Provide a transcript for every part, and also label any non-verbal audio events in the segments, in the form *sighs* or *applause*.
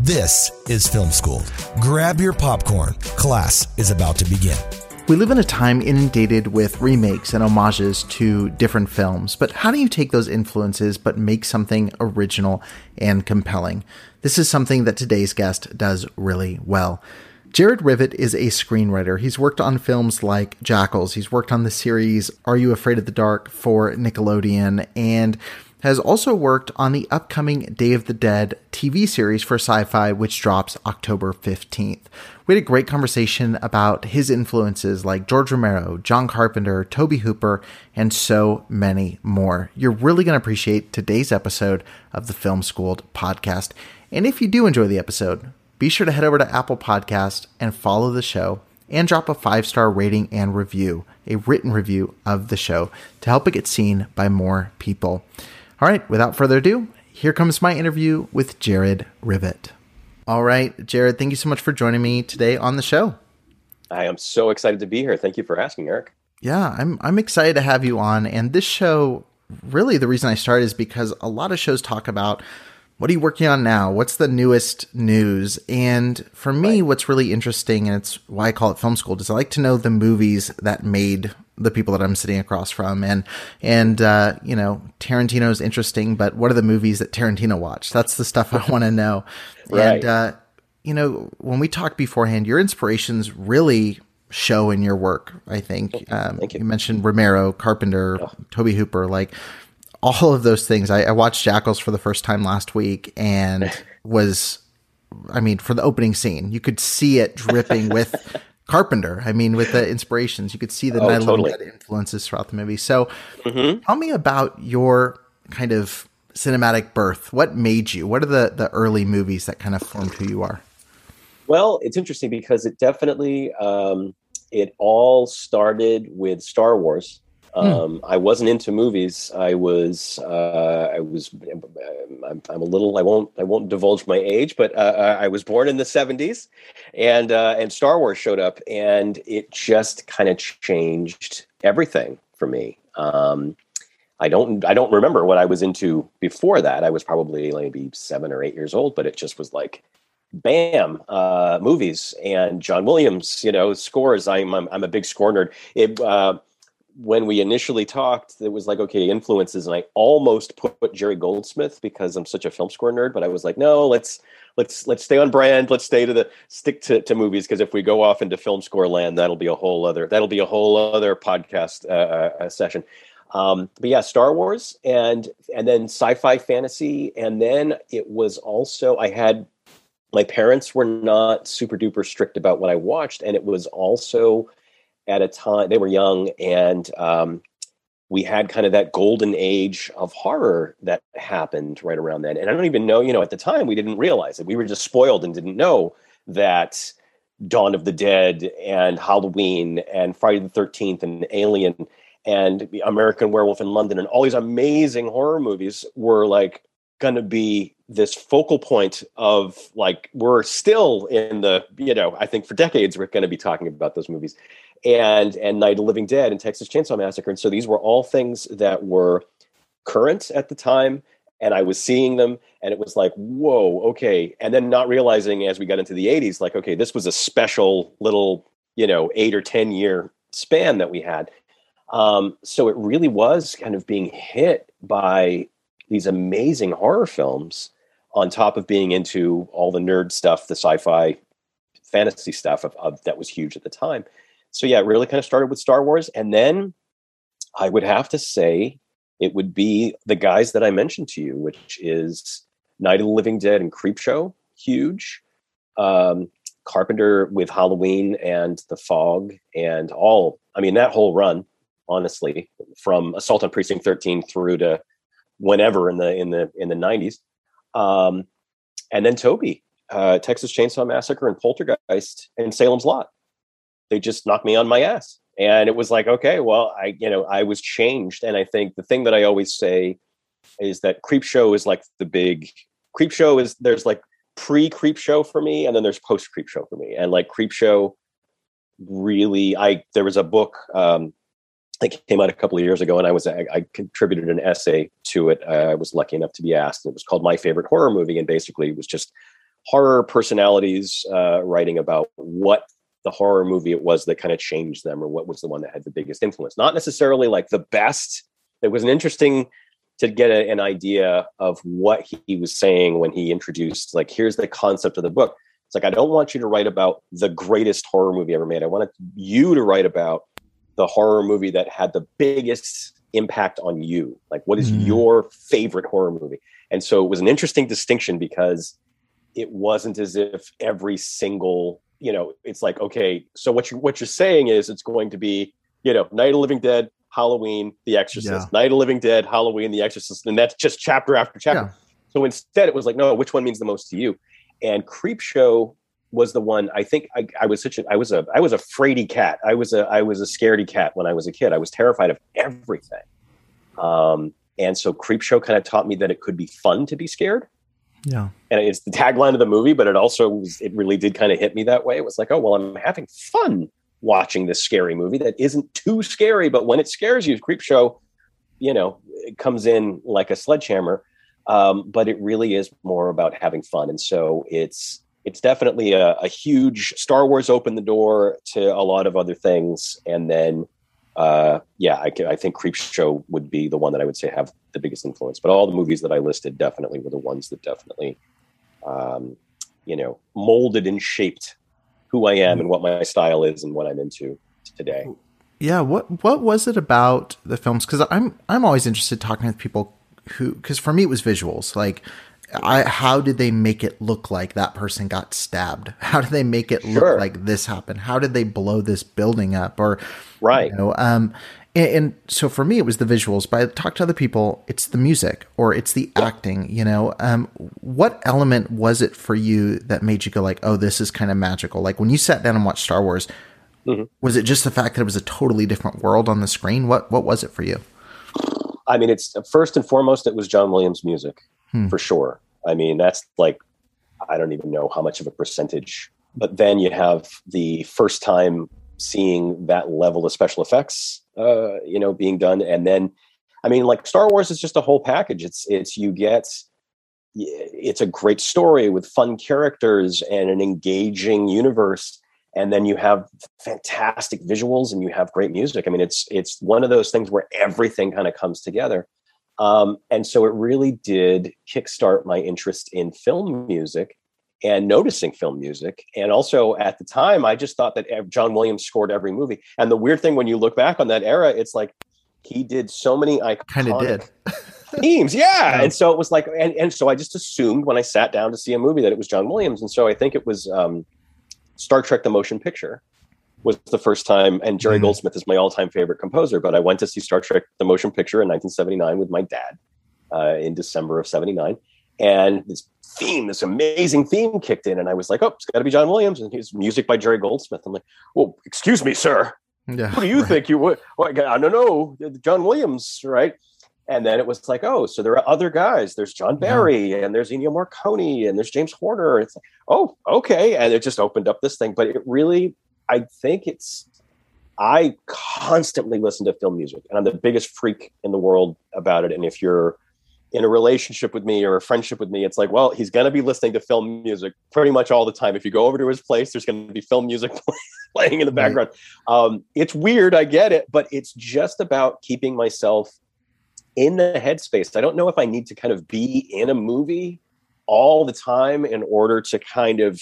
This is Film School. Grab your popcorn. Class is about to begin. We live in a time inundated with remakes and homages to different films, but how do you take those influences but make something original and compelling? This is something that today's guest does really well. Jared Rivet is a screenwriter. He's worked on films like Jackals. He's worked on the series Are You Afraid of the Dark for Nickelodeon and has also worked on the upcoming Day of the Dead TV series for Syfy, which drops October 15th. We had a great conversation about his influences like George Romero, John Carpenter, Tobe Hooper, and so many more. You're really going to appreciate today's episode of the Film Schooled podcast. And if you do enjoy the episode, be sure to head over to Apple Podcast and follow the show and drop a five star rating and review, a written review of the show to help it get seen by more people. All right, without further ado, here comes my interview with Jared Rivet. All right, Jared, thank you so much for joining me today on the show. I am so excited to be here. Thank you for asking, Eric. Yeah, I'm I'm excited to have you on. And this show, really, the reason I started is because a lot of shows talk about what are you working on now? What's the newest news? And for me, right. what's really interesting, and it's why I call it film school, is I like to know the movies that made the people that I'm sitting across from. And, and, uh, you know, Tarantino's interesting, but what are the movies that Tarantino watched? That's the stuff I want to know. *laughs* right. And, uh, you know, when we talked beforehand, your inspirations really show in your work, I think. You. Um, you. you. mentioned Romero, Carpenter, oh. Tobe Hooper, like all of those things. I, I watched Jackals for the first time last week and *laughs* was, I mean, for the opening scene, you could see it dripping with *laughs* Carpenter. I mean, with the inspirations, you could see the oh, totally. influences throughout the movie. So, mm-hmm. tell me about your kind of cinematic birth. What made you? What are the the early movies that kind of formed who you are? Well, it's interesting because it definitely um, it all started with Star Wars. Hmm. Um, I wasn't into movies. I was, uh, I was, I'm, I'm, a little. I won't, I won't divulge my age, but uh, uh I was born in the '70s, and uh, and Star Wars showed up, and it just kind of changed everything for me. Um, I don't, I don't remember what I was into before that. I was probably maybe seven or eight years old, but it just was like, bam uh movies and john williams you know scores i'm i'm, I'm a big score nerd it uh when we initially talked, it was like, okay, influences, and I almost put Jerry Goldsmith because I'm such a film score nerd, but I was like, no, let's let's let's stay on brand. Let's stay to the stick to, to movies because if we go off into film score land, that'll be a whole other that'll be a whole other podcast uh, uh, uh, session. Um, but yeah, Star Wars and and then sci-fi fantasy, and then it was also I had my parents were not super duper strict about what I watched, and it was also at a time they were young and um, we had kind of that golden age of horror that happened right around then. And i don't even know you know at the time we didn't realize it. We were just spoiled and didn't know that dawn of the dead and halloween and friday the 13th and alien and american werewolf in london and all these amazing horror movies were like going to be this focal point of like we're still in the you know i think for decades we're going to be talking about those movies and and Night of the Living Dead and Texas Chainsaw Massacre. And so these were all things that were current at the time. And I was seeing them, and it was like, whoa, okay. And then not realizing as we got into the 80s, like, okay, this was a special little, you know, eight or 10 year span that we had. Um, so it really was kind of being hit by these amazing horror films on top of being into all the nerd stuff, the sci fi fantasy stuff of, of, that was huge at the time so yeah, it really kind of started with Star Wars, and then I would have to say it would be the guys that I mentioned to you, which is Night of the Living Dead and Creepshow, huge. Um, Carpenter with Halloween and The Fog, and all. I mean, that whole run, honestly, from Assault on Precinct 13 through to whenever in the in the in the 90s. Um, and then Tobe, uh, Texas Chainsaw Massacre and Poltergeist and Salem's Lot. They just knocked me on my ass. And it was like, okay, well, I, you know, I was changed. And I think the thing that I always say is that Creepshow is like the big Creepshow is there's like pre Creepshow for me, and then there's post Creepshow for me. And like Creepshow, really, I there was a book um, that came out a couple of years ago, and I was I, I contributed an essay to it. I was lucky enough to be asked. It was called My Favorite Horror Movie, and basically it was just horror personalities uh, writing about what the horror movie it was that kind of changed them or what was the one that had the biggest influence not necessarily like the best it was an interesting to get a, an idea of what he was saying when he introduced like here's the concept of the book it's like i don't want you to write about the greatest horror movie ever made i want you to write about the horror movie that had the biggest impact on you like what is mm. your favorite horror movie and so it was an interesting distinction because it wasn't as if every single you know it's like okay so what you what you're saying is it's going to be you know night of living dead halloween the exorcist yeah. night of living dead halloween the exorcist and that's just chapter after chapter yeah. so instead it was like no which one means the most to you and creepshow was the one i think I, I was such a i was a i was a fraidy cat i was a i was a scaredy cat when i was a kid i was terrified of everything um and so creepshow kind of taught me that it could be fun to be scared yeah. And it's the tagline of the movie, but it also was, it really did kind of hit me that way. It was like, oh, well, I'm having fun watching this scary movie that isn't too scary, but when it scares you, Creepshow, you know, it comes in like a sledgehammer. Um, but it really is more about having fun. And so it's, it's definitely a, a huge Star Wars opened the door to a lot of other things. And then uh, yeah, I, I think Creepshow would be the one that I would say have the biggest influence. But all the movies that I listed definitely were the ones that definitely, um, you know, molded and shaped who I am and what my style is and what I'm into today. Yeah, what what was it about the films? Because I'm I'm always interested talking with people who because for me it was visuals like I, how did they make it look like that person got stabbed? *laughs* How did they make it look like this happened? How did they blow this building up? Or right, you know, um, and, and, so for me, it was the visuals. But I talk to other people, it's the music or it's the yeah. acting. You know, um, what element was it for you that made you go like, "Oh, this is kind of magical"? Like when you sat down and watched Star Wars, mm-hmm. was it just the fact that it was a totally different world on the screen? What what was it for you? I mean, it's first and foremost, it was John Williams' music hmm. for sure. I mean, that's like, I don't even know how much of a percentage. But then you have the first time seeing that level of special effects, uh, you know, being done, and then, I mean, like Star Wars is just a whole package. It's it's you get, it's a great story with fun characters and an engaging universe, and then you have fantastic visuals and you have great music. I mean, it's it's one of those things where everything kind of comes together. Um, and so it really did kickstart my interest in film music and noticing film music. And also at the time, I just thought that John Williams scored every movie. And the weird thing when you look back on that era, it's like he did so many iconic kind of did. *laughs* themes. Yeah. yeah. And so it was like, and, and so I just assumed when I sat down to see a movie that it was John Williams. And so I think it was um, Star Trek The Motion Picture was the first time, and Jerry mm. Goldsmith is my all-time favorite composer. But I went to see Star Trek: The Motion Picture in 1979 with my dad uh, in December of '79, and this theme, this amazing theme, kicked in, and I was like, "Oh, it's got to be John Williams," and his music by Jerry Goldsmith. I'm like, "Well, excuse me, sir. Yeah, what do you right. think you would?" Well, I don't know, John Williams, right? And then it was like, oh, so there are other guys. There's John Barry yeah. and there's Ennio Morricone and there's James Horner. It's like, oh, okay. And it just opened up this thing. But it really I think it's I constantly listen to film music, and I'm the biggest freak in the world about it. And if you're in a relationship with me or a friendship with me, it's like, well, he's going to be listening to film music pretty much all the time. If you go over to his place, there's going to be film music *laughs* playing in the background. Right. Um, it's weird, I get it, but it's just about keeping myself in the headspace. I don't know if I need to kind of be in a movie all the time in order to kind of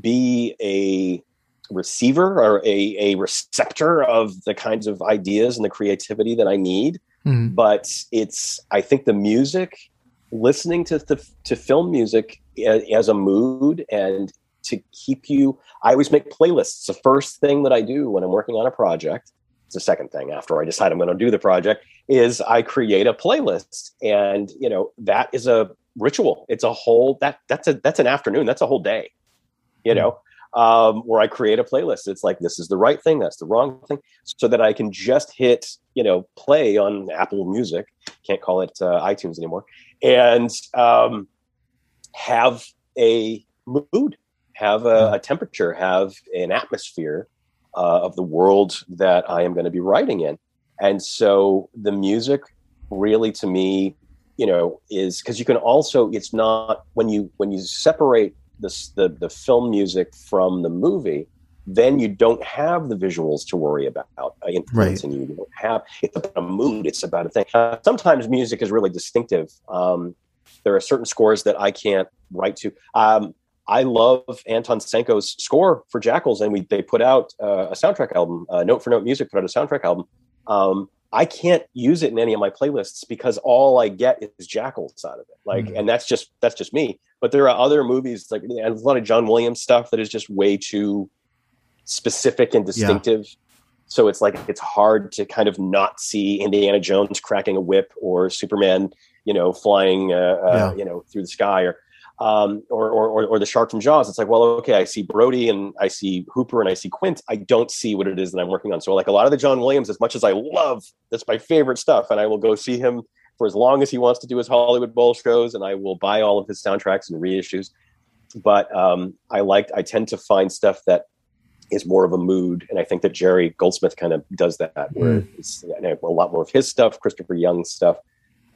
be a receiver or a, a receptor of the kinds of ideas and the creativity that I need. Mm-hmm. But it's, I think the music, listening to the to film music as a mood and to keep you, I always make playlists. The first thing that I do when I'm working on a project, it's the second thing after I decide I'm going to do the project, is I create a playlist. And, you know, that is a ritual. It's a whole that that's a that's an afternoon. That's a whole day. You hmm. know, um, where I create a playlist. It's like this is the right thing, that's the wrong thing, so that I can just hit you know play on Apple Music. Can't call it uh, iTunes anymore, and um, have a mood, have a, a temperature, have an atmosphere uh, of the world that I am going to be writing in. And so the music really to me, you know, is because you can also it's not when you when you separate this the the film music from the movie, then you don't have the visuals to worry about uh, influencing right. you. You don't have it's about a mood. It's about a thing. Uh, sometimes music is really distinctive. Um, there are certain scores that I can't write to. Um, I love Anton Sanko's score for Jackals, and we they put out uh, a soundtrack album. Uh, Note for Note Music put out a soundtrack album. Um, I can't use it in any of my playlists because all I get is Jackals out of it. Like, mm-hmm. and that's just that's just me. But there are other movies like and a lot of John Williams stuff that is just way too specific and distinctive. Yeah. So it's like it's hard to kind of not see Indiana Jones cracking a whip or Superman, you know, flying, uh, uh yeah. uh, you know, through the sky or um, or, or, or the shark from Jaws. It's like, well, okay, I see Brody and I see Hooper and I see Quint. I don't see what it is that I'm working on. So, like a lot of the John Williams, as much as I love, that's my favorite stuff, and I will go see him for as long as he wants to do his Hollywood Bowl shows, and I will buy all of his soundtracks and reissues. But um, I liked. I tend to find stuff that is more of a mood, and I think that Jerry Goldsmith kind of does that, where mm. it's a lot more of his stuff, Christopher Young's stuff.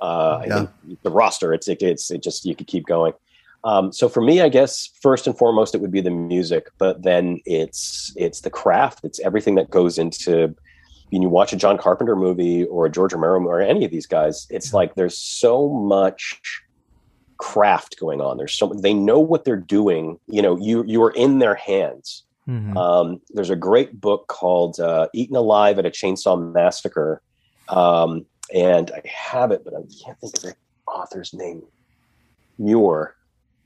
Uh, yeah. the roster, it's it, it's it just you could keep going. Um, so for me, I guess first and foremost, it would be the music, but then it's it's the craft. It's everything that goes into when you watch a John Carpenter movie or a George Romero or any of these guys. It's like there's so much craft going on. There's so they know what they're doing. You know, you you are in their hands. Mm-hmm. Um, there's a great book called uh, "Eaten Alive at a Chainsaw Massacre," um, and I have it, but I can't think of the author's name. Muir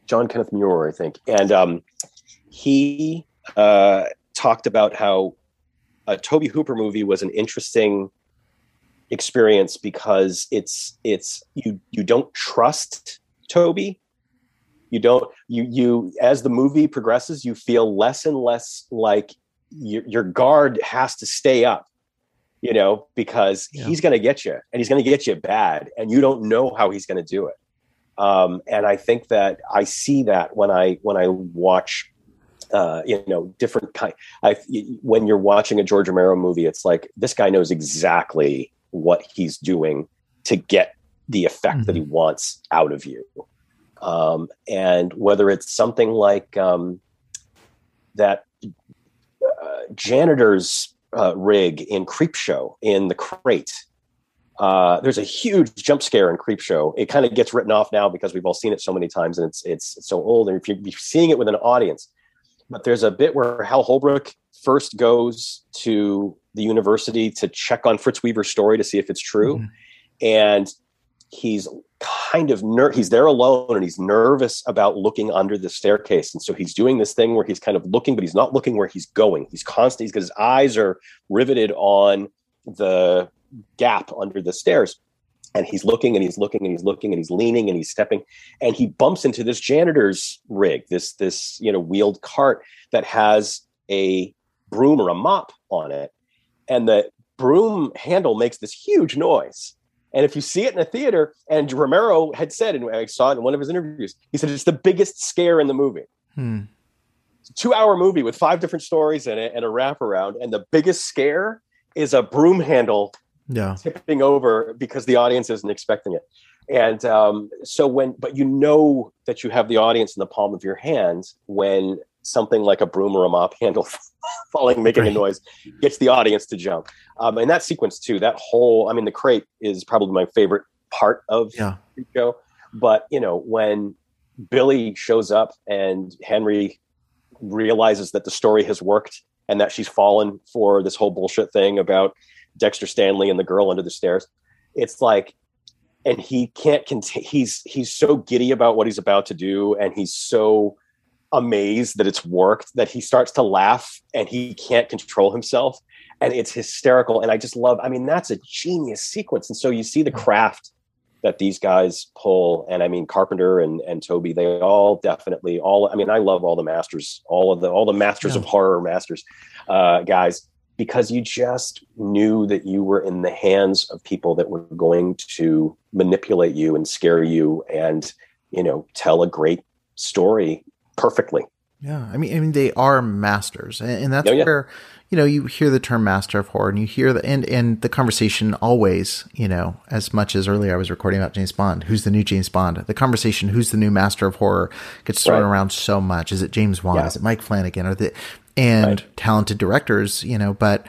John Kenneth Muir, I think, and um, he uh, talked about how a Tobe Hooper movie was an interesting experience because it's it's you you don't trust Tobe. You don't you you as the movie progresses, you feel less and less like your, your guard has to stay up you know, because yeah. he's going to get you and he's going to get you bad and you don't know how he's going to do it. Um, and I think that I see that when I when I watch uh, you know different kind I, when you're watching a George Romero movie it's like this guy knows exactly what he's doing to get the effect mm-hmm. that he mm-hmm. wants out of you um, and whether it's something like um, that uh, janitor's uh, rig in Creepshow in the crate uh, there's a huge jump scare in Creepshow. It kind of gets written off now because we've all seen it so many times and it's it's, it's so old. And if you're seeing it with an audience, but there's a bit where Hal Holbrook first goes to the university to check on Fritz Weaver's story to see if it's true, mm-hmm. and he's kind of ner- he's there alone and he's nervous about looking under the staircase and so he's doing this thing where he's kind of looking but he's not looking where he's going he's constantly he's got his eyes are riveted on the gap under the stairs. And he's looking and he's looking and he's looking and he's leaning and he's stepping. And he bumps into this janitor's rig this this you know wheeled cart that has a broom or a mop on it. And the broom handle makes this huge noise. And if you see it in a theater and romero had said and i saw it in one of his interviews he said it's the biggest scare in the movie. Hmm. two hour movie with five different stories in it and a wraparound. And the biggest scare is a broom handle yeah. tipping over because the audience isn't expecting it. And um, so when, but you know that you have the audience in the palm of your hands when something like a broom or a mop handle *laughs* falling, making a noise, gets the audience to jump. Um, and that sequence too, that whole, I mean, the crate is probably my favorite part of yeah. the show. But you know, when Billy shows up and Henry realizes that the story has worked and that she's fallen for this whole bullshit thing about Dexter Stanley and the girl under the stairs. It's like, and he can't contain. He's he's so giddy about what he's about to do, and he's so amazed that it's worked that he starts to laugh and he can't control himself and it's hysterical and i just love i mean that's a genius sequence and so you see the craft that these guys pull and i mean carpenter and and tobe they all definitely all i mean i love all the masters all of the all the masters yeah. of horror masters uh, guys because you just knew that you were in the hands of people that were going to manipulate you and scare you and you know tell a great story perfectly yeah i mean i mean they are masters and, that's oh, yeah. where you know, you hear the term master of horror and you hear the, and, and the conversation always, you know, as much as earlier I was recording about James Bond, who's the new James Bond, the conversation, who's the new master of horror gets thrown right. around so much. Is it James Wan? Yeah. Is it Mike Flanagan? Or the, and right. talented directors, you know, but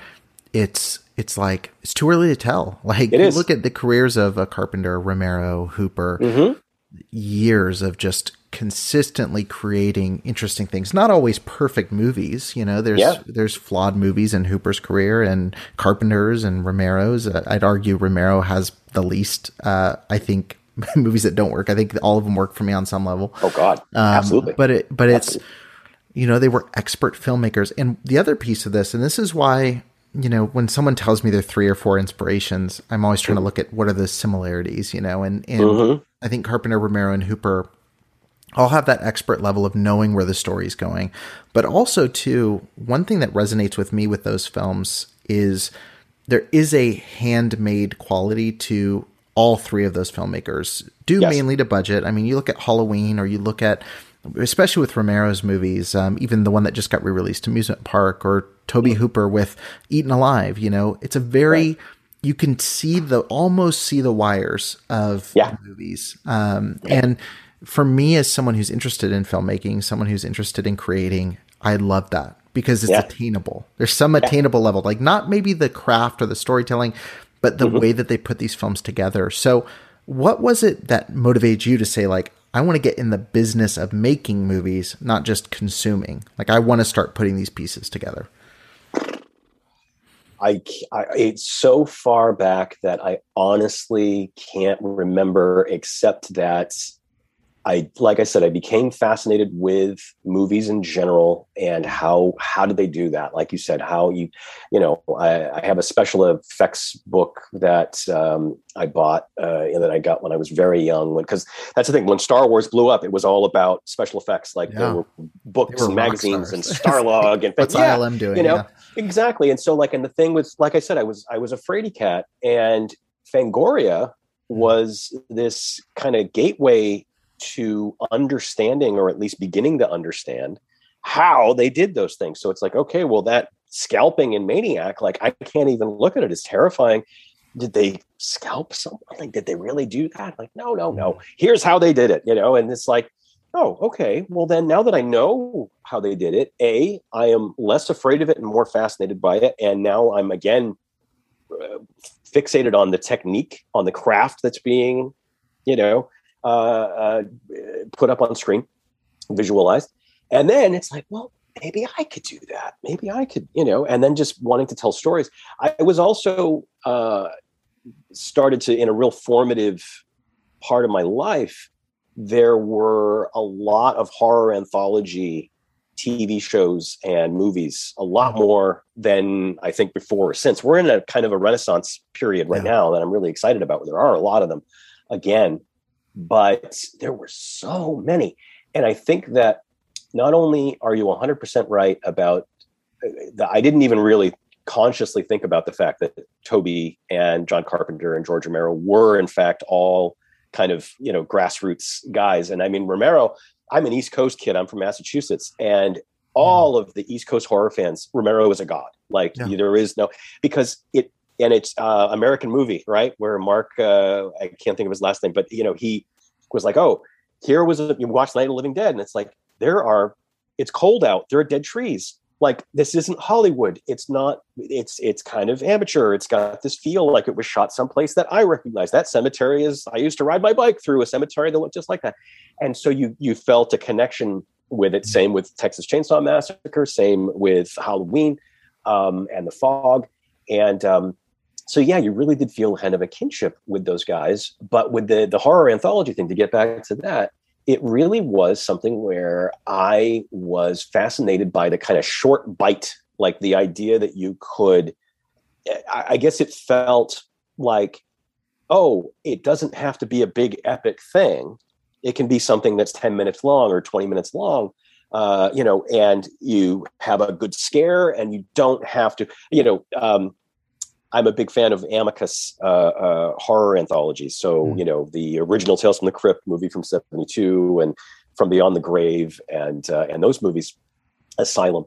it's, it's like, it's too early to tell. *laughs* Like, you look at the careers of a Carpenter, Romero, Hooper, mm-hmm. years of just consistently creating interesting things. Not always perfect movies, you know. There's yeah. there's flawed movies in Hooper's career and Carpenter's and Romero's. Uh, I'd argue Romero has the least. Uh, I think *laughs* movies that don't work. I think all of them work for me on some level. Oh God, um, absolutely. But it but it's you know they were expert filmmakers. And the other piece of this, and this is why you know, when someone tells me they're three or four inspirations, I'm always trying to look at what are the similarities, you know, and, and mm-hmm. I think Carpenter, Romero, and Hooper I'll have that expert level of knowing where the story's going. But also, too, one thing that resonates with me with those films is there is a handmade quality to all three of those filmmakers, due yes. mainly to budget. I mean, you look at Halloween or you look at, especially with Romero's movies, um, even the one that just got re released, Amusement Park, or Tobe mm-hmm. Hooper with Eaten Alive, you know, it's a very. Right you can see the almost see the wires of yeah. movies um, yeah. and for me as someone who's interested in filmmaking, someone who's interested in creating, I love that because it's yeah. attainable. There's some attainable yeah. level, like not maybe the craft or the storytelling, but the mm-hmm. way that they put these films together. So, what was it that motivated you to say like I want to get in the business of making movies, not just consuming? Like I want to start putting these pieces together. I, I, it's so far back that I honestly can't remember, except that I like I said, I became fascinated with movies in general and how how did they do that? Like you said, how you you know I, I have a special effects book that um, I bought uh, and that I got when I was very young. Because that's the thing, when Star Wars blew up, it was all about special effects. Like yeah. there were books were and magazines and *laughs* Starlog and what's yeah, ILM doing? You know yeah. exactly. And so like and the thing was like I said, I was I was a fraidy cat and Fangoria hmm. was this kind of gateway to understanding or at least beginning to understand how they did those things. So it's like, okay, well, that scalping in Maniac, like I can't even look at it. It's terrifying. Did they scalp someone? Like, did they really do that? Like, no, no, no. Here's how they did it, you know? And it's like, oh, okay. Well, then now that I know how they did it, A, I am less afraid of it and more fascinated by it. And now I'm again uh, fixated on the technique, on the craft that's being, you know, uh, uh, put up on screen, visualized. And then it's like, well, maybe I could do that. Maybe I could, you know, and then just wanting to tell stories. I was also uh, started to, in a real formative part of my life, there were a lot of horror anthology TV shows and movies, a lot more than I think before or since. We're in a kind of a renaissance period right yeah. now that I'm really excited about. There are a lot of them again but there were so many. And I think that not only are you 100% right about uh, the, I didn't even really consciously think about the fact that Tobe and John Carpenter and George Romero were in fact all kind of, you know, grassroots guys. And I mean, Romero, I'm an East Coast kid. I'm from Massachusetts and all of the East Coast horror fans, Romero is a god. Like yeah. there is no, because it, and it's uh, American movie, right? Where Mark, uh, I can't think of his last name, but you know, he was like, oh, here was a, you watch Night of the Living Dead, and it's like there are, it's cold out, there are dead trees. Like this isn't Hollywood. It's not. It's it's kind of amateur. It's got this feel like it was shot someplace that I recognize. That cemetery is. I used to ride my bike through a cemetery that looked just like that, and so you you felt a connection with it. Same with Texas Chainsaw Massacre. Same with Halloween, um, and the fog, and um, so yeah, you really did feel kind of a kinship with those guys. But with the the horror anthology thing, to get back to that, it really was something where I was fascinated by the kind of short bite, like the idea that you could. I guess it felt like oh, it doesn't have to be a big epic thing. It can be something that's 10 minutes long or 20 minutes long. Uh, you know, and you have a good scare and you don't have to, you know, um, I'm a big fan of Amicus uh, uh, horror anthologies. So, mm. you know, the original Tales from the Crypt movie from 72 and From Beyond the Grave and, uh, and those movies, Asylum.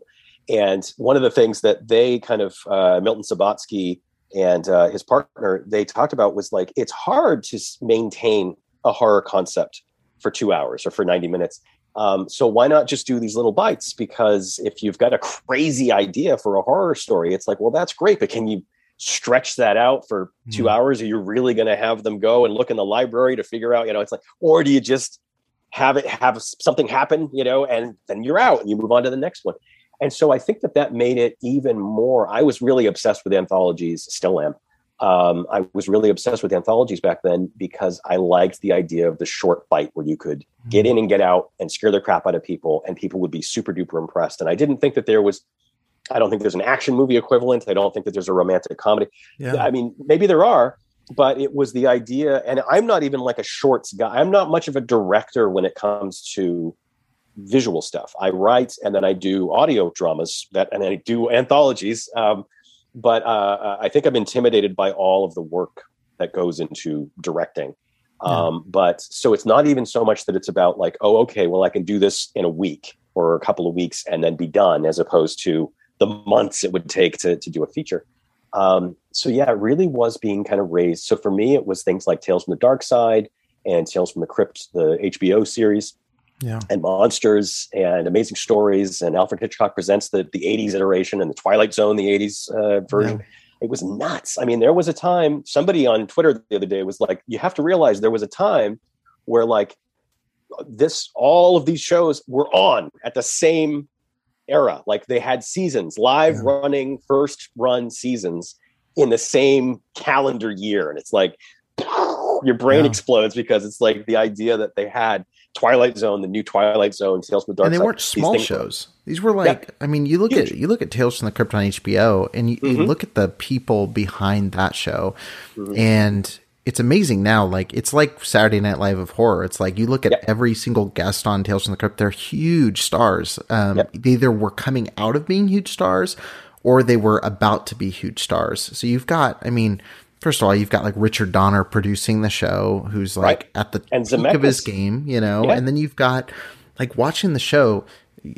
And one of the things that they kind of, uh, Milton Subotsky and uh, his partner, they talked about was like, it's hard to maintain a horror concept for two hours or for 90 minutes. Um, so why not just do these little bites? Because if you've got a crazy idea for a horror story, it's like, well, that's great, but can you stretch that out for 2 mm. hours? Are you really going to have them go and look in the library to figure out, you know, it's like, or do you just have it have something happen, you know, and then you're out and you move on to the next one. And so I think that that made it even more. I was really obsessed with anthologies, still am. Um, I was really obsessed with anthologies back then because I liked the idea of the short bite where you could get mm. in and get out and scare the crap out of people, and people would be super duper impressed. And I didn't think that there was I don't think there's an action movie equivalent. I don't think that there's a romantic comedy. Yeah. I mean, maybe there are, but it was the idea. And I'm not even like a shorts guy. I'm not much of a director when it comes to visual stuff. I write and then I do audio dramas that, and I do anthologies. Um, but uh, uh I think I'm intimidated by all of the work that goes into directing. Um. But so it's not even so much that it's about like, oh, okay, well, I can do this in a week or a couple of weeks and then be done, as opposed to the months it would take to, to do a feature. Um, so yeah, it really was being kind of raised. So for me, it was things like Tales from the Dark Side and Tales from the Crypt, the HBO series, yeah. and Monsters and Amazing Stories and Alfred Hitchcock presents the the '80s iteration and the Twilight Zone, the '80s uh, version. Yeah. It was nuts. I mean, there was a time. Somebody on Twitter the other day was like, "You have to realize there was a time where like this, all of these shows were on at the same era. Like they had seasons, live yeah. running first run seasons in the same calendar year. And it's like *laughs* your brain yeah. explodes because it's like the idea that they had Twilight Zone, the new Twilight Zone, Tales from the Dark And they Side, weren't small these shows. These were like, yeah. I mean, you look Huge. at you look at Tales from the Crypt on HBO, and you, mm-hmm. you look at the people behind that show, mm-hmm. and it's amazing now. Like it's like Saturday Night Live of horror. It's like you look at yep. every single guest on Tales from the Crypt; they're huge stars. Um, yep. They either were coming out of being huge stars, or they were about to be huge stars. So you've got, I mean, first of all, you've got like Richard Donner producing the show, who's like right. at the and peak Zemeckis. of his game, you know, yeah. and then you've got like watching the show.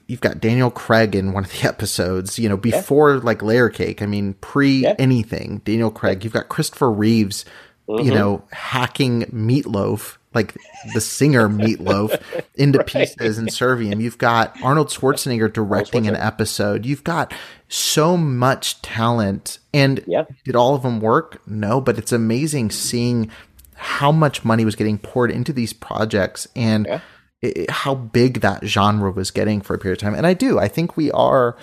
You've got Daniel Craig in one of the *laughs* episodes, you know, before yeah. like Layer Cake. I mean, pre yeah. anything, Daniel Craig. You've got Christopher Reeves mm-hmm. you know, hacking meatloaf, like the singer *laughs* meatloaf, into right. pieces and serving him. You've got Arnold Schwarzenegger directing Schwarzenegger. an episode. You've got so much talent. And yeah. did all of them work? No, but it's amazing seeing how much money was getting poured into these projects and yeah. it, how big that genre was getting for a period of time. And I do, I think we are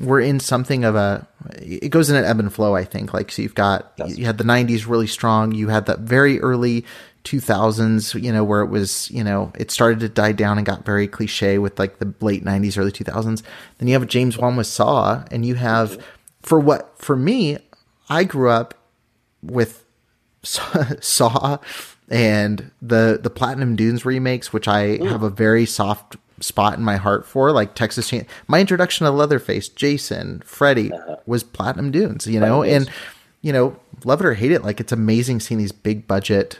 we're in something of a it goes in an ebb and flow i think like so you've got you had the 90s really strong you had that very early 2000s you know where it was you know it started to die down and got very cliche with like the late 90s early 2000s then you have james wan with saw and you have mm-hmm. for what for me i grew up with *laughs* saw and the the platinum dunes remakes which i mm. have a very soft spot in my heart for, like Texas Chain. My introduction to Leatherface, Jason, Freddy uh-huh. was Platinum Dunes, you know, and you know, love it or hate it, like it's amazing seeing these big budget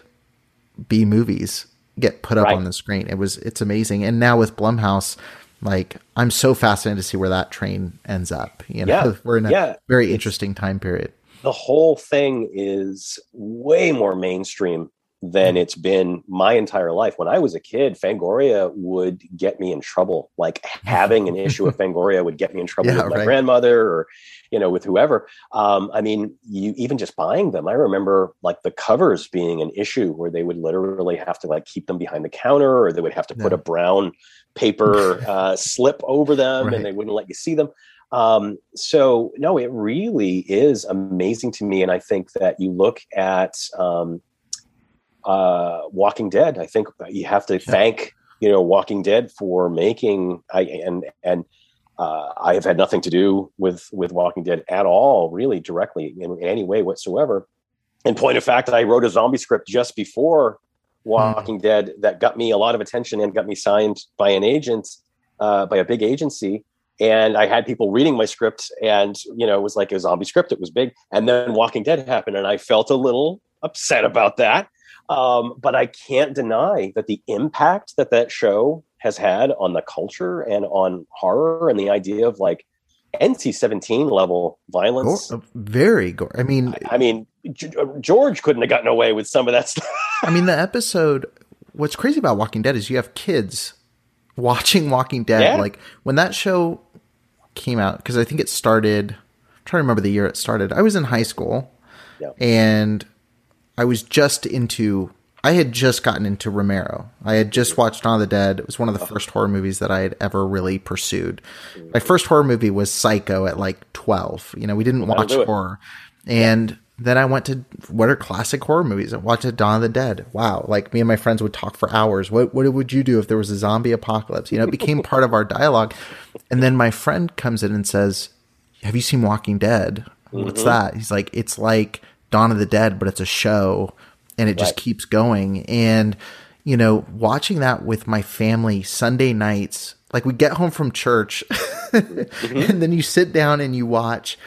B movies get put up right. on the screen. It was it's amazing. And now with Blumhouse, like I'm so fascinated to see where that train ends up. You know, yeah. *laughs* we're in a yeah. very interesting time period. The whole thing is way more mainstream than it's been my entire life. When I was a kid, Fangoria would get me in trouble. Like having an issue of *laughs* Fangoria would get me in trouble yeah, with my right. grandmother or, you know, with whoever. Um, I mean, you even just buying them. I remember like the covers being an issue where they would literally have to like keep them behind the counter or they would have to put a brown paper *laughs* uh, slip over them right. and they wouldn't let you see them. Um, so no, it really is amazing to me. And I think that you look at, um, uh, Walking Dead. I think you have to yeah. thank you know Walking Dead for making I and and uh, I have had nothing to do with with Walking Dead at all, really directly in, in any way whatsoever. in point of fact, I wrote a zombie script just before Walking mm. Dead that got me a lot of attention and got me signed by an agent, uh, by a big agency. And I had people reading my script, and you know, it was like a zombie script. It was big, and then Walking Dead happened, and I felt a little upset about that. Um, but I can't deny that the impact that that show has had on the culture and on horror and the idea of like NC-17 level violence. Gore, very gore. I mean, I, I mean, George couldn't have gotten away with some of that stuff. *laughs* I mean, the episode. What's crazy about Walking Dead is you have kids watching Walking Dead. Yeah. Like when that show came out, because I think it started. I'm trying to remember the year it started. I was in high school, yeah. and I was just into. I had just gotten into Romero. I had just watched Dawn of the Dead. It was one of the first horror movies that I had ever really pursued. My first horror movie was Psycho at like 12. You know, we didn't watch horror. And then I went to what are classic horror movies? I watched Dawn of the Dead. Wow. Like me and my friends would talk for hours. What what would you do if there was a zombie apocalypse? You know, it became *laughs* part of our dialogue. And then my friend comes in and says, Have you seen Walking Dead? What's mm-hmm. that? He's like, It's like Dawn of the Dead, but it's a show and it just keeps going. And, you know, watching that with my family Sunday nights, like we get home from church *laughs* mm-hmm. and then you sit down and you watch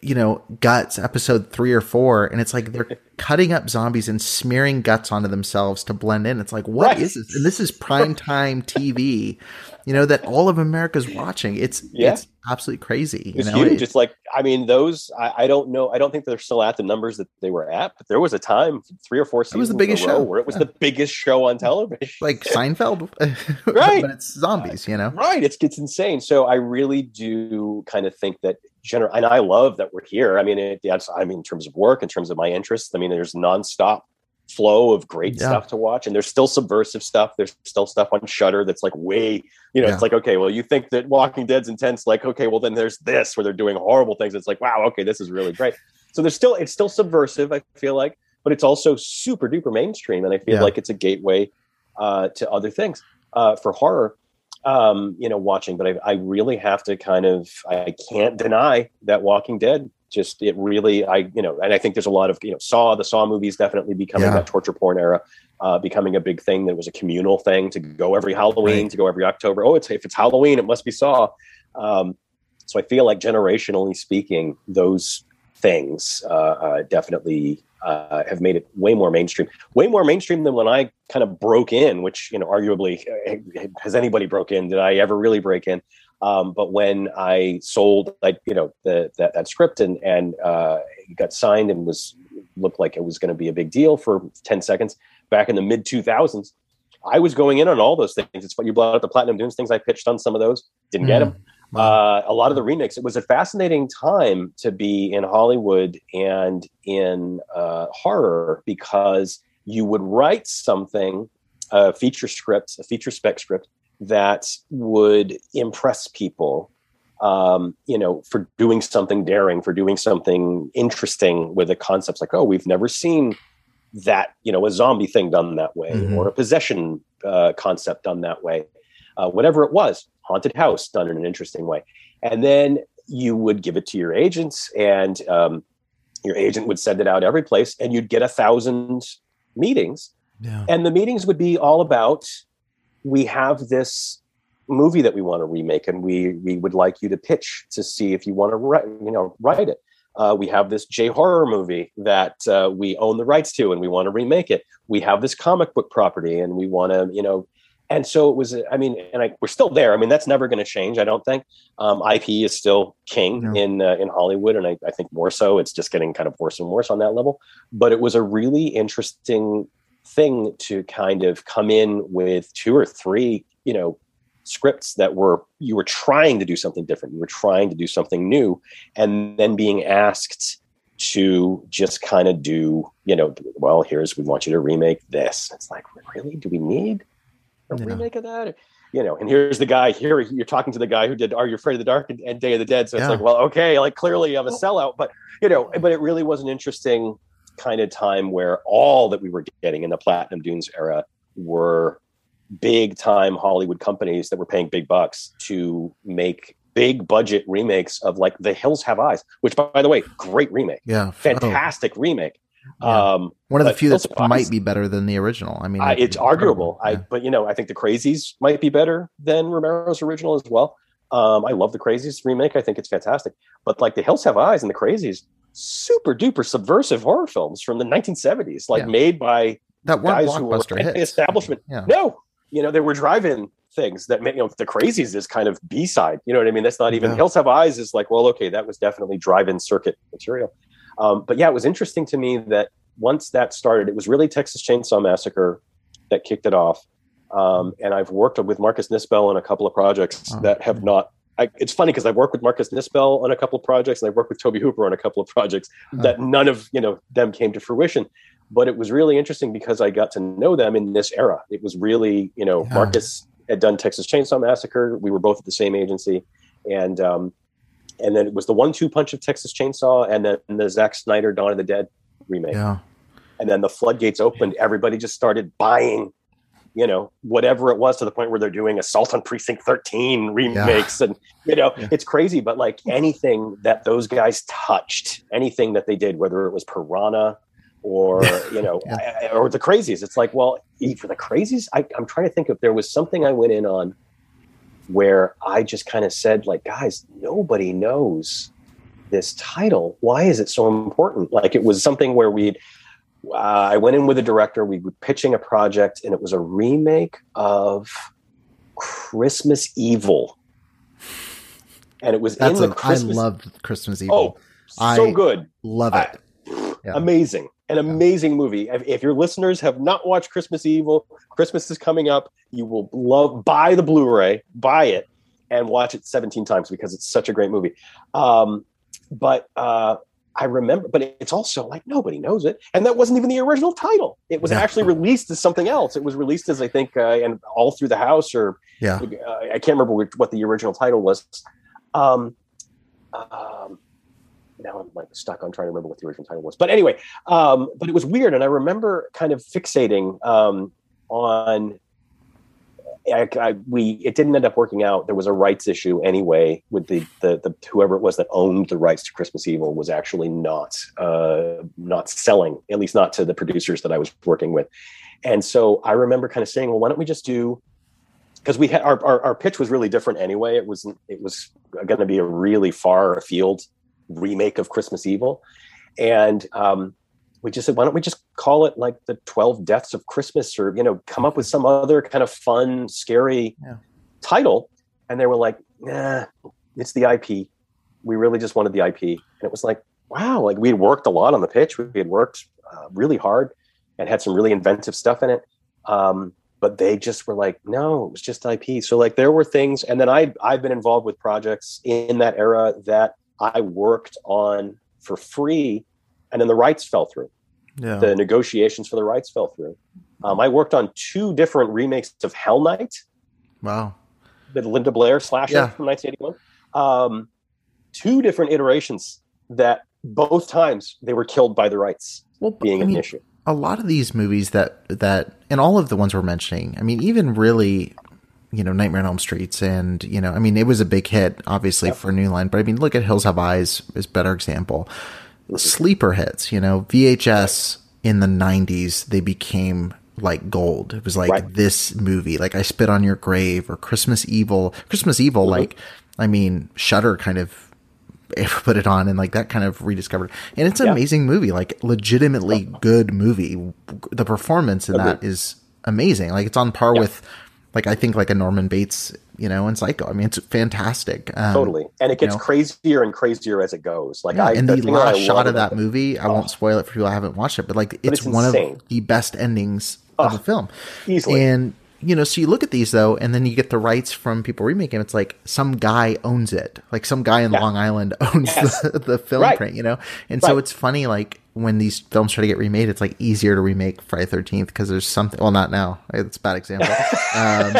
you know, Guts episode three or four, and it's like they're *laughs* cutting up zombies and smearing guts onto themselves to blend in. It's like, what right. is this? And this is prime *laughs* time TV, you know, that all of America's watching. It's yeah. it's absolutely crazy. It's know? huge. It's like, I mean, those I, I, don't know. I don't think they're still at the numbers that they were at, but there was a time, three or four seasons, it was the biggest show where it was yeah. the biggest show on television, *laughs* like Seinfeld, right? but it's zombies, you know, right? It's it's insane. So I really do kind of think that general, and I love that we're here. I mean, it, I mean, in terms of work, in terms of my interests, I mean, there's nonstop flow of great yeah. stuff to watch and there's still subversive stuff there's still stuff on shutter that's like way you know yeah. it's like okay well you think that walking dead's intense like okay well then there's this where they're doing horrible things it's like wow okay this is really great so there's still it's still subversive i feel like but it's also super duper mainstream and i feel yeah. like it's a gateway uh, to other things uh, for horror um, you know watching but I, I really have to kind of i can't deny that walking dead just it really i you know and i think there's a lot of you know saw the saw movies definitely becoming yeah. that torture porn era uh, becoming a big thing that was a communal thing to go every halloween right. to go every october oh it's if it's halloween it must be saw um, so i feel like generationally speaking those things uh, uh, definitely uh, have made it way more mainstream way more mainstream than when i kind of broke in which you know arguably has anybody broke in did i ever really break in um, but when I sold, like you know, the, that, that script and and uh, got signed and was looked like it was going to be a big deal for ten seconds back in the mid two thousands, I was going in on all those things. It's what you brought up the Platinum Dunes things. I pitched on some of those, didn't mm. get them. Uh, a lot of the remakes. It was a fascinating time to be in Hollywood and in uh, horror because you would write something, a feature script, a feature spec script, that would impress people um, you know, for doing something daring, for doing something interesting with the concepts like, oh, we've never seen that, you know, a zombie thing done that way mm-hmm. or a possession uh, concept done that way, uh, whatever it was, haunted house done in an interesting way. And then you would give it to your agents, and um, your agent would send it out every place, and you'd get a thousand meetings. Yeah. And the meetings would be all about we have this movie that we want to remake and we we would like you to pitch to see if you want to write you know write it uh, we have this J horror movie that uh, we own the rights to and we want to remake it we have this comic book property and we want to you know and so it was i mean and I, we're still there i mean that's never going to change i don't think um, ip is still king no. in uh, in hollywood and I, I think more so it's just getting kind of worse and worse on that level but it was a really interesting thing to kind of come in with two or three, you know, scripts that were you were trying to do something different, you were trying to do something new, and then being asked to just kind of do, you know, well, here's we want you to remake this. It's like, really? Do we need a yeah. remake of that? you know, and here's the guy here. You're talking to the guy who did "Are You Afraid of the Dark" and, and Day of the Dead. So it's like, well, okay, like clearly I'm a sellout, but you know, but it really was an interesting kind of time where all that we were getting in the Platinum Dunes era were big time Hollywood companies that were paying big bucks to make big budget remakes of like The Hills Have Eyes, which by the way, great remake. Yeah. Oh. Fantastic oh. remake. Yeah. Um, One of the few that might be better than the original. I mean, I, it's arguable. Yeah. I, but you know, I think the Crazies might be better than Romero's original as well. Um, I love the Crazies remake. I think it's fantastic. But like the Hills Have Eyes and the Crazies, super duper subversive horror films from the 1970s, like yeah. made by that guys who were establishment. Yeah. No, you know, they were drive-in things that made, you know, the Crazies is kind of B-side. You know what I mean? That's not even yeah. Hills Have Eyes is like, well, okay, that was definitely drive-in circuit material. Um, but yeah, it was interesting to me that once that started, it was really Texas Chainsaw Massacre that kicked it off. Um, and I've worked with Marcus Nispel on a couple of projects oh, that have not. I, it's funny because I've worked with Marcus Nispel on a couple of projects, and I've worked with Tobe Hooper on a couple of projects oh. that none of you know them came to fruition. But it was really interesting because I got to know them in this era. It was really you know yeah. Marcus had done Texas Chainsaw Massacre. We were both at the same agency, and um, and then it was the one-two punch of Texas Chainsaw, and then the Zack Snyder Dawn of the Dead remake. Yeah. And then the floodgates opened. Everybody just started buying you know, whatever it was to the point where they're doing Assault on Precinct 13 remakes. Yeah. And, you know, yeah. it's crazy. But like anything that those guys touched, anything that they did, whether it was Piranha or, *laughs* you know, yeah. or the crazies, it's like, well, for the crazies, I, I'm trying to think if there was something I went in on where I just kind of said, like, guys, nobody knows this title. Why is it so important? Like, it was something where we'd, uh, I went in with a director. We were pitching a project, and it was a remake of Christmas Evil. And it was That's in the a, Christmas. I love Christmas Evil. Oh, so I good. Love it. I, yeah. Amazing. An amazing movie. If, if, your listeners have not watched Christmas Evil, Christmas is coming up. You will love buy the Blu-ray, buy it, and watch it 17 times because it's such a great movie. Um, but uh, I remember, but it's also like nobody knows it, and that wasn't even the original title. It was yeah. actually released as something else. It was released as I think, uh, and all through the house, or yeah, uh, I can't remember what the original title was. Um, um, now I'm like stuck on trying to remember what the original title was. But anyway, um, but it was weird, and I remember kind of fixating um, on I, I, we it didn't end up working out. There was a rights issue anyway with the, the, the whoever it was that owned the rights to Christmas Evil was actually not uh, not selling, at least not to the producers that I was working with. And so I remember kind of saying, well, why don't we just do because we had our, our, our pitch was really different anyway. It was it was going to be a really far afield remake of Christmas Evil, and um, we just said, why don't we just call it like the 12 deaths of Christmas or, you know, come up with some other kind of fun, scary yeah. title. And they were like, nah, it's the IP. We really just wanted the IP. And it was like, wow, like we had worked a lot on the pitch. We had worked uh, really hard and had some really inventive stuff in it. Um, but they just were like, no, it was just IP. So like there were things, and then I I've been involved with projects in that era that I worked on for free and then the rights fell through. Yeah. The negotiations for the rights fell through. Um, I worked on two different remakes of Hell Night. Wow. The Linda Blair slasher yeah. from 1981. Um, two different iterations that both times they were killed by the rights well, being I mean, an issue. A lot of these movies that that and all of the ones we're mentioning, I mean, even really you know, Nightmare on Elm Streets, and you know, I mean, it was a big hit, obviously for New Line, but I mean, look at Hills Have Eyes is better example sleeper hits. You know, VHS in the '90s they became like gold. It was like right. this movie, like I Spit on Your Grave or Christmas Evil. Christmas Evil, mm-hmm. like I mean, Shudder kind of *laughs* put it on and like that kind of rediscovered. And it's an yeah. amazing movie, like legitimately good movie. The performance in that is amazing. Like it's on par yeah. with like I think like a Norman Bates you know, and Psycho. I mean, it's fantastic. Um, totally, and it gets you know, crazier and crazier as it goes. Like, yeah, I, and the, the last shot of that movie, I oh. won't spoil it for people I haven't watched it, but like, it's, but it's one insane. of the best endings oh, of the film, easily. And you know, so you look at these though, and then you get the rights from people remaking. It's like some guy owns it, like some guy in yeah. Long Island *laughs* owns yes. the, the, film right. print, you know. And right. so it's funny, like when these films try to get remade, it's like easier to remake Friday Thirteenth because there's something. Well, not now. It's a bad example. *laughs* Um,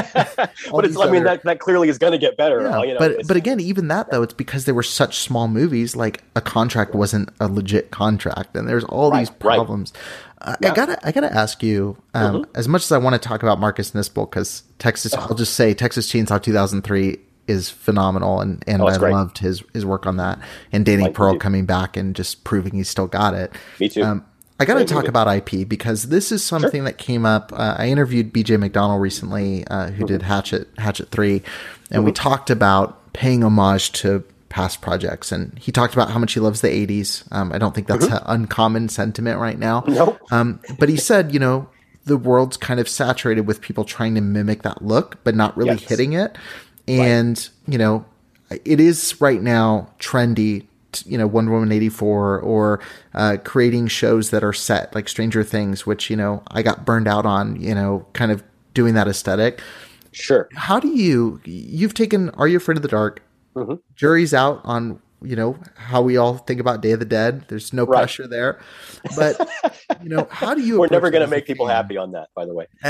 but it's. I mean, that, that clearly is going to get better. Yeah, you know, but but again, even that though, it's because they were such small movies. Like a contract wasn't a legit contract, and there's all right, these problems. Right. Uh, yeah. I gotta I gotta ask you. Um, mm-hmm. As much as I want to talk about Marcus Nispel, because Texas, I'll just say Texas Chainsaw 2003 is phenomenal, and and oh, I great. loved his his work on that, and Danny like Pearl coming back and just proving he's still got it. Me too. Um, I got to talk about IP because this is something sure. that came up. Uh, I interviewed BJ McDonnell recently, uh, who mm-hmm. did Hatchet Hatchet Three, and mm-hmm. we talked about paying homage to past projects, and he talked about how much he loves the '80s. Um, I don't think that's mm-hmm. an uncommon sentiment right now. Nope. Um, but he said, you know, the world's kind of saturated with people trying to mimic that look, but not really yes. hitting it. And right. you know, it is right now trendy you know Wonder Woman eighty four or uh, creating shows that are set like Stranger Things, which you know I got burned out on. You know, kind of doing that aesthetic. Sure. How do you? You've taken Are You Afraid of the Dark? Mm-hmm. Jury's out on you know how we all think about Day of the Dead. There's no right. pressure there, but you know how do you? *laughs* We're never going to make people happy on that. By the way, *laughs*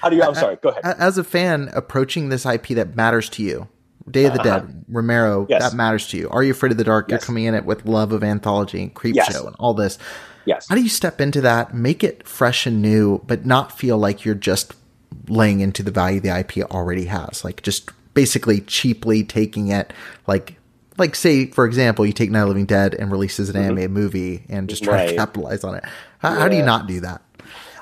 how do you? I'm sorry. Go ahead. As a fan approaching this IP that matters to you, Day of the uh-huh. Dead, Romero, yes. that matters to you. Are you afraid of the dark? Yes. You're coming in it with love of anthology and creep yes. show and all this. Yes. How do you step into that, make it fresh and new, but not feel like you're just laying into the value the IP already has? Like just basically cheaply taking it like like say for example you take Night of Living Dead and releases an mm-hmm. animated movie and just try right. to capitalize on it. How, yeah. how, do you not do that?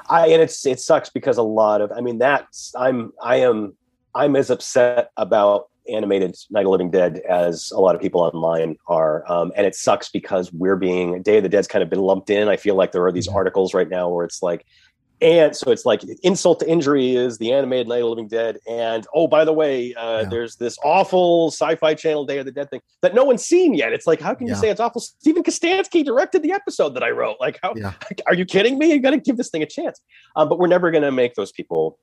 I and it's it sucks because a lot of I mean that's I'm I am I'm as upset about animated Night of Living Dead as a lot of people online are. Um, and it sucks because we're being Day of the Dead's kind of been lumped in. I feel like there are these mm-hmm. articles right now where it's like, and so it's like insult to injury is the animated Night of the Living Dead. And oh, by the way, uh, yeah. there's this awful Syfy channel Day of the Dead thing that no one's seen yet. It's like, how can yeah. you say it's awful? Steven Kostanski directed the episode that I wrote. Like, how yeah. *laughs* are you kidding me? You got to give this thing a chance. Um, but we're never going to make those people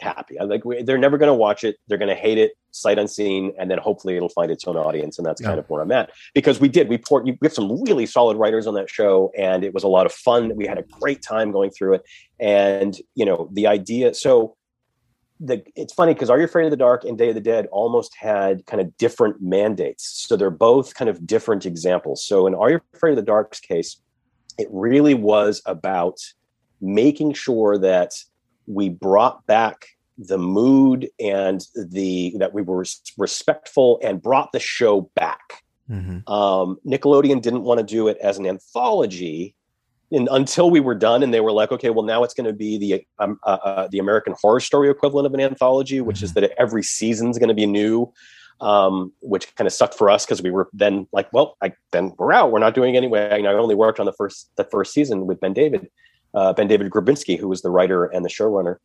happy. I like they're never going to watch it. They're going to hate it sight unseen, and then hopefully it'll find its own audience. And that's yeah. kind of where I'm at because we did we port we have some really solid writers on that show, and it was a lot of fun. We had a great time going through it, and you know the idea. So the it's funny because Are You Afraid of the Dark and Day of the Dead almost had kind of different mandates. So they're both kind of different examples. So in Are You Afraid of the Dark's case, it really was about making sure that we brought back the mood and the that we were respectful and brought the show back. Mm-hmm. Um, Nickelodeon didn't want to do it as an anthology and until we were done and they were like okay well now it's going to be the um, uh, uh, the american horror story equivalent of an anthology which mm-hmm. is that every season's going to be new um, which kind of sucked for us because we were then like well I, then we're out we're not doing anyway I, I only worked on the first the first season with ben david uh, Ben David Grabinski, who was the writer and the showrunner.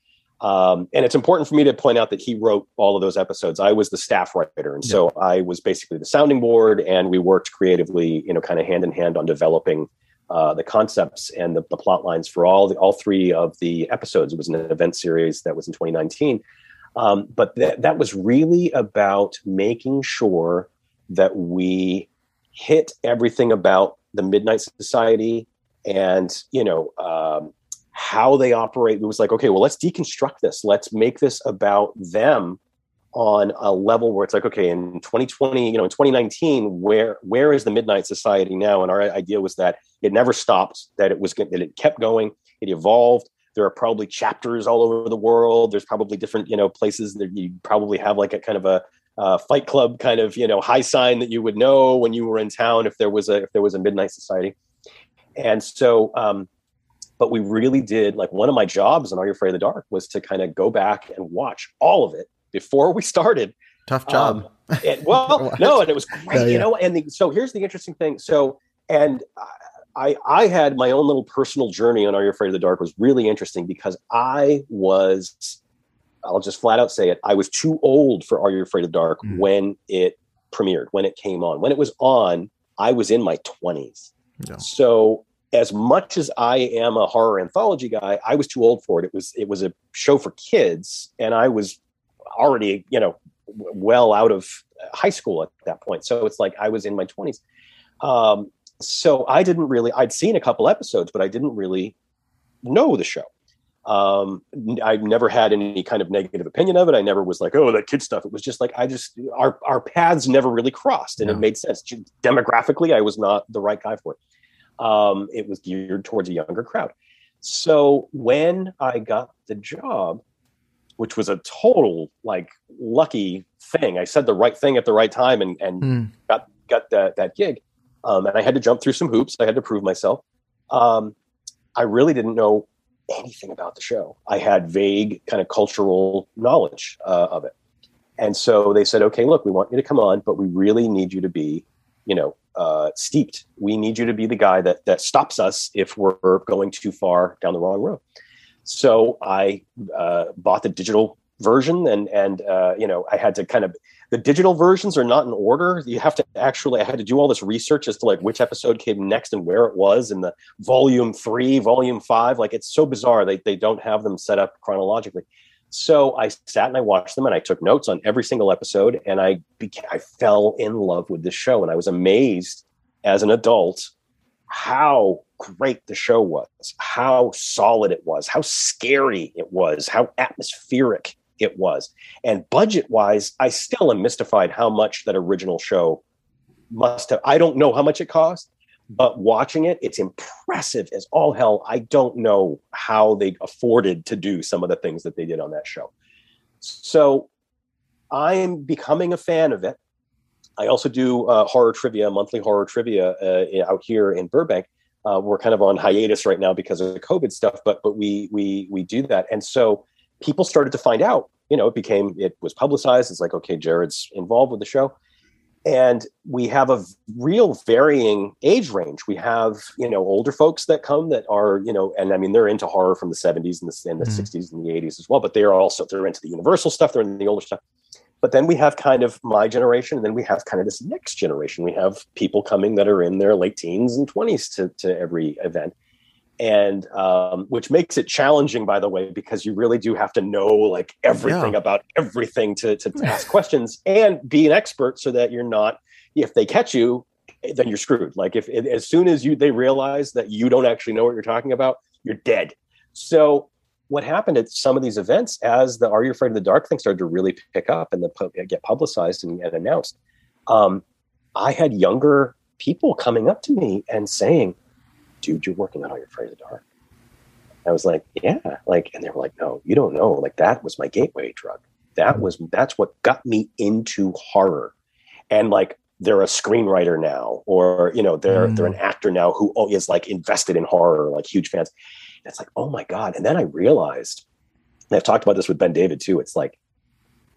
Um, and it's important for me to point out that he wrote all of those episodes. I was the staff writer, and yeah. so I was basically the sounding board, and we worked creatively, you know, kind of hand in hand on developing uh, the concepts and the, the, plot lines for all the all three of the episodes. It was an event series that was in 2019, um, but th- that was really about making sure that we hit everything about the Midnight Society and you know um, how they operate. It was like, okay, well, let's deconstruct this. Let's make this about them on a level where it's like, okay, in 2020, you know, in 2019, where where is the Midnight Society now? And our idea was that it never stopped. That it was that it kept going. It evolved. There are probably chapters all over the world. There's probably different, you know, places that you probably have like a kind of a uh, Fight Club kind of, you know, high sign that you would know when you were in town if there was a if there was a Midnight Society. And so, um, but we really did like one of my jobs in Are You Afraid of the Dark was to kind of go back and watch all of it before we *laughs* started. Tough job. Um, and, well, *laughs* no, and it was great, yeah. you know. And the, so here's the interesting thing. So, and I, I had my own little personal journey on Are You Afraid of the Dark was really interesting because I was, I'll just flat out say it, I was too old for Are You Afraid of the Dark mm. when it premiered, when it came on. When it was on, I was in my 20s. Yeah. So as much as I am a horror anthology guy, I was too old for it. It was it was a show for kids, and I was already you know well out of high school at that point. So it's like I was in my twenties. Um, so I didn't really. I'd seen a couple episodes, but I didn't really know the show. Um, I never had any kind of negative opinion of it. I never was like, oh, that kid stuff. It was just like I just our our paths never really crossed, and yeah. it made sense. Demographically, I was not the right guy for it um, it was geared towards a younger crowd. So when I got the job, which was a total like lucky thing, I said the right thing at the right time and and mm. got got that that gig. Um, and I had to jump through some hoops. I had to prove myself. Um, I really didn't know anything about the show. I had vague kind of cultural knowledge uh, of it. And so they said, okay, look, we want you to come on, but we really need you to be, you know, uh, steeped. We need you to be the guy that that stops us if we're going too far down the wrong road. So I uh, bought the digital version, and and uh, you know I had to kind of the digital versions are not in order. You have to actually I had to do all this research as to like which episode came next and where it was in the volume three, volume five. Like it's so bizarre. They they don't have them set up chronologically. So I sat and I watched them and I took notes on every single episode and I became, I fell in love with the show and I was amazed as an adult how great the show was, how solid it was, how scary it was, how atmospheric it was. And budget wise, I still am mystified how much that original show must have. I don't know how much it cost, but watching it, it's impressive as all hell. I don't know how they afforded to do some of the things that they did on that show. So I'm becoming a fan of it. I also do uh, horror trivia, monthly horror trivia uh, out here in Burbank. Uh, we're kind of on hiatus right now because of the COVID stuff, but but we we we do that, and so people started to find out. You know, it became it was publicized. It's like okay, Jared's involved with the show, and we have a real varying age range. We have you know older folks that come that are you know and i mean they're into horror from the 70s and the, and the mm. 60s and the 80s as well but they are also they're into the universal stuff they're into the older stuff. But then we have kind of my generation and then we have kind of this next generation. We have people coming that are in their late teens and 20s to, to every event and um, which makes it challenging by the way because you really do have to know like everything yeah. about everything to, to, to *laughs* ask questions and be an expert so that you're not if they catch you then you're screwed like if as soon as you they realize that you don't actually know what you're talking about you're dead so what happened at some of these events as the are you afraid of the dark thing started to really pick up and the get publicized and, and announced um, i had younger people coming up to me and saying dude, you're working on Are You Afraid of the Dark? I was like, yeah, like, and they were like, no, you don't know. Like that was my gateway drug. That was that's what got me into horror. And like they're a screenwriter now, or you know, they're mm. they're an actor now who is like invested in horror, like huge fans. And it's like, oh my God. And then I realized, I've talked about this with Ben David too. It's like,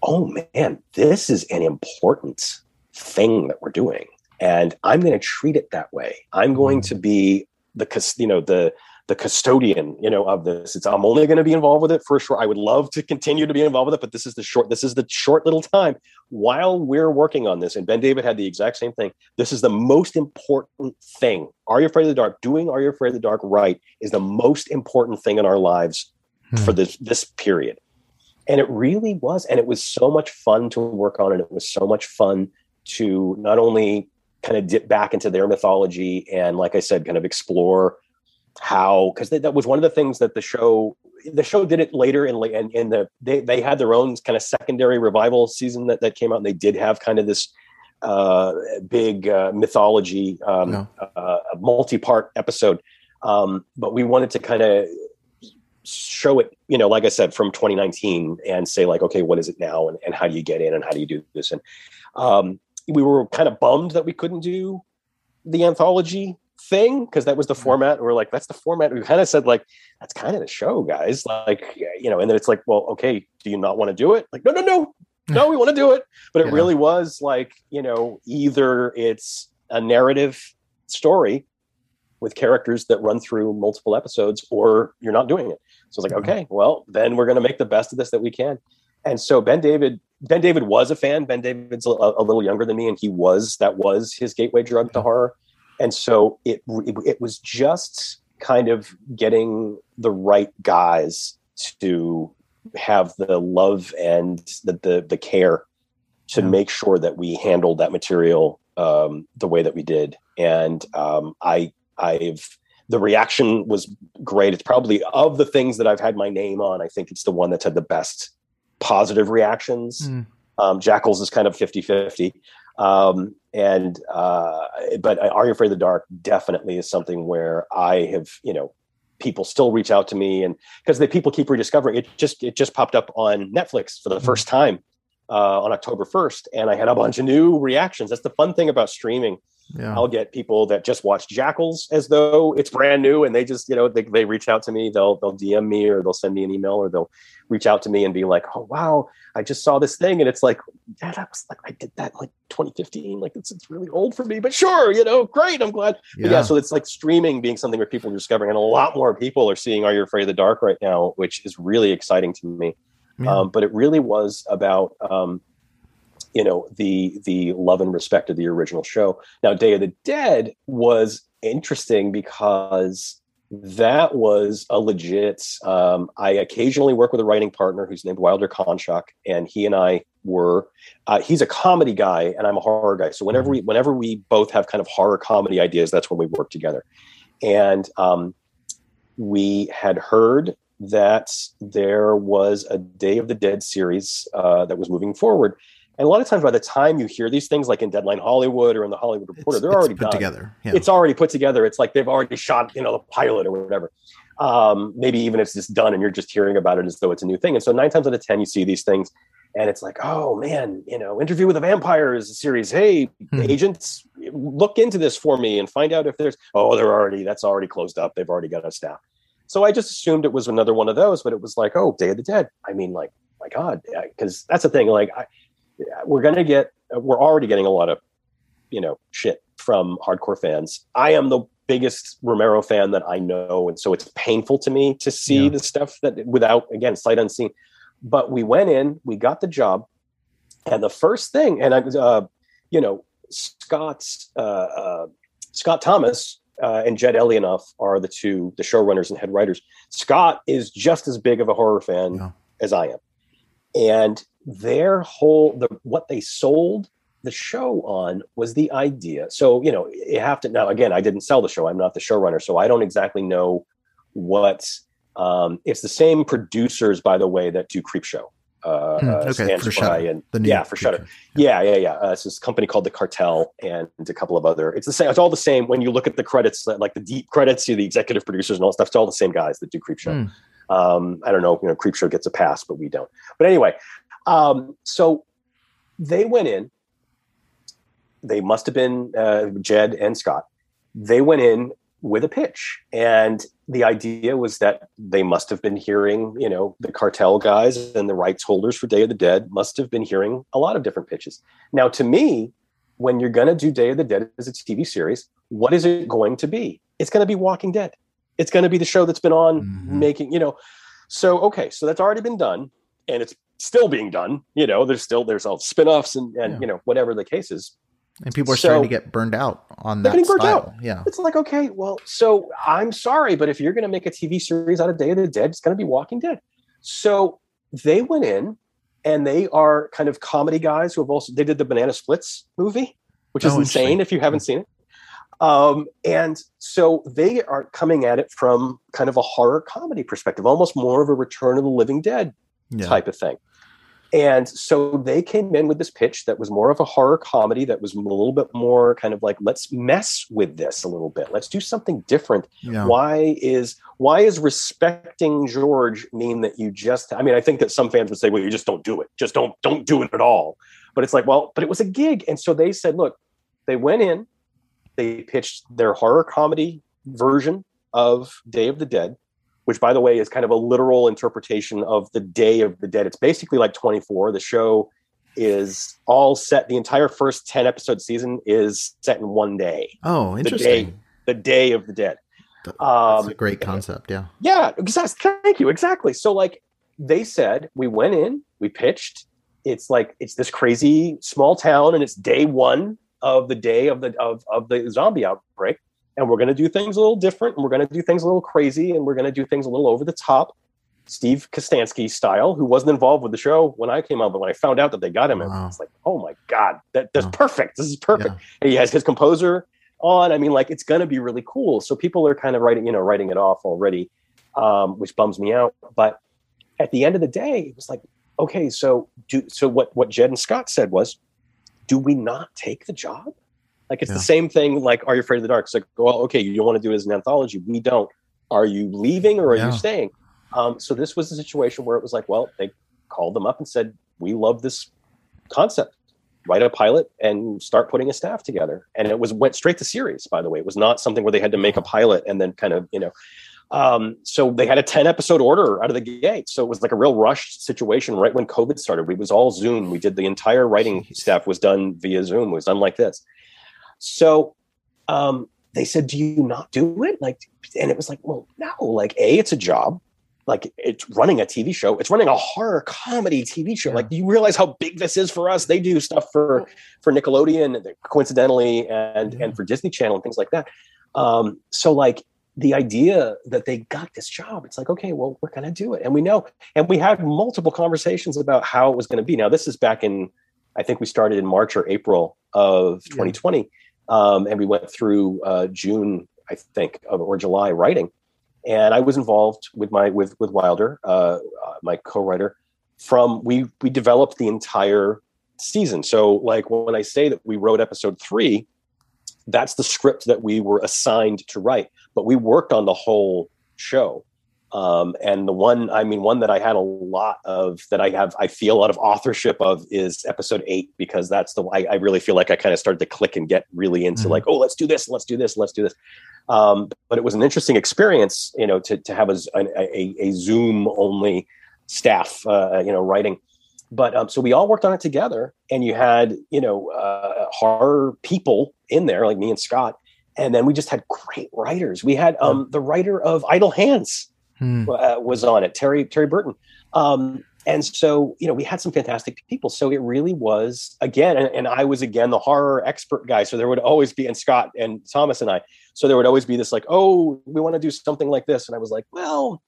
oh man, this is an important thing that we're doing. And I'm going to treat it that way. I'm going mm. to be the you know the the custodian you know of this. It's i'm only going to be involved with it for sure i would love to continue to be involved with it but this is the short this is the short little time. While we're working on this and ben david had the exact same thing this is the most important thing. Are you afraid of the dark? Doing are you afraid of the dark right is the most important thing in our lives hmm. for this this period. And it really was and it was so much fun to work on and it was so much fun to not only kind of dip back into their mythology and like i said kind of explore how because that was one of the things that the show the show did it later in and in the they, they had their own kind of secondary revival season that, that came out and they did have kind of this uh, big uh, mythology um, no. uh, multi-part episode. Um, but we wanted to kind of show it you know like i said from 2019 and say like okay what is it now? And, and how do you get in? And how do you do this? And um, we were kind of bummed that we couldn't do the anthology thing because that was the mm-hmm. format. we're like, that's the format. We kind of said like, that's kind of the show, guys. Like, you know, and then it's like, well, okay, do you not want to do it? Like, no, no, no, no, we want to do it. But it yeah. really was like, you know, either it's a narrative story with characters that run through multiple episodes, or you're not doing it. So it's like, mm-hmm. okay, well, then we're going to make the best of this that we can. And so Ben David Ben David was a fan. Ben David's a, a, little younger than me, and he was that was his gateway drug to horror. And so it it, it was just kind of getting the right guys to have the love and the the, the care to yeah. make sure that we handled that material um, the way that we did. And um, I I've the reaction was great. It's probably of the things that I've had my name on. I think it's the one that's had the best positive reactions. Mm. Um, Jackals is kind of 50 50. Um, and, uh, but Are You Afraid of the Dark definitely is something where I have, you know, people still reach out to me and because the people keep rediscovering it just it just popped up on netflix for the mm. first time uh, on october 1st and i had a bunch of new reactions that's the fun thing about streaming Yeah. I'll get people that just watch Jackals as though it's brand new, and they just you know they, they reach out to me. They'll they'll DM me or they'll send me an email or they'll reach out to me and be like, "Oh wow, I just saw this thing," and it's like, "Yeah, that was like I did that in like 2015. Like it's it's really old for me, but sure, you know, great. I'm glad." Yeah. yeah, so it's like streaming being something where people are discovering, and a lot more people are seeing "Are You Afraid of the Dark" right now, which is really exciting to me. Yeah. Um, but it really was about um, you know the the love and respect of the original show. Now, Day of the Dead was interesting because that was a legit. Um, I occasionally work with a writing partner who's named Wilder Konchak, and he and I were. Uh, he's a comedy guy, and I'm a horror guy. So whenever we whenever we both have kind of horror comedy ideas, that's when we work together. And um, we had heard that there was a Day of the Dead series uh, that was moving forward. And a lot of times, by the time you hear these things, like in Deadline Hollywood or in the Hollywood Reporter, It's- they're it's already put done. together. Yeah. It's already put together. It's like they've already shot, you know, the pilot or whatever. Um, maybe even if it's just done and you're just hearing about it as though it's a new thing. And so nine times out of ten, you see these things, and it's like, oh man, you know, Interview with a Vampire is a series. Hey, Hmm. agents, look into this for me and find out if there's. Oh, they're already that's already closed up. They've already got a staff. So I just assumed it was another one of those, but it was like, oh, Day of the Dead. I mean, like, my God, because that's the thing. Like, I, we're gonna get, we're already getting a lot of, you know, shit from hardcore fans. I am the biggest Romero fan that I know, and so it's painful to me to see Yeah. the stuff that without again sight unseen. But we went in, we got the job, and the first thing, and I, uh, you know, Scott's uh, uh, Scott Thomas uh, and Jed Elinoff are the two, the showrunners and head writers. Scott is just as big of a horror fan Yeah. as I am, and their whole the what they sold the show on was the idea. So you know, you have to now. Again, I didn't sell the show. I'm not the showrunner, so I don't exactly know what. Um, it's the same producers, by the way, that do Creepshow. Uh, Hmm, okay, for and The new yeah, for Shudder. feature. Yeah, yeah, yeah. Uh, it's this company called the Cartel and a couple of other. It's the same. It's all the same. When you look at the credits, like the deep credits to the executive producers and all that stuff, it's all the same guys that do Creepshow. Hmm. Um, I don't know. You know, Creepshow gets a pass, but we don't. But anyway, um, so they went in. They must have been uh, Jed and Scott. They went in with a pitch, and the idea was that they must have been hearing, you know, the cartel guys and the rights holders for Day of the Dead must have been hearing a lot of different pitches. Now, to me, when you're going to do Day of the Dead as a TV series, what is it going to be? It's going to be Walking Dead. It's going to be the show that's been on Mhm. making, you know. So okay, so that's already been done, and it's still being done. You know, there's still there's all spin-offs and and Yeah. you know whatever the case is. And people are So- starting to get burned out on They're that getting burned style. Yeah. It's like okay, well, so I'm sorry, but if you're going to make a TV series out of Day of the Dead, it's going to be Walking Dead. So they went in, and they are kind of comedy guys who have also they did the Banana Splits movie, which is Oh, insane if you haven't seen it. Um, and so they are coming at it from kind of a horror comedy perspective, almost more of a Return of the Living Dead Yeah. type of thing. And so they came in with this pitch that was more of a horror comedy that was a little bit more kind of like let's mess with this a little bit. Let's do something different. Yeah. Why is why is respecting George mean that you just I mean I think that some fans would say well you just don't do it. Just don't don't do it at all. But it's like well but it was a gig and so they said look they went in they pitched their horror comedy version of Day of the Dead which by the way is kind of a literal interpretation of the day of the dead it's basically like 24 the show is all set the entire first 10 episode season is set in one day Oh, day- interesting. the day of the dead Th- um That's a great concept. Yeah. yeah exactly thank you exactly so like they said we went in we pitched it's like it's this crazy small town and it's day one of the day of the of, of the zombie outbreak and we're going to do things a little different and we're going to do things a little crazy and we're going to do things a little over the top steve Kostanski style who wasn't involved with the show when i came out but when i found out that they got him Wow. it's like oh my god that, that's Wow. perfect this is perfect Yeah. and he has his composer on i mean like it's going to be really cool so people are kind of writing you know writing it off already um, which bums me out but at the end of the day it was like okay so do so what what jed and scott said was do we not take the job like it's Yeah. the same thing like are you afraid of the dark it's like well okay you don't want to do it as an anthology we don't are you leaving or are Yeah. you staying um, so this was a situation where it was like well they called them up and said we love this concept write a pilot and start putting a staff together. And it was went straight to series, by the way. It was not something where they had to make a pilot and then kind of, you know. Um, so they had a 10 episode order out of the gate. So it was like a real rushed situation right when COVID started. We was all Zoom. We did the entire writing staff was done via Zoom. It was done like this. So um, they said, Do you not do it? Like, and it was like, well, no, like A, it's a job like it's running a TV show. It's running a horror comedy TV show. Yeah. Like you realize how big this is for us. They do stuff for for Nickelodeon, coincidentally, and yeah. and for Disney Channel and things like that. Um, so like the idea that they got this job, it's like okay, well we're gonna do it, and we know, and we had multiple conversations about how it was going to be. Now this is back in, I think we started in March or April of 2020, yeah. um, and we went through uh, June, I think, of, or July writing and I was involved with my with with Wilder, uh, uh, my co-writer. From we we developed the entire season. So like when I say that we wrote episode three, that's the script that we were assigned to write, but we worked on the whole show. Um, and the one, I mean, one that I had a lot of that I have, I feel a lot of authorship of is episode eight, because that's the, I, I really feel like I kind of started to click and get really into mm-hmm. like, oh, let's do this, let's do this, let's do this. Um, but it was an interesting experience, you know, to, to have a, a, a Zoom only staff, uh, you know, writing. But um, so we all worked on it together, and you had, you know, uh, horror people in there, like me and Scott. And then we just had great writers. We had um, the writer of Idle Hands hmm. uh, was on it, Terri Terri Burton. Um, and so you know we had some fantastic people so it really was again and, and, i was again the horror expert guy so there would always be and scott and thomas and i so there would always be this like oh we want to do something like this and i was like well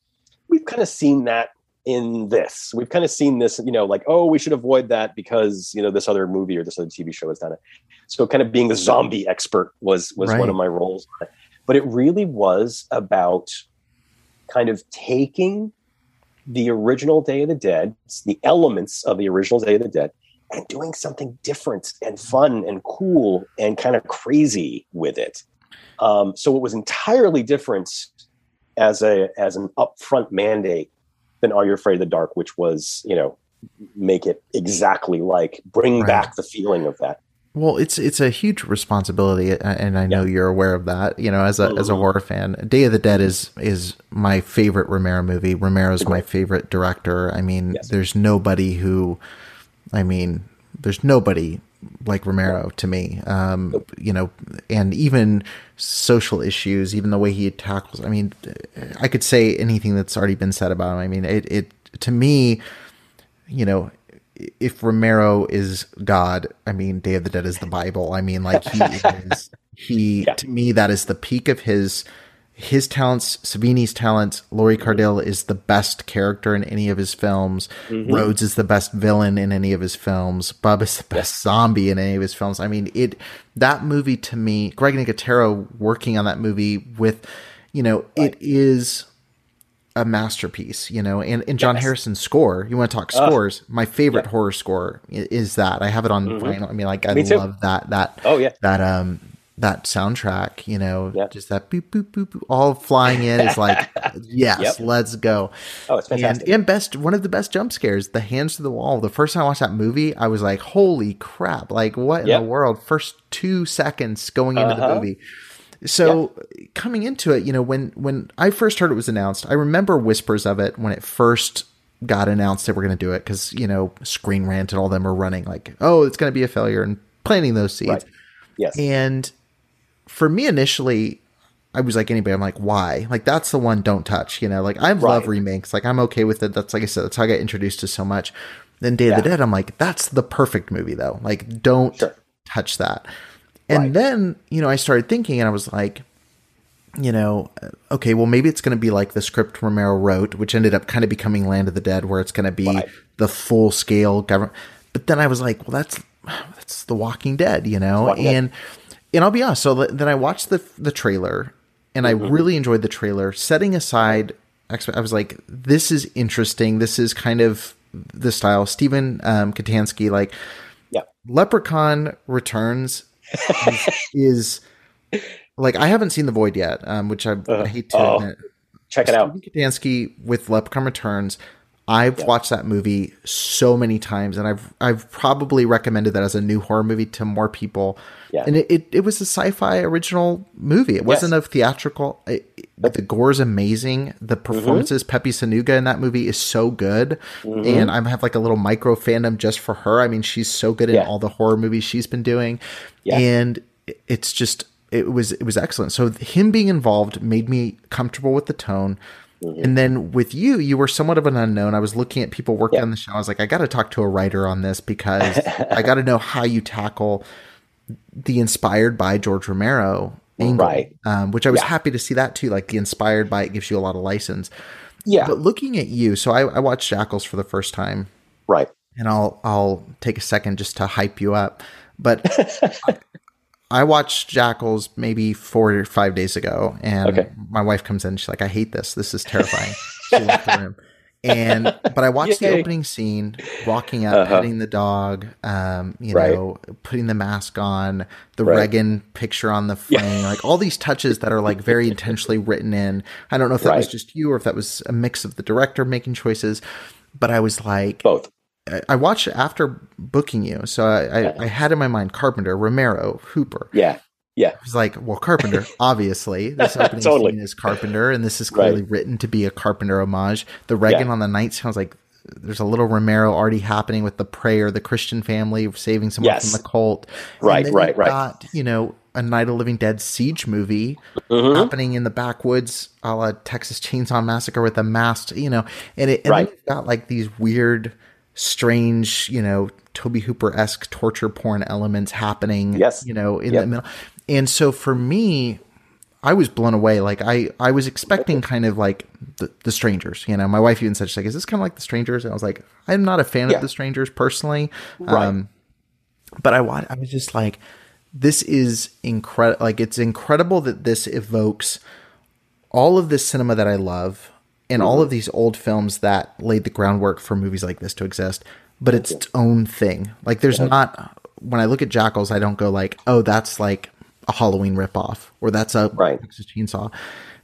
we've kind of seen that in this we've kind of seen this you know like oh we should avoid that because you know this other movie or this other tv show has done it so kind of being the zombie expert was was right. one of my roles but it really was about kind of taking the original Day of the Dead, the elements of the original Day of the Dead, and doing something different and fun and cool and kind of crazy with it. Um, so it was entirely different as a as an upfront mandate than Are You Afraid of the Dark, which was you know make it exactly like bring right. back the feeling of that. Well, it's it's a huge responsibility, and I know yeah. you're aware of that. You know, as a as a mm-hmm. horror fan, Day of the Dead is is my favorite Romero movie. Romero's my favorite director. I mean, yes. there's nobody who, I mean, there's nobody like Romero to me. Um, you know, and even social issues, even the way he tackles. I mean, I could say anything that's already been said about him. I mean, it it to me, you know, if Romero is God, I mean, Day of the Dead is the Bible. I mean, like he *laughs* is, he, yeah. to me, that is the peak of his, his talents, Savini's talents. Lori Cardille is the best character in any of his films. Mm-hmm. Rhodes is the best villain in any of his films. Bub is the best yes. zombie in any of his films. I mean, it, that movie to me, Greg Nicotero working on that movie with, you know, right. it is a masterpiece, you know, and, and John yes. Harrison's score. You want to talk scores? Uh, my favorite yeah. horror score is that. I have it on mm-hmm. vinyl. I mean, like I love that that oh yeah that um that soundtrack. You know, yeah. just that boop boop boop, boop all flying in is like *laughs* yes, yep. let's go. Oh, it's fantastic. And, and best one of the best jump scares, the hands to the wall. The first time I watched that movie, I was like, holy crap! Like what yep. in the world? First two seconds going into uh-huh. the movie so coming into it, you know, when when I first heard it was announced, I remember whispers of it when it first got announced that we're going to do it because you know Screen Rant and all them are running like, oh, it's going to be a failure and planting those seeds. Right. Yes. And for me initially, I was like anybody. I'm like, why? Like that's the one. Don't touch. You know, like I right. love remakes. Like I'm okay with it. That's like I said. That's how I got introduced to so much. Then Day yeah. of the Dead. I'm like, that's the perfect movie though. Like don't sure. touch that. And right. then, you know, I started thinking and I was like, you know, uh, okay, well, maybe it's going to be like the script Romero wrote, which ended up kind of becoming Land of the Dead, where it's going to be right. the full scale government. But then I was like, well, that's that's The Walking Dead, you know, and Dead. And I'll be honest. So then I watched the the trailer, and mm-hmm. I really enjoyed the trailer. Setting aside, I was like, this is interesting. This is kind of the style. Steven um, Kostanski, like, yeah, Leprechaun Returns *laughs* is, like I haven't seen The Void yet, um, which I, uh, I hate to oh, admit. Check it out. Kostanski with Leprechaun Returns. I've watched that movie so many times, and I've I've probably recommended that as a new horror movie to more people. Yeah. And it, it, it was a Syfy original movie. It wasn't a theatrical. It, the gore is amazing. The Mm-hmm. performances, Pepi Sonuga in that movie is so good, Mm-hmm. and I have like a little micro fandom just for her. I mean, she's so good in Yeah. all the horror movies she's been doing, Yeah. and it's just it was it was excellent. So him being involved made me comfortable with the tone. Mm-hmm. And then with you, you were somewhat of an unknown. I was looking at people working Yeah. on the show. I was like, I got to talk to a writer on this because *laughs* I got to know how you tackle the inspired by George Romero angle, Right. um, which I was Yeah. happy to see that too. Like the inspired by it gives you a lot of license. Yeah. But looking at you, so I, I watched Jackals for the first time, right. and I'll I'll take a second just to hype you up. But I, *laughs* I watched Jackals maybe four or five days ago, and Okay. my wife comes in. She's like, "I hate this. This is terrifying." she left the room. And but I watched the opening scene, walking up, Uh-huh. petting the dog, um, you Right. know, putting the mask on, the Right. Reagan picture on the frame, like all these touches that are like very intentionally written in. I don't know if that was just you or if that was a mix of the director making choices, but I was like, Both. I- I watched it after booking you, so I, I, Yeah. I had in my mind Carpenter, Romero, Hooper. Yeah. Yeah. I was like, well, Carpenter, *laughs* obviously. This *laughs* opening Totally. scene is Carpenter, and this is clearly Right. written to be a Carpenter homage. The Reagan Yeah. on the night sounds like there's a little Romero already happening with the prayer, the Christian family saving someone Yes. from the cult. Right, right, right. Got, you know, a Night of Living Dead siege movie Mhm. happening in the backwoods, a la Texas Chainsaw Massacre with a masked, you know, and it and Right. then you've got like these weird, strange, you know, Tobe Hooper esque torture porn elements happening. Yes. you know, in Yep. the middle, and so for me, I was blown away. Like I, I was expecting kind of like the, the strangers. You know, my wife even said she's like, "Is this kind of like the strangers?" And I was like, "I'm not a fan Yeah. of the strangers personally." Right. Um, but I I was just like, this is incredible. Like it's incredible that this evokes all of this cinema that I love and all of these old films that laid the groundwork for movies like this to exist. But it's its own thing. Like there's not when I look at Jackals, I don't go like, oh, that's like a Halloween ripoff or that's a Right. Texas Chainsaw.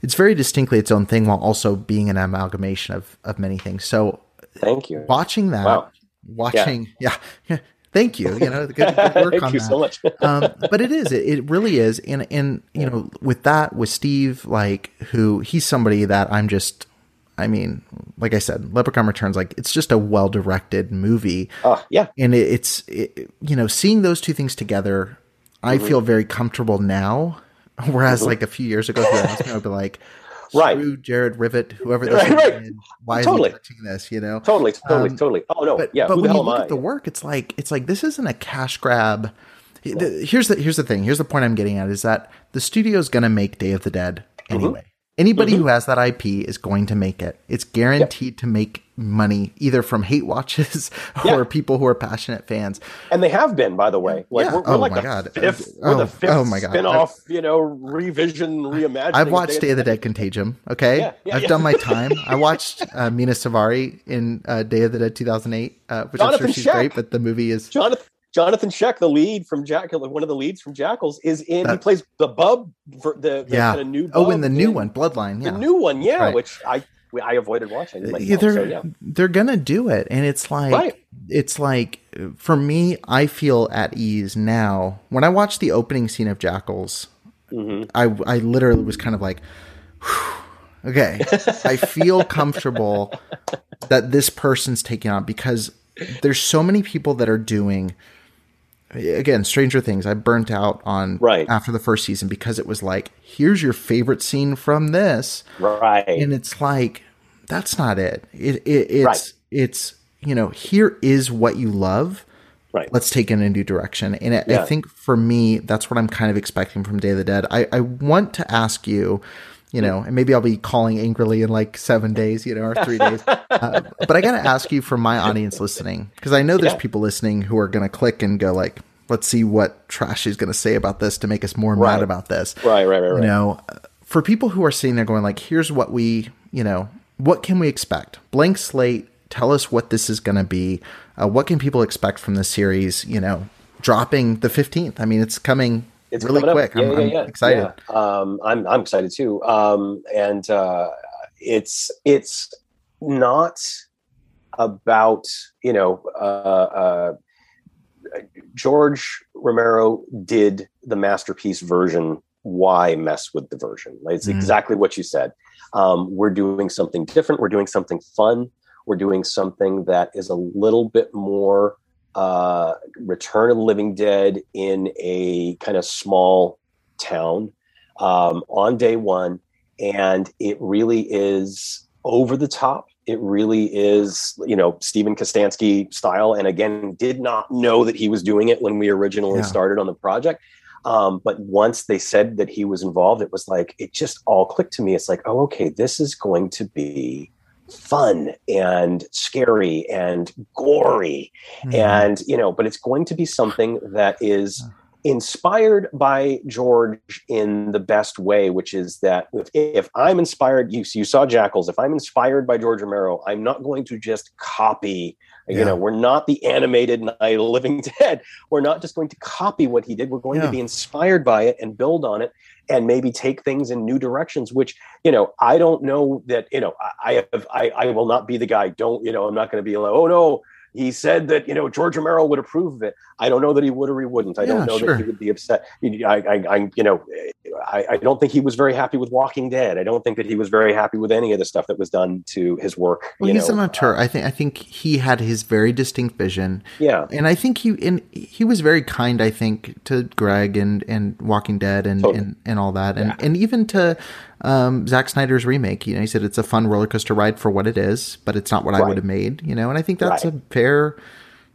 It's very distinctly its own thing while also being an amalgamation of of many things. So Thank you. watching that, Wow. watching, yeah, yeah, *laughs* thank you. You know, good, good *laughs* work Thank on you that. so much. *laughs* um, but it is, it, it really is, and and you know, with that, with Steve, like who he's somebody that I'm just, I mean, like I said, Leprechaun Returns, like it's just a well directed movie, Uh, yeah. and it, it's, it, you know, seeing those two things together, I Mm-hmm. feel very comfortable now. *laughs* Whereas, like a few years ago, if you asked me, I'd be like. *laughs* Right. Screw Jared Rivet, whoever this Right, is, right. and why Totally. is he touching this? You know, Totally. Totally. Um, totally. Oh no. but yeah. but Who the when you look I? at the work, it's like it's like this isn't a cash grab. The- Here's the here's the thing. Here's the point I'm getting at is that the studio's going to make Day of the Dead Mm-hmm. Anybody who has that IP is going to make it. It's guaranteed to make money either from hate watches *laughs* or Yeah. people who are passionate fans. And they have been, by the way. Like Yeah. we're, we're Oh like my the God. fifth. Oh, we're the fifth oh my God. spin-off, you know, revision, reimagining. I've watched Day of the Dead Contagion. Okay, Yeah, yeah, I've done my *laughs* time. I watched uh, Mena Suvari in uh, Day of the Dead 2008, uh, which I'm sure she's great, but the movie is Jonathan Jonathan Schaech, the lead from Jackal, one of the leads from Jackals, is in. he plays the Bub, the, the yeah. kind of new. oh, in the new in- one, Bloodline. Yeah, the new one, yeah, Right. which I I avoided watching. myself, Yeah, they're so, yeah. they're gonna do it, and it's like Right. it's like for me, I feel at ease now when I watch the opening scene of Jackals. Mm-hmm. I I literally was kind of like, "Whew, okay, I feel comfortable that this person's taking on because there's so many people that are doing. Again, Stranger Things. I burnt out on Right. after the first season because it was like, here's your favorite scene from this, Right. and it's like that's not it. It, it it's Right. it's you know here is what you love. right. Let's take it in a new direction. And I, I think for me, that's what I'm kind of expecting from Day of the Dead. I, I want to ask you, you know, and maybe I'll be calling angrily in like seven days, you know, or three days. *laughs* Uh, but I got to ask you for my audience listening, because I know there's Yeah. people listening who are going to click and go like, let's see what trash he's going to say about this to make us more Right. mad about this right. Right. Right. Right. you know for people who are sitting there going like here's what we you know what can we expect blank slate tell us what this is going to be uh, what can people expect from the series you know dropping the 15th i mean it's coming it's really quick. Yeah, I'm, yeah, I'm yeah. excited Yeah. Um, I'm I'm excited too. Um, and uh, it's it's not about you know uh, uh, George Romero did the masterpiece version. Why mess with the version? It's mm. exactly what you said. Um, we're doing something different. We're doing something fun. We're doing something that is a little bit more uh, Return of the Living Dead in a kind of small town um, on day one. And it really is over the top. It really is, you know, Steven Kostanski style. And again, did not know that he was doing it when we originally yeah. started on the project. Um, but once they said that he was involved, it was like, it just all clicked to me. It's like, oh, okay, this is going to be fun and scary and gory. Mm-hmm. And, you know, but it's going to be something that is inspired by George in the best way, which is that if, if I'm inspired, you, you saw Jackals, if I'm inspired by George Romero, I'm not going to just copy yeah. You know, we're not the animated Night Living *laughs* Dead. We're not just going to copy what he did. We're going yeah. to be inspired by it and build on it and maybe take things in new directions which you know i don't know that you know i have i, I will not be the guy. Don't you know i'm not going to be like oh no he said that you know George Romero would approve of it. I don't know that he would or he wouldn't. I yeah, don't know sure. that he would be upset. I, I, I you know, I, I, don't think he was very happy with Walking Dead. I don't think that he was very happy with any of the stuff that was done to his work. Well, he's know. an auteur. Uh, I think I think he had his very distinct vision. Yeah, and I think he and he was very kind. I think to Greg and and Walking Dead and totally. and, and all that, and yeah. and even to um, Zack Snyder's remake. You know, he said it's a fun roller coaster ride for what it is, but it's not what right. I would have made. You know, and I think that's right. a fair.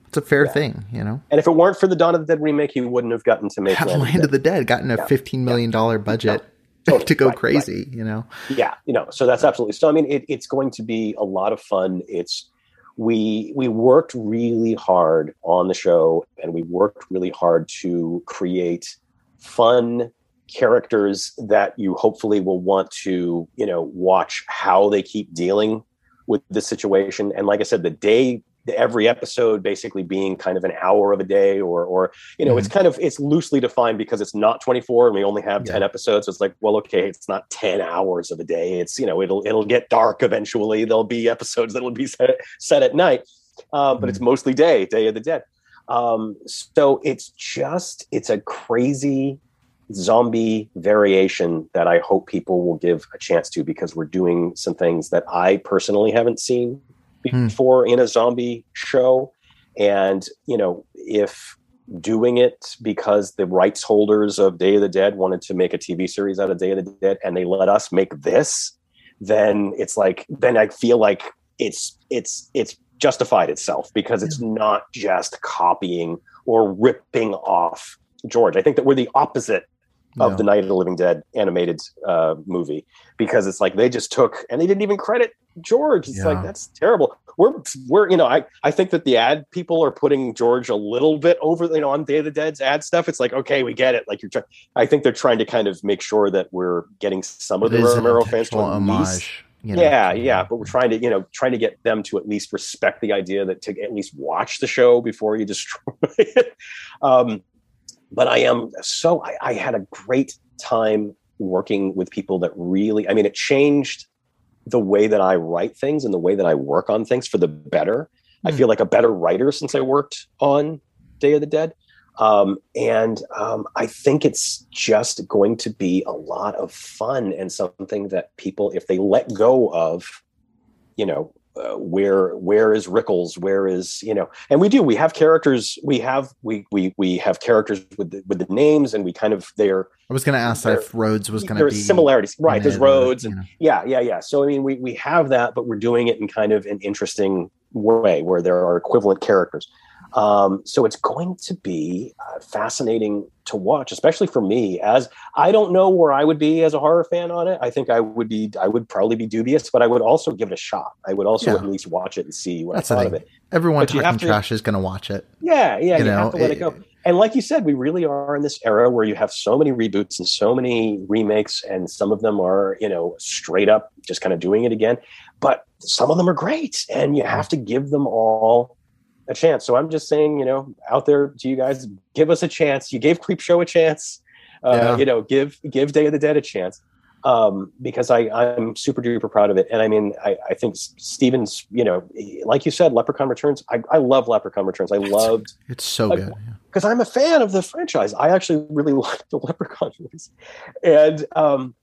It's a fair yeah. thing, you know. And if it weren't for the Dawn of the Dead remake, he wouldn't have gotten to make Land, Land of the Dead, gotten a yeah. fifteen million dollar budget. *laughs* Totally. *laughs* to go right, crazy, you know. Yeah, you know. So that's absolutely. So I mean, it, it's going to be a lot of fun. It's we we worked really hard on the show, and we worked really hard to create fun characters that you hopefully will want to you know watch how they keep dealing with the situation and like i said the day every episode basically being kind of an hour of a day or or you know mm-hmm. it's kind of it's loosely defined because it's not 24 and we only have yeah. 10 episodes so it's like well okay it's not 10 hours of a day it's you know it'll it'll get dark eventually there'll be episodes that'll be set, set at night um, but mm-hmm. it's mostly day day of the dead um, so it's just it's a crazy zombie variation that I hope people will give a chance to because we're doing some things that I personally haven't seen hmm. before in a zombie show. And, you know, if doing it because the rights holders of Day of the Dead wanted to make a TV series out of Day of the Dead and they let us make this, then it's like, then I feel like it's, it's, it's justified itself because it's not just copying or ripping off George. I think that we're the opposite of the Night of the Living Dead animated uh, movie because it's like they just took and they didn't even credit George. It's yeah. like that's terrible. We're we're you know I I think that the ad people are putting George a little bit over you know on Day of the Dead's ad stuff. It's like okay we get it. Like you're trying. I think they're trying to kind of make sure that we're getting some of it the Romero fans to homage. You know, yeah, yeah, but we're trying to, you know, trying to get them to at least respect the idea that to at least watch the show before you destroy *laughs* it. Um, but I am so I, I had a great time working with people that really I mean it changed the way that I write things and the way that I work on things for the better. Mm. I hmm. feel like a better writer since I worked on Day of the Dead. Um, and um, I think it's just going to be a lot of fun and something that people, if they let go of, you know, uh, where where is Rickles? Where is you know? And we do. We have characters. We have we we we have characters with the, with the names, and we kind of they're. I was going to ask if Rhodes was going to be similarities, right? There's Rhodes, and yeah, yeah, yeah. So I mean, we we have that, but we're doing it in kind of an interesting way where there are equivalent characters. Um, so it's going to be uh, fascinating to watch, especially for me. As I don't know where I would be as a horror fan on it. I think I would be, I would probably be dubious, but I would also give it a shot. I would also yeah. at least watch it and see what That's I thought of it. Everyone but talking to, trash is going to watch it. Yeah, yeah. You, you know, have to let it, it go. And like you said, we really are in this era where you have so many reboots and so many remakes, and some of them are, you know, straight up just kind of doing it again. But some of them are great, and you have to give them all a chance. So I'm just saying, you know, out there to you guys, give us a chance. You gave Creepshow a chance. Uh, yeah. You know, give give Day of the Dead a chance. um, because I, I'm super duper proud of it. And I mean, I, I think Stevens, you know, like you said, Leprechaun Returns. I, I love Leprechaun Returns. I loved. It's so like, good because I'm a fan of the franchise. I actually really *laughs* like the Leprechaun movies, and um,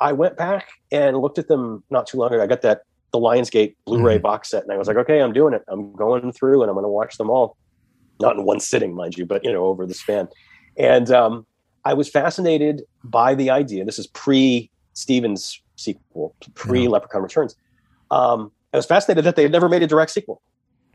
I went back and looked at them not too long ago. I got that the Lionsgate Blu-ray mm-hmm. box set, and I was like, okay, I'm doing it. I'm going through, and I'm going to watch them all, not in one sitting, mind you, but you know, over the span. And um, I was fascinated by the idea. This is pre Stevens sequel, pre Leprechaun Returns. Um, I was fascinated that they had never made a direct sequel.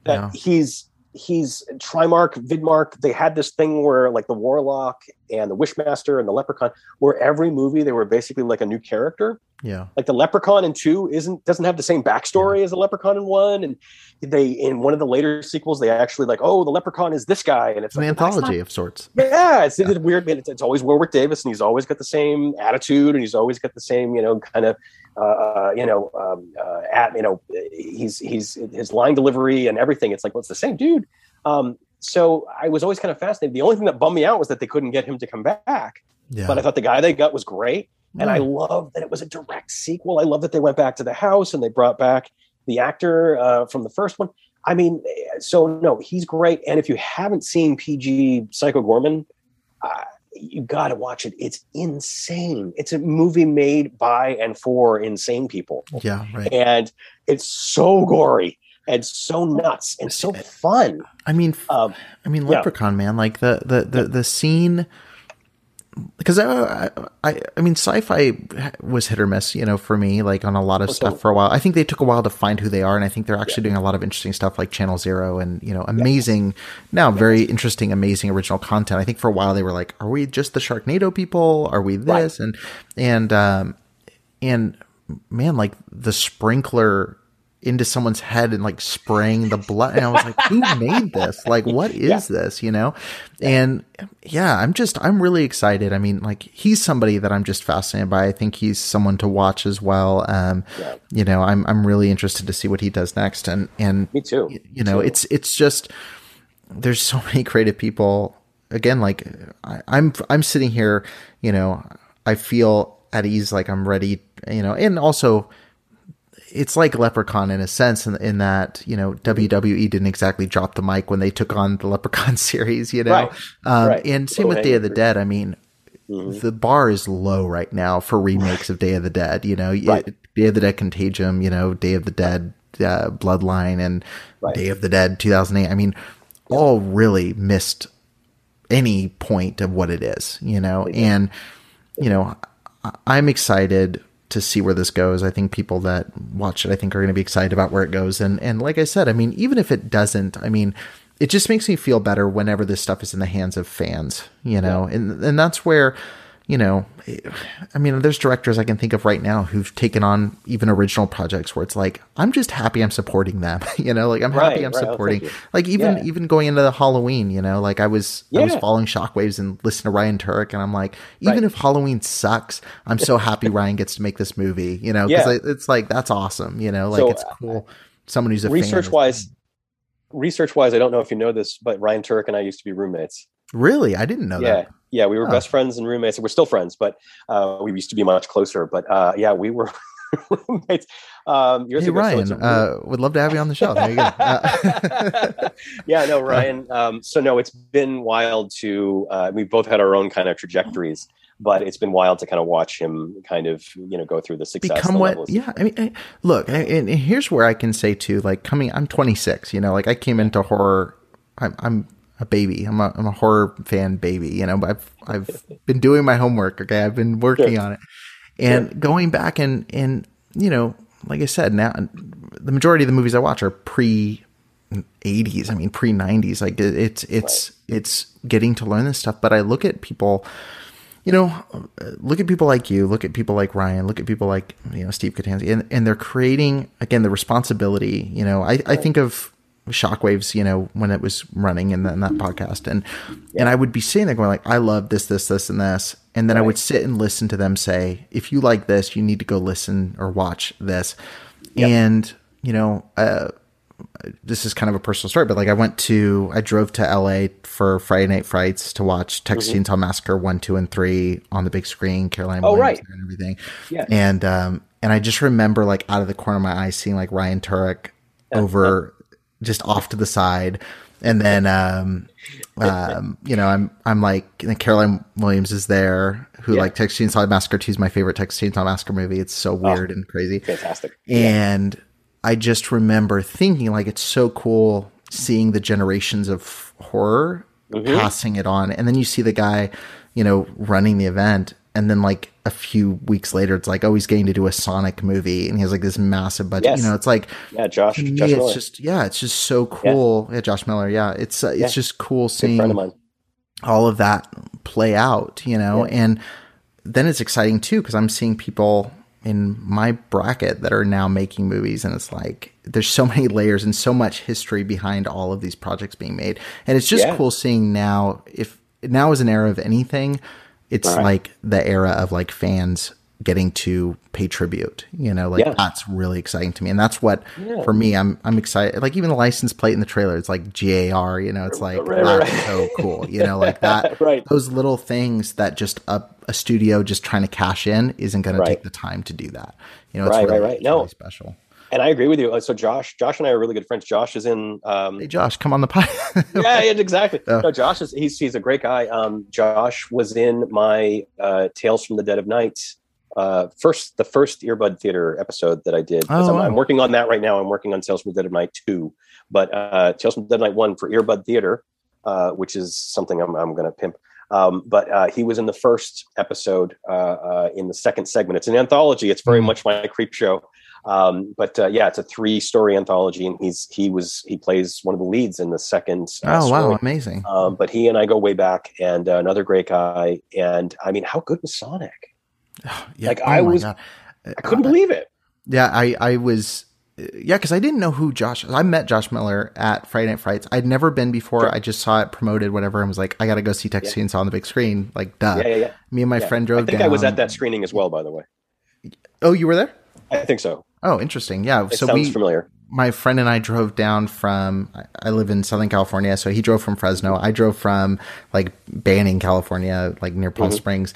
That yeah. he's he's Trimark, Vidmark. They had this thing where like the Warlock and the Wishmaster and the Leprechaun, where every movie they were basically like a new character. Yeah. Like the Leprechaun in two isn't doesn't have the same backstory yeah. as the Leprechaun in one. And they in one of the later sequels, they actually like, oh, the Leprechaun is this guy. And it's, an like, anthology not, of sorts. Yeah, it's, yeah. it's weird. It's, it's always Warwick Davis, and he's always got the same attitude, and he's always got the same, you know, kind of uh, uh, you know, um, uh, at you know, he's he's his line delivery and everything. It's like, well, it's the same dude. Um, so I was always kind of fascinated. The only thing that bummed me out was that they couldn't get him to come back. Yeah. But I thought the guy they got was great. And I love that it was a direct sequel. I love that they went back to the house and they brought back the actor uh, from the first one. I mean, so no, he's great. And if you haven't seen PG Psycho Goreman, uh, you got to watch it. It's insane. It's a movie made by and for insane people. Yeah, right. And it's so gory and so nuts and so fun. I mean, um, I mean, Leprechaun yeah. man, like the the the, the scene because I, I, I mean, Syfy was hit or miss, you know, for me, like on a lot of stuff for a while. I think they took a while to find who they are, and I think they're actually yeah. doing a lot of interesting stuff, like Channel Zero, and you know, amazing, yeah. now very interesting, amazing original content. I think for a while they were like, "Are we just the Sharknado people? Are we this?" Right. And and um, and man, like the sprinkler into someone's head and like spraying the blood. And I was like, who *laughs* made this? Like, what is yeah. this? You know? And yeah, I'm just, I'm really excited. I mean, like, he's somebody that I'm just fascinated by. I think he's someone to watch as well. Um, yeah. you know, I'm, I'm really interested to see what he does next. And, and, me too. You know, too. it's, it's just, there's so *laughs* many creative people. Again, like, I, I'm, I'm sitting here, you know, I feel at ease, like I'm ready, you know, and also, it's like Leprechaun in a sense, in, in, that you know WWE didn't exactly drop the mic when they took on the Leprechaun *laughs* series, you know. Right. Um, right. And same oh, with Day of the Dead. I mean, mm-hmm. the bar is low right now for remakes of Day of the Dead. You know, right. Day of the Dead Contagium, you know, Day of the Dead uh, Bloodline, and Day of the Dead 2008. I mean, all really missed any point of what it is, you know, and you know, I'm excited to see where this goes. I think people that watch it, I think, are going to be excited about where it goes. And and like I said, I mean, even if it doesn't, I mean, it just makes me feel better whenever this stuff is in the hands of fans, you know. Yeah. And and that's where you know, I mean, there's directors I can think of right now who've taken on even original projects where it's like, I'm just happy I'm supporting them. *laughs* you know, like I'm right, happy I'm right, supporting. Like even yeah. even going into the Halloween, you know, like I was yeah. I was following Shockwaves and listening to Ryan Turek, and I'm like, even right. if Halloween sucks, I'm so happy *laughs* Ryan gets to make this movie. You know, because yeah. it's like that's awesome. You know, like so, it's uh, cool. Someone who's a research wise. Research wise, I don't know if you know this, but Ryan Turek and I used to be roommates. Really, I didn't know yeah. that. Yeah, we were oh. best friends and roommates. We're still friends, but uh, we used to be much closer. But uh, yeah, we were *laughs* roommates. Um, years hey, ago, Ryan, so uh, would love to have you on the show. There you go. *laughs* *laughs* yeah, no, Ryan. Um, so no, it's been wild to. Uh, we both had our own kind of trajectories, but it's been wild to kind of watch him kind of you know go through the success. Become what? Yeah, I mean, I, look, I, and here's where I can say too, like coming. I'm 26. You know, like I came into horror. I'm, I'm a baby. I'm a I'm a horror fan baby. You know, I've I've been doing my homework. Okay, I've been working sure. on it, and sure. going back and and you know, like I said, now the majority of the movies I watch are pre 80s. I mean, pre 90s. Like it's it's right. it's getting to learn this stuff. But I look at people. You know, look at people like you, look at people like Ryan, look at people like, you know, Steve Kostanski, and, and they're creating, again, the responsibility. You know, I, right. I think of shockwaves you know when it was running in, the, in that podcast and yeah. and i would be sitting there going like i love this this this and this and then right. i would sit and listen to them say if you like this you need to go listen or watch this yep. and you know uh, this is kind of a personal story, but like I went to, I drove to LA for Friday Night Frights to watch Texas Mm-hmm. Chainsaw Massacre one, two, and three on the big screen. Caroline Oh, Williams right. and everything. Yeah. And um, and I just remember like out of the corner of my eye seeing like Ryan Turek over just off to the side. And then, um, um, you know, I'm, I'm like, Caroline Williams is there who Yeah. like Texas Chainsaw Massacre 2 is my favorite Texas Chainsaw Massacre movie. It's so weird and crazy. Fantastic. And I just remember thinking like it's so cool seeing the generations of horror passing it on. And then you see the guy, you know, running the event. And then like a few weeks later, it's like, oh, he's getting to do a Sonic movie and he has like this massive budget. Yes. You know, it's like, Yeah, Josh. me, Josh it's Miller, just, yeah, it's just so cool. Yeah, Josh Miller. Yeah. It's, uh, it's Yeah. just cool seeing all of that play out, you know, Yeah. and then it's exciting too because I'm seeing people in my bracket that are now making movies, and it's like there's so *laughs* many layers and so much history behind all of these projects being made, and it's just Yeah. cool seeing now if now is an era of anything, it's Right. like the era of like fans getting to pay tribute, you know, like Yeah. that's really exciting to me, and that's what Yeah. for me I'm I'm excited. Like even the license plate in the trailer, it's like GAR, you know, it's like Right, right, that's right. so cool, you know, like *laughs* that Right. those little things that just a, a studio just trying to cash in isn't going to take the time to do that. You know, it's Right, right, really, right. it's No. really special. And I agree with you. Uh, So Josh, Josh and I are really good friends. Josh is in. Um, Hey, Josh, come on the pod. *laughs* yeah, exactly. No, Josh is he's he's a great guy. Um, Josh was in my uh, Tales from the Dead of Night uh, first the first Earbud Theater episode that I did. Oh, I'm, wow. I'm working on that right now. I'm working on Tales from the Dead of Night two, but uh, Tales from the Dead of Night one for Earbud Theater, uh, which is something I'm I'm going to pimp. Um, but uh, he was in the first episode uh, uh, in the second segment. It's an anthology. It's very Mhm. much my Creepshow. Um, but uh, yeah, it's a three story anthology, and he's he was he plays one of the leads in the second. uh, oh, wow. Amazing. Um, but he and I go way back, and uh, another great guy. And I mean, how good was Sonic? *sighs* Yeah. like, I was- God. I couldn't believe it. Yeah, I, I was, yeah, because I didn't know who Josh. I met Josh Miller at Friday Night Frights. I'd never been before. Sure. I just saw it promoted, whatever, and was like, I got to go see Texas Chainsaw on the big screen. Like, duh. Yeah, yeah, yeah. Me and my yeah. friend drove I think down. I was at that screening as well, by the way. Oh, you were there? I think so. Oh, interesting. Yeah. It so sounds we, familiar. my friend and I drove down from I- live in Southern California, so he drove from Fresno. I drove from like Banning, California, like near Palm Mhm. Springs.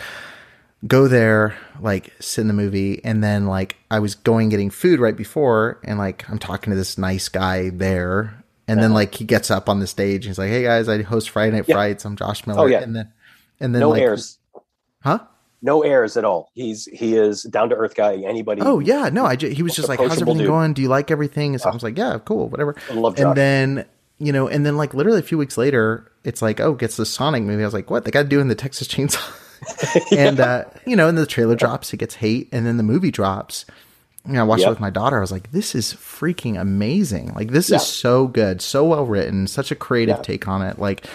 Go there, like sit in the movie, and then like I was going getting food right before, and like I'm talking to this nice guy there, and then Uh-huh. like he gets up on the stage and he's like, "Hey guys, I host Friday Night Yeah. Frights. I'm Josh Miller." Oh, yeah. and then and then No like, airs. huh? No airs at all. He's he is down to earth guy. Anybody? Oh yeah, no, I he was just like, "How's everything dude. going? Do you like everything?" And so I was like, "Yeah, cool, whatever." I love Josh. And then you know, and then like literally a few weeks later, it's like, oh, gets the Sonic movie. I was like, what? They got to do in the Texas Chainsaw. *laughs* *laughs* and uh, you know, and the trailer drops, it gets hate, and then the movie drops. You know, I watched Yep. it with my daughter. I was like, this is freaking amazing. Like, this Yeah. is so good, so well written, such a creative Yeah. take on it. Like,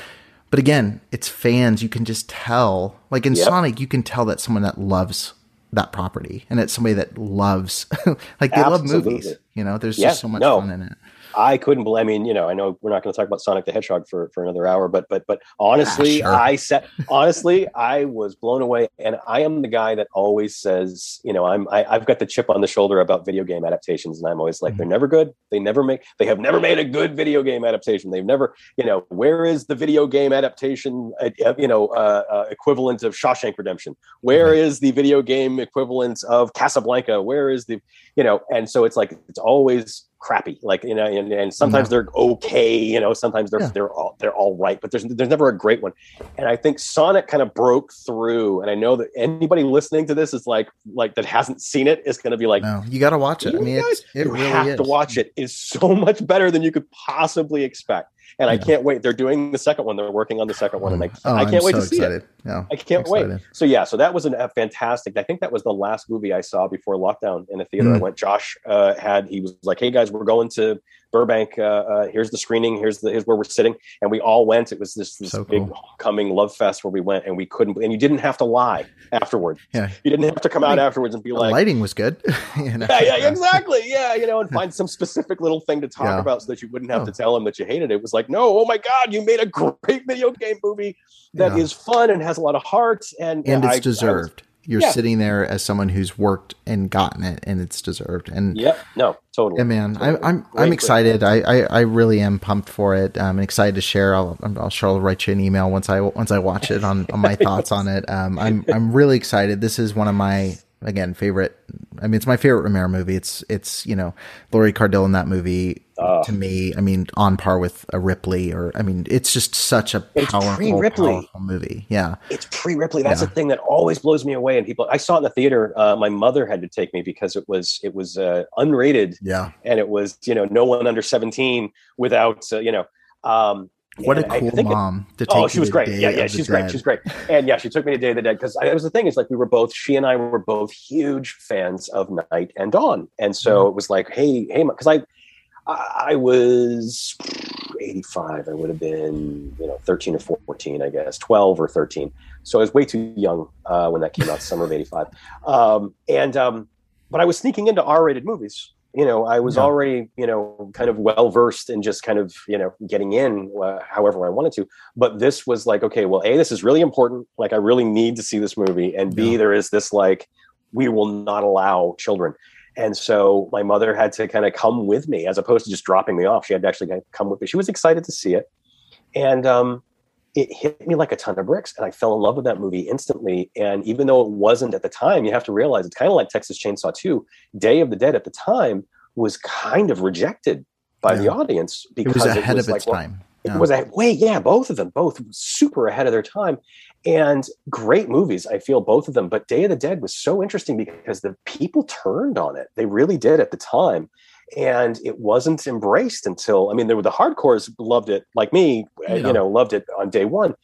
but again, it's fans. You can just tell. Like in Yep. Sonic, you can tell that someone that loves that property, and it's somebody that loves, *laughs* like they love movies. You know, there's Yeah, just so much no. fun in it. I couldn't believe. I mean, you know, I know we're not going to talk about Sonic the Hedgehog for, for another hour, but but but honestly, sure. I said honestly, I was blown away, and I am the guy that always says, you know, I'm I, I've got the chip on the shoulder about video game adaptations, and I'm always like, Mhm. they're never good. They never make. They have never made a good video game adaptation. They've never, you know, where is the video game adaptation, uh, you know, uh, uh, equivalent of Shawshank Redemption? Where is Right. the video game equivalent of Casablanca? Where is the you know and so it's like it's always crappy like you know and, and mm-hmm. sometimes they're okay you know sometimes they're Yeah. they're all they're all right but there's there's never a great one and i think sonic kind of broke through and i know that anybody listening to this is like like that hasn't seen it is going to be like No, you got to watch it. I "You mean, guys, it's, it you really have is. to watch it is so much better than you could possibly expect and i can't wait they're doing the second one they're working on the second one and I, Oh, I I'm can't wait so to see it. Yeah, I can't wait. So yeah, so that was an, a fantastic. I think that was the last movie I saw before lockdown in a theater. I Mm. went. Josh uh, had he was like, "Hey guys, we're going to Burbank. Uh, uh, here's the screening. Here's the here's where we're sitting." And we all went. It was this this So big cool. coming love fest where we went, and we couldn't. And you didn't have to lie afterward. Yeah. You didn't have to come out afterwards and be The like, lighting was good. *laughs* You know? yeah, yeah, exactly. Yeah, you know, and find some specific little thing to talk Yeah. about so that you wouldn't have Oh. to tell him that you hated it. It was like, no, oh my god, you made a *laughs* great video game movie that is Yeah. fun and has a lot of heart, and and I- I it's was- deserved. You're Yeah. sitting there as someone who's worked and gotten it, and it's deserved. And yeah No, totally. yeah, man, I, Totally. I'm I'm excited. I, I, I really am pumped for it. I'm excited to share. I'll I'll sure I'll write you an email once I once I watch it on, on my *laughs* thoughts on it. Um, I'm I'm really excited. This is one of my again favorite. I mean, it's my favorite Romero movie. It's it's you know Lori Cardille in that movie Oh. to me. I mean, on par with a Ripley or I mean, it's just such a It's powerful, pre-Ripley. powerful movie. Yeah, It's pre Ripley. That's Yeah. the thing that always blows me away. And people, I saw it in the theater. Uh, my mother had to take me because it was it was uh, unrated yeah. and it was you know no one under seventeen without uh, you know. Um, What a and I cool mom to take. Oh, she was great. Yeah, yeah, she's great. Dead. She's great. And yeah, she took me to Day of the Dead because that was the thing is like we were both, she and I were both huge fans of Night and Dawn, and so Mm-hmm. it was like, hey, hey, because I, I I was 85. I would have been, you know, 13 or 14, I guess, 12 or 13. So I was way too young uh, when that came out, summer of 85. Um, and, um, but I was sneaking into R-rated movies. You know, I was Yeah. already, you know, kind of well versed in just kind of, you know, getting in uh, however I wanted to. But this was like, okay, well, A, this is really important. Like, I really need to see this movie. And B, Yeah. there is this, like, we will not allow children. And so my mother had to kind of come with me as opposed to just dropping me off. She had to actually come with me. She was excited to see it. And um, it hit me like a ton of bricks. And I fell in love with that movie instantly. And even though it wasn't at the time, you have to realize it's kind of like Texas Chainsaw 2. Day of the Dead at the time was kind of rejected by the Yeah. audience It because was ahead of like, its well, time. it was a way, yeah, both of them, both super ahead of their time, and great movies. I feel both of them. But Day of the Dead was so interesting because the people turned on it. They really did at the time, and it wasn't embraced until I mean, there were the hardcores loved it, like me, uh, Yeah. you know, loved it on day one.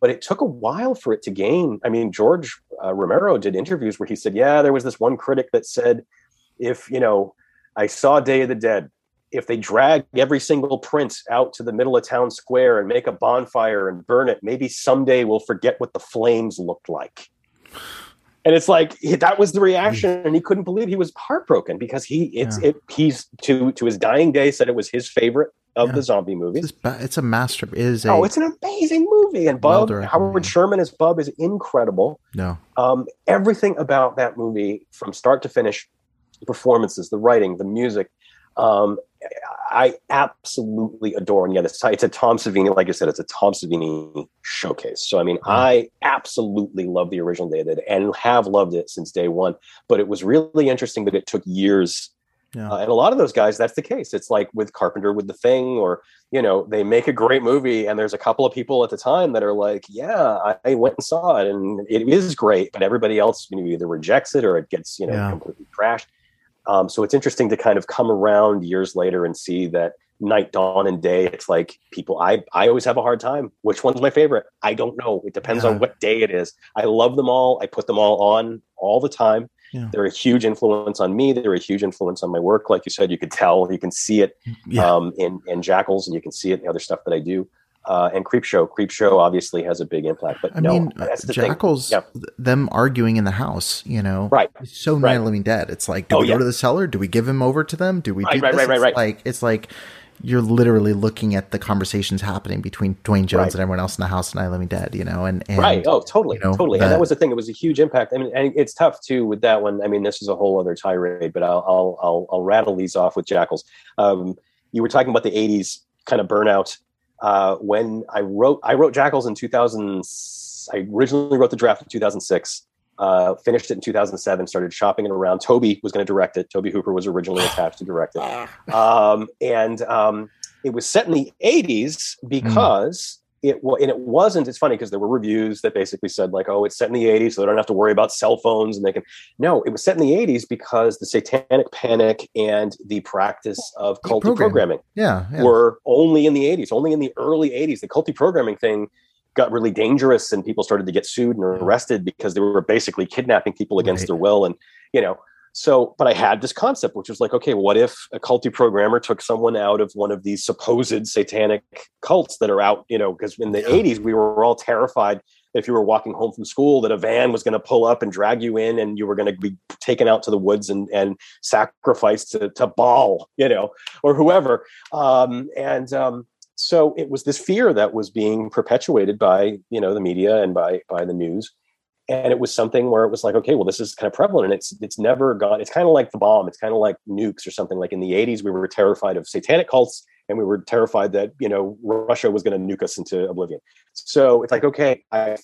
But it took a while for it to gain. I mean, George uh, Romero did interviews where he said, "Yeah, there was this one critic that said, if you know, I saw Day of the Dead." if they drag every single print out to the middle of town square and make a bonfire and burn it, maybe someday we'll forget what the flames looked like. And it's like that was the reaction, and he couldn't believe he was heartbroken because he it's Yeah. it he's to to his dying day said it was his favorite of Yeah. the zombie movies. It's, ba- it's a master. It is a Oh, it's an amazing movie, and Bub Howard movie. Sherman as Bub is incredible. no. Um, everything about that movie, from start to finish, the performances, the writing, the music, um, I absolutely adore. And yet, it's, it's a Tom Savini, like I said, it's a Tom Savini showcase. So, I mean, I absolutely love the original Day of the and have loved it since day one. But it was really interesting that it took years. Yeah. Uh, and a lot of those guys, that's the case. It's like with Carpenter with The Thing, or, you know, they make a great movie, and there's a couple of people at the time that are like, yeah, I, I went and saw it, and it is great, but everybody else you know, either rejects it or it gets, you know, Yeah. completely trashed. Um, so it's interesting to kind of come around years later and see that night, dawn, and day. It's like people. I I always have a hard time. Which one's my favorite? I don't know. It depends Yeah. on what day it is. I love them all. I put them all on all the time. Yeah. They're a huge influence on me. They're a huge influence on my work. Like you said, you could tell, you can see it Yeah. um, in in Jackals, and you can see it in the other stuff that I do. Uh, and Creepshow, Creep Show obviously has a big impact. But I no, mean, that's the thing. Jackals, Yeah. them arguing in the house, you know, Right. So Right. Night of the Living Dead. It's like, do Oh, we yeah. go to the cellar? Do we give him over to them? Do we do Right, right, right, right, right. Like, it's like you're literally looking at the conversations happening between Duane Jones Right. and everyone else in the house and the Living Dead, you know, and, and right. Oh, totally, you know, totally. and that- was the thing. It was a huge impact. I mean, and it's tough too with that one. I mean, this is a whole other tirade, but I'll I'll I'll, I'll rattle these off with Jackals. Um, you were talking about the '80s kind of burnout. Uh, when I wrote, I wrote Jackals in 2000. I originally wrote the draft in 2006. Uh, finished it in 2007. Started shopping it around. Tobe was going to direct it. Tobe Hooper was originally *sighs* attached to direct it um, and um, it was set in the 80s because it was and it wasn't it's funny because there were reviews that basically said like oh it's set in the 80s so they don't have to worry about cell phones and they can no it was set in the 80s because the satanic panic and the practice of culty programming. programming yeah, yeah. were only in the 80s only in the early 80s the culty programming thing got really dangerous and people started to get sued and arrested because they were basically kidnapping people against Right. their will and you know so but i had this concept which was like okay what if a culty programmer took someone out of one of these supposed satanic cults that are out you know because in the 80s we were all terrified if you were walking home from school that a van was going to pull up and drag you in and you were going to be taken out to the woods and, and sacrificed to, to Baal, you know, or whoever. Um, and um, so it was this fear that was being perpetuated by, you know, the media and by, by the news. And it was something where it was like, okay, well, this is kind of prevalent, and it's it's never gone. It's kind of like the bomb. It's kind of like nukes or something. Like in the '80s, we were terrified of satanic cults, and we were terrified that you know Russia was going to nuke us into oblivion. So it's like, okay, I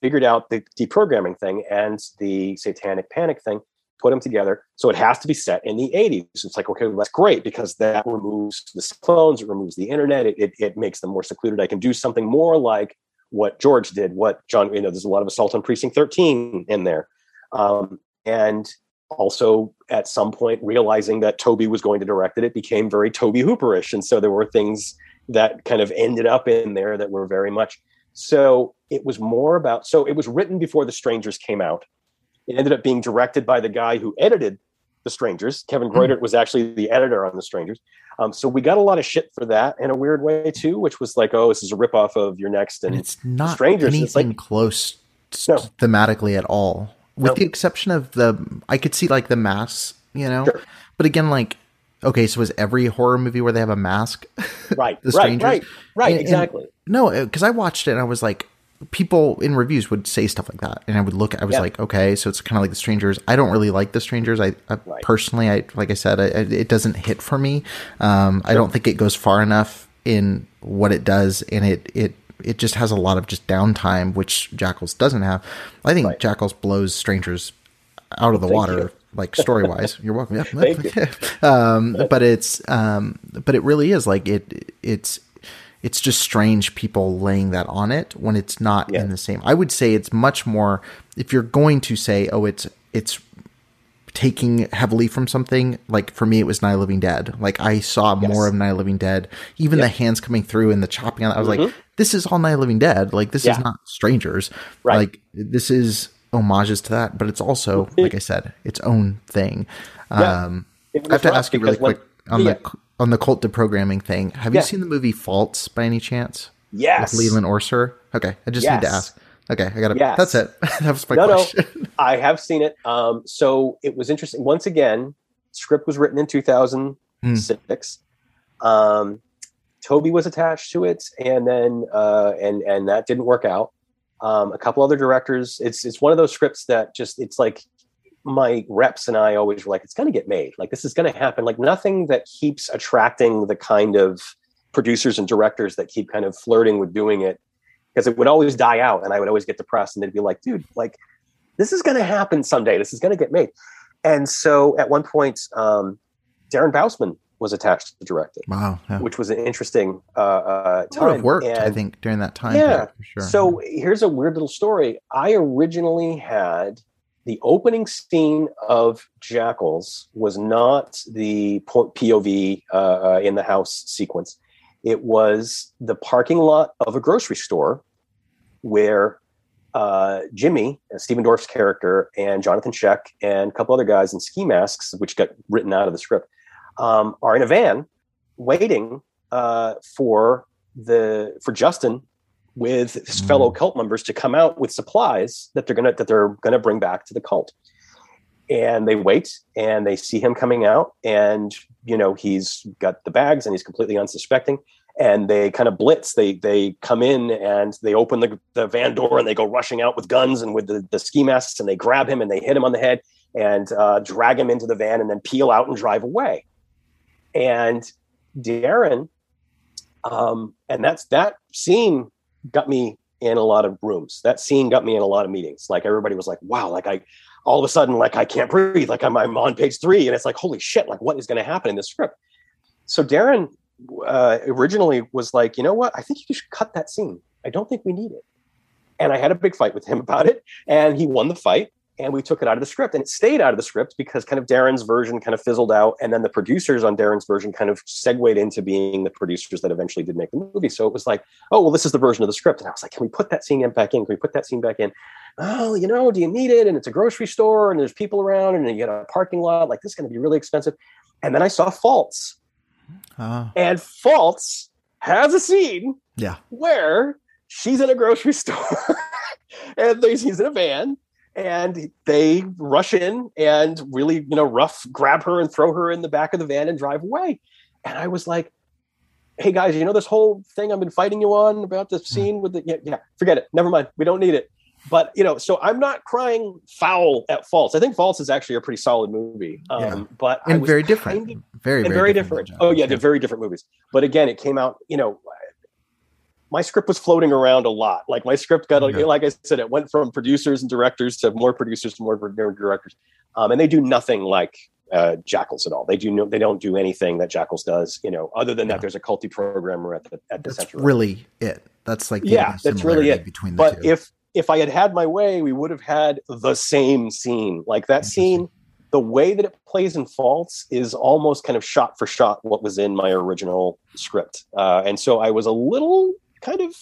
figured out the deprogramming thing and the satanic panic thing, put them together. So it has to be set in the 80s. It's like, okay, well, that's great because that removes the phones, it removes the internet, it, it, it makes them more secluded. I can do something more like what George did, what John, you know, there's a lot of assault on precinct 13 in there. Um, and also at some point realizing that Tobe was going to direct it, it became very Tobe Hooperish. And so there were things that kind of ended up in there that were very much. So it was more about, so it was written before The Strangers came out. It ended up being directed by the guy who edited The Strangers. Kevin Greutert mm. was actually the editor on The Strangers. Um, so we got a lot of shit for that in a weird way too, which was like, oh, this is a ripoff of your next and, and it's not strangers. anything like, close no. thematically at all, with no. the exception of the. I could see like the masks, you know, sure. but again, like. Okay, so is every horror movie where they have a mask? *laughs* Right, the strangers? right, right, right, and, exactly. And, no, because I watched it and I was like, people in reviews would say stuff like that and i would look i was yeah. like okay so it's kind of like the strangers i don't really like the strangers i, I right. personally i like i said I, it doesn't hit for me um, sure. i don't think it goes far enough in what it does and it it it just has a lot of just downtime which jackals doesn't have i think right. jackals blows strangers out of the Thank water you. like story wise *laughs* you're welcome yeah. *laughs* um, but it's um, but it really is like it it's it's just strange people laying that on it when it's not yeah. in the same. I would say it's much more if you're going to say, oh, it's it's taking heavily from something. Like for me, it was Night Living Dead. Like I saw yes. more of Night Living Dead. Even the hands coming through and the chopping on. I was mm-hmm. like, this is all Night Living Dead. Like this yeah. is not strangers. Right. Like this is homages to that, but it's also, like I said, its own thing. Um, I have to ask you really quick on the on the cult deprogramming thing, have you seen the movie Faults by any chance? Yes. With Leland Orser? Okay, I just yes. need to ask. Okay, I got to. Yes. That's it. *laughs* that was my no, question. No, I have seen it. Um, so it was interesting. Once again, script was written in 2006. Mm. Um, Tobe was attached to it, and then uh, and and that didn't work out. Um, a couple other directors. It's it's one of those scripts that just it's like my reps and I always were like, it's going to get made. Like this is going to happen. Like nothing that keeps attracting the kind of producers and directors that keep kind of flirting with doing it because it would always die out and I would always get depressed and they'd be like, dude, like this is going to happen someday. This is going to get made. And so at one point, um, Darren Bousman was attached to direct it. Wow. Yeah. Which was an interesting uh, uh, time. It worked, and, I think, during that time. Yeah. Sure. So here's a weird little story. I originally had the opening scene of Jackals was not the POV uh, in the house sequence. It was the parking lot of a grocery store where uh, Jimmy, uh, Stephen Dorff's character, and Jonathan Schaech and a couple other guys in ski masks, which got written out of the script, um, are in a van waiting uh, for the for Justin with his fellow mm. cult members to come out with supplies that they're gonna that they're gonna bring back to the cult. And they wait and they see him coming out, and you know he's got the bags and he's completely unsuspecting. And they kind of blitz. They they come in and they open the, the van door and they go rushing out with guns and with the, the ski masks and they grab him and they hit him on the head and uh, drag him into the van and then peel out and drive away. And Darren, um, and that's that scene got me in a lot of rooms. That scene got me in a lot of meetings. Like everybody was like, wow, like I all of a sudden, like I can't breathe. Like I'm, I'm on page three. And it's like, holy shit, like what is going to happen in this script? So Darren uh, originally was like, you know what? I think you should cut that scene. I don't think we need it. And I had a big fight with him *laughs* about it. And he won the fight and we took it out of the script and it stayed out of the script because kind of Darren's version kind of fizzled out and then the producers on Darren's version kind of segued into being the producers that eventually did make the movie. So it was like oh well this is the version of the script. And I was like can we put that scene back in? Can we put that scene back in? Oh you know do you need it? And it's a grocery store and there's people around and you get a parking lot. Like this is going to be really expensive. And then I saw Faults. Uh. and Faults has a scene yeah. where she's in a grocery *laughs* store and he's in a van and they rush in and really you know rough grab her and throw her in the back of the van and drive away and i was like hey guys you know this whole thing i've been fighting you on about the hmm. scene with the yeah, yeah forget it never mind we don't need it but you know, so I'm not crying foul at Faults I think Faults is actually a pretty solid movie. Um, Yeah. but and very kind different. of- very, very, very different. different. Oh yeah, Jaws. they're very different movies. But again, it came out. You know, my script was floating around a lot. Like my script got, like I said, it went from producers and directors to more producers to more directors, um, and they do nothing like uh, Jackals at all. They do no, they don't do anything that Jackals does. You know, other than Yeah. that, there's a culty programmer at the at the That's center. really it. That's like the Yeah, that's really it. between the but two. if if I had had my way, we would have had the same scene. Like that scene, the way that it plays in Faults is almost kind of shot for shot what was in my original script. Uh, and so I was a little kind of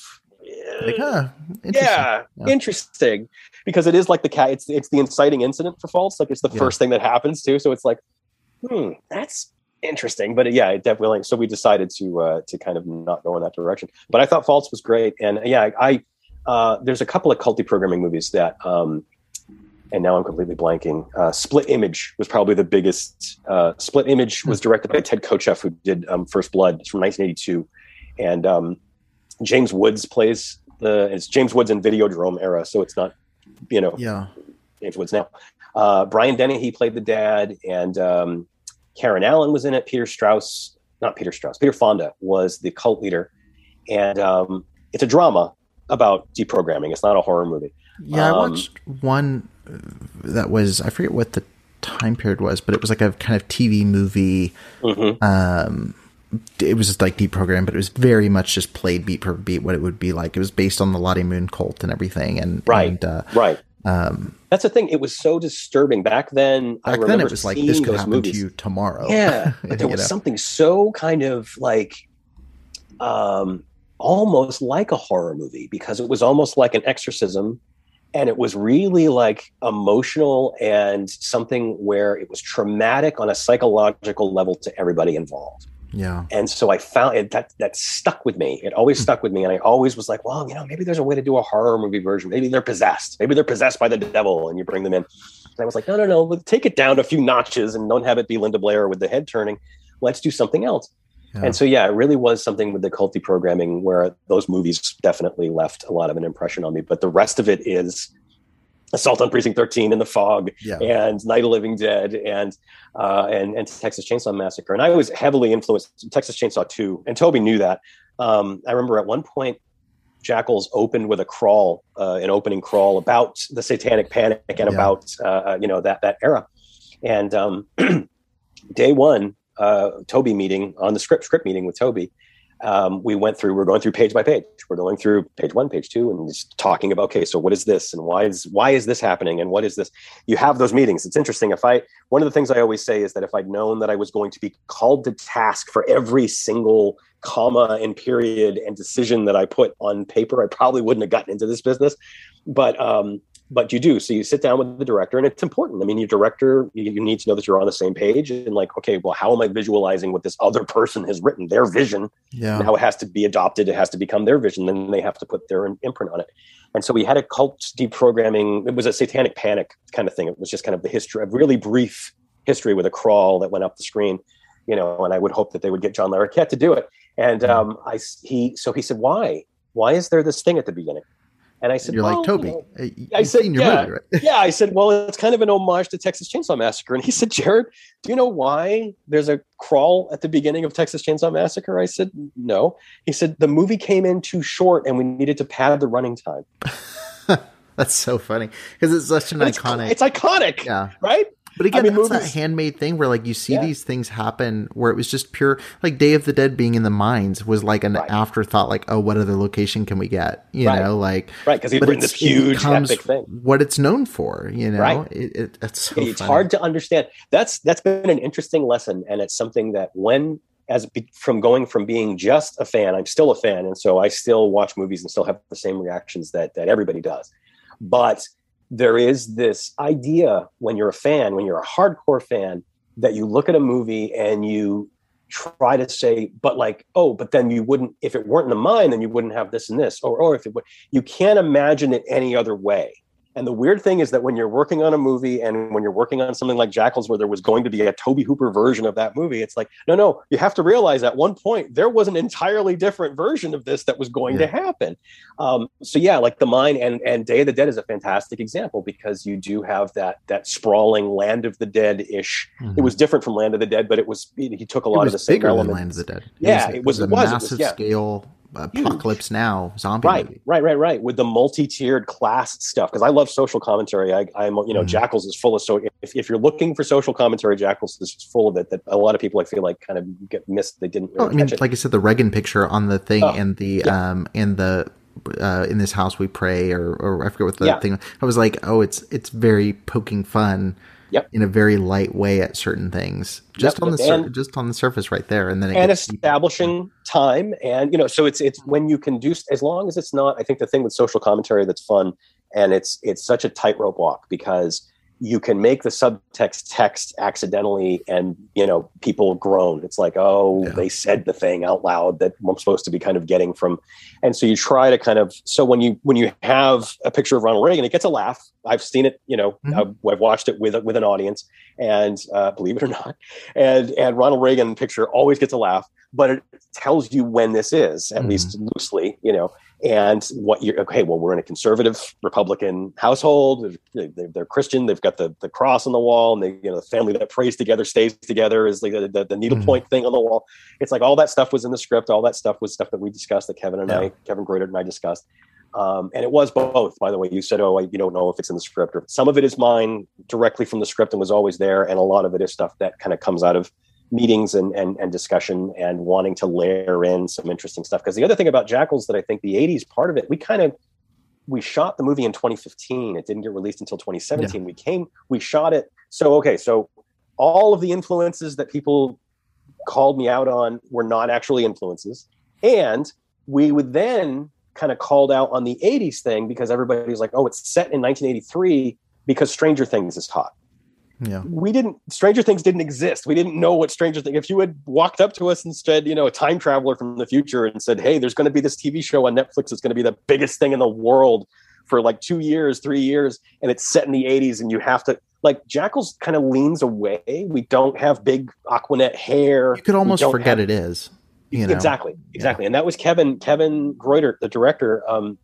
uh, like, huh, interesting. yeah, Yeah. interesting because it is like the cat. It's it's the inciting incident for Faults. Like it's the Yeah. first thing that happens too. So it's like, hmm, that's interesting. But yeah, it definitely. So we decided to uh, to kind of not go in that direction. But I thought Faults was great, and yeah, I uh, there's a couple of culty programming movies that. Um, and now I'm completely blanking. Uh, Split Image was probably the biggest. Uh, Split Image was directed by Ted Kotcheff, who did um, First Blood. It's from 1982, and um, James Woods plays the. It's James Woods in Videodrome era, so it's not, you know, Yeah. James Woods now. Uh, Brian Dennehy played the dad, and um, Karen Allen was in it. Peter Strauss, not Peter Strauss, Peter Fonda was the cult leader, and um, it's a drama about deprogramming. It's not a horror movie. Yeah, I Um, watched one uh, that was I forget what the time period was, but it was like a kind of TV movie. Mhm. Um, it was just like deprogrammed, but it was very much just played beat per beat what it would be like. It was based on the Lottie Moon cult and everything, and Right. And, uh, Right. um, That's the thing. It was so disturbing back then. I back remember then, it was like this could happen movies. to you tomorrow. Yeah, *laughs* but there was know? something so kind of like, um, almost like a horror movie because it was almost like an exorcism, and it was really like emotional and something where it was traumatic on a psychological level to everybody involved. Yeah, And so I found it that that stuck with me. It always hmm. stuck with me, and I always was like, well, you know, maybe there's a way to do a horror movie version. Maybe they're possessed. Maybe they're possessed by the devil, and you bring them in. And I was like, no, no, no, let's take it down a few notches and don't have it be Linda Blair with the head turning. Let's do something else. Yeah. And so, yeah, it really was something with the culty programming where those movies definitely left a lot of an impression on me. But the rest of it is Assault on Precinct 13 and The Fog yeah. and Night of Living Dead and uh, and and Texas Chainsaw Massacre. And I was heavily influenced Texas Chainsaw 2, and Tobe knew that. Um, I remember at one point, Jackals opened with a crawl, uh, an opening crawl about the Satanic Panic and Yeah. about uh, you know that that era. And um, *clears throat* day one, uh, Tobe meeting on the script script meeting with Tobe. Um, we went through. We're going through page by page. We're going through page one, page two, and just talking about okay, so what is this, and why is why is this happening, and what is this? You have those meetings. It's interesting. If I one of the things I always say is that if I'd known that I was going to be called to task for every single comma and period and decision that I put on paper, I probably wouldn't have gotten into this business. But um, but you do. So you sit down with the director, and it's important. I mean, your director, you, you need to know that you're on the same page, and like, okay, well, how am I visualizing what this other person has written, their vision? yeah. Now it has to be adopted. It has to become their vision. Then they have to put their imprint on it. And so we had a cult deprogramming. It was a satanic panic kind of thing. It was just kind of the history, a really brief history with a crawl that went up the screen, you know. And I would hope that they would get John Larroquette to do it. And um, I he so he said, why? Why is there this thing at the beginning? And I said, You're well, like Tobe. you know, I said, your yeah. movie, right? *laughs* yeah, I said, well, it's kind of an homage to Texas Chainsaw Massacre. And he said, Jared, do you know why there's a crawl at the beginning of Texas Chainsaw Massacre? I said, no. He said, the movie came in too short and we needed to pad the running time. *laughs* That's so funny because it's such an it's, iconic. It's iconic, yeah, right? But again, mean, that's that handmade thing where like you see Yeah. these things happen where it was just pure like Day of the Dead being in the mines was like an Right. afterthought. Like, oh, what other location can we get? You Right. know, like Right, because he's but written this huge epic thing. what it's known for. You know, Right. it, it, it's so it's funny. hard to understand. That's that's been an interesting lesson, and it's something that when as be- from going from being just a fan, I'm still a fan, and so I still watch movies and still have the same reactions that that everybody does. But there is this idea when you're a fan, when you're a hardcore fan, that you look at a movie and you try to say, but like, oh, but then you wouldn't, if it weren't in the mind, then you wouldn't have this and this, or or if it would, you can't imagine it any other way. And the weird thing is that when you're working on a movie and when you're working on something like Jackals, where there was going to be a Tobe Hooper version of that movie, it's like, no, no, you have to realize at one point there was an entirely different version of this that was going yeah. to happen. Um, so yeah, like the mine and and Day of the Dead is a fantastic example because you do have that that sprawling Land of the Dead ish. Mm-hmm. It was different from Land of the Dead, but it was he took a lot of the same elements. Land of the Dead. It yeah, was, it was, it was a massive was, yeah. scale apocalypse now zombie right movie. right right right with the multi-tiered class stuff because i love social commentary I, i'm you know mm. jackals is full of so if, if you're looking for social commentary jackals is full of it that a lot of people i feel like kind of get missed they didn't really well, i mean like i said the reagan picture on the thing oh, and the yeah. um and the uh, in this house we pray or or i forget what the yeah. thing i was like oh it's it's very poking fun yep. in a very light way at certain things, just yep, on the sur- and, just on the surface right there, and then and establishing time, and you know, so it's it's when you can do as long as it's not. I think the thing with social commentary that's fun, and it's it's such a tightrope walk because you can make the subtext text accidentally and you know people groan it's like oh yeah. they said the thing out loud that i'm supposed to be kind of getting from and so you try to kind of so when you when you have a picture of ronald reagan it gets a laugh i've seen it you know mm-hmm. I've, I've, watched it with with an audience and uh, believe it or not and and ronald reagan picture always gets a laugh but it tells you when this is at mm-hmm. least loosely you know and what you're okay well we're in a conservative republican household they're, they're, christian they've got the, the cross on the wall and they you know the family that prays together stays together is like the, the, the needlepoint mm-hmm. thing on the wall it's like all that stuff was in the script all that stuff was stuff that we discussed that kevin and yeah. i kevin Greutert and i discussed um, and it was both by the way you said oh I, you don't know if it's in the script or some of it is mine directly from the script and was always there and a lot of it is stuff that kind of comes out of meetings and, and, and discussion and wanting to layer in some interesting stuff. Because the other thing about Jackals that I think the 80s part of it, we kind of we shot the movie in 2015. It didn't get released until 2017. Yeah. We came, we shot it. So okay, so all of the influences that people called me out on were not actually influences. And we would then kind of called out on the 80s thing because everybody was like, oh, it's set in 1983 because Stranger Things is hot. Yeah. We didn't Stranger Things didn't exist. We didn't know what Stranger Things. If you had walked up to us and said, you know, a time traveler from the future and said, "Hey, there's going to be this TV show on Netflix that's going to be the biggest thing in the world for like 2 years, 3 years and it's set in the 80s and you have to like Jackals kind of leans away. We don't have big Aquanet hair. You could almost forget have, it is. You know? Exactly. Exactly. Yeah. And that was Kevin Kevin Greutert, the director um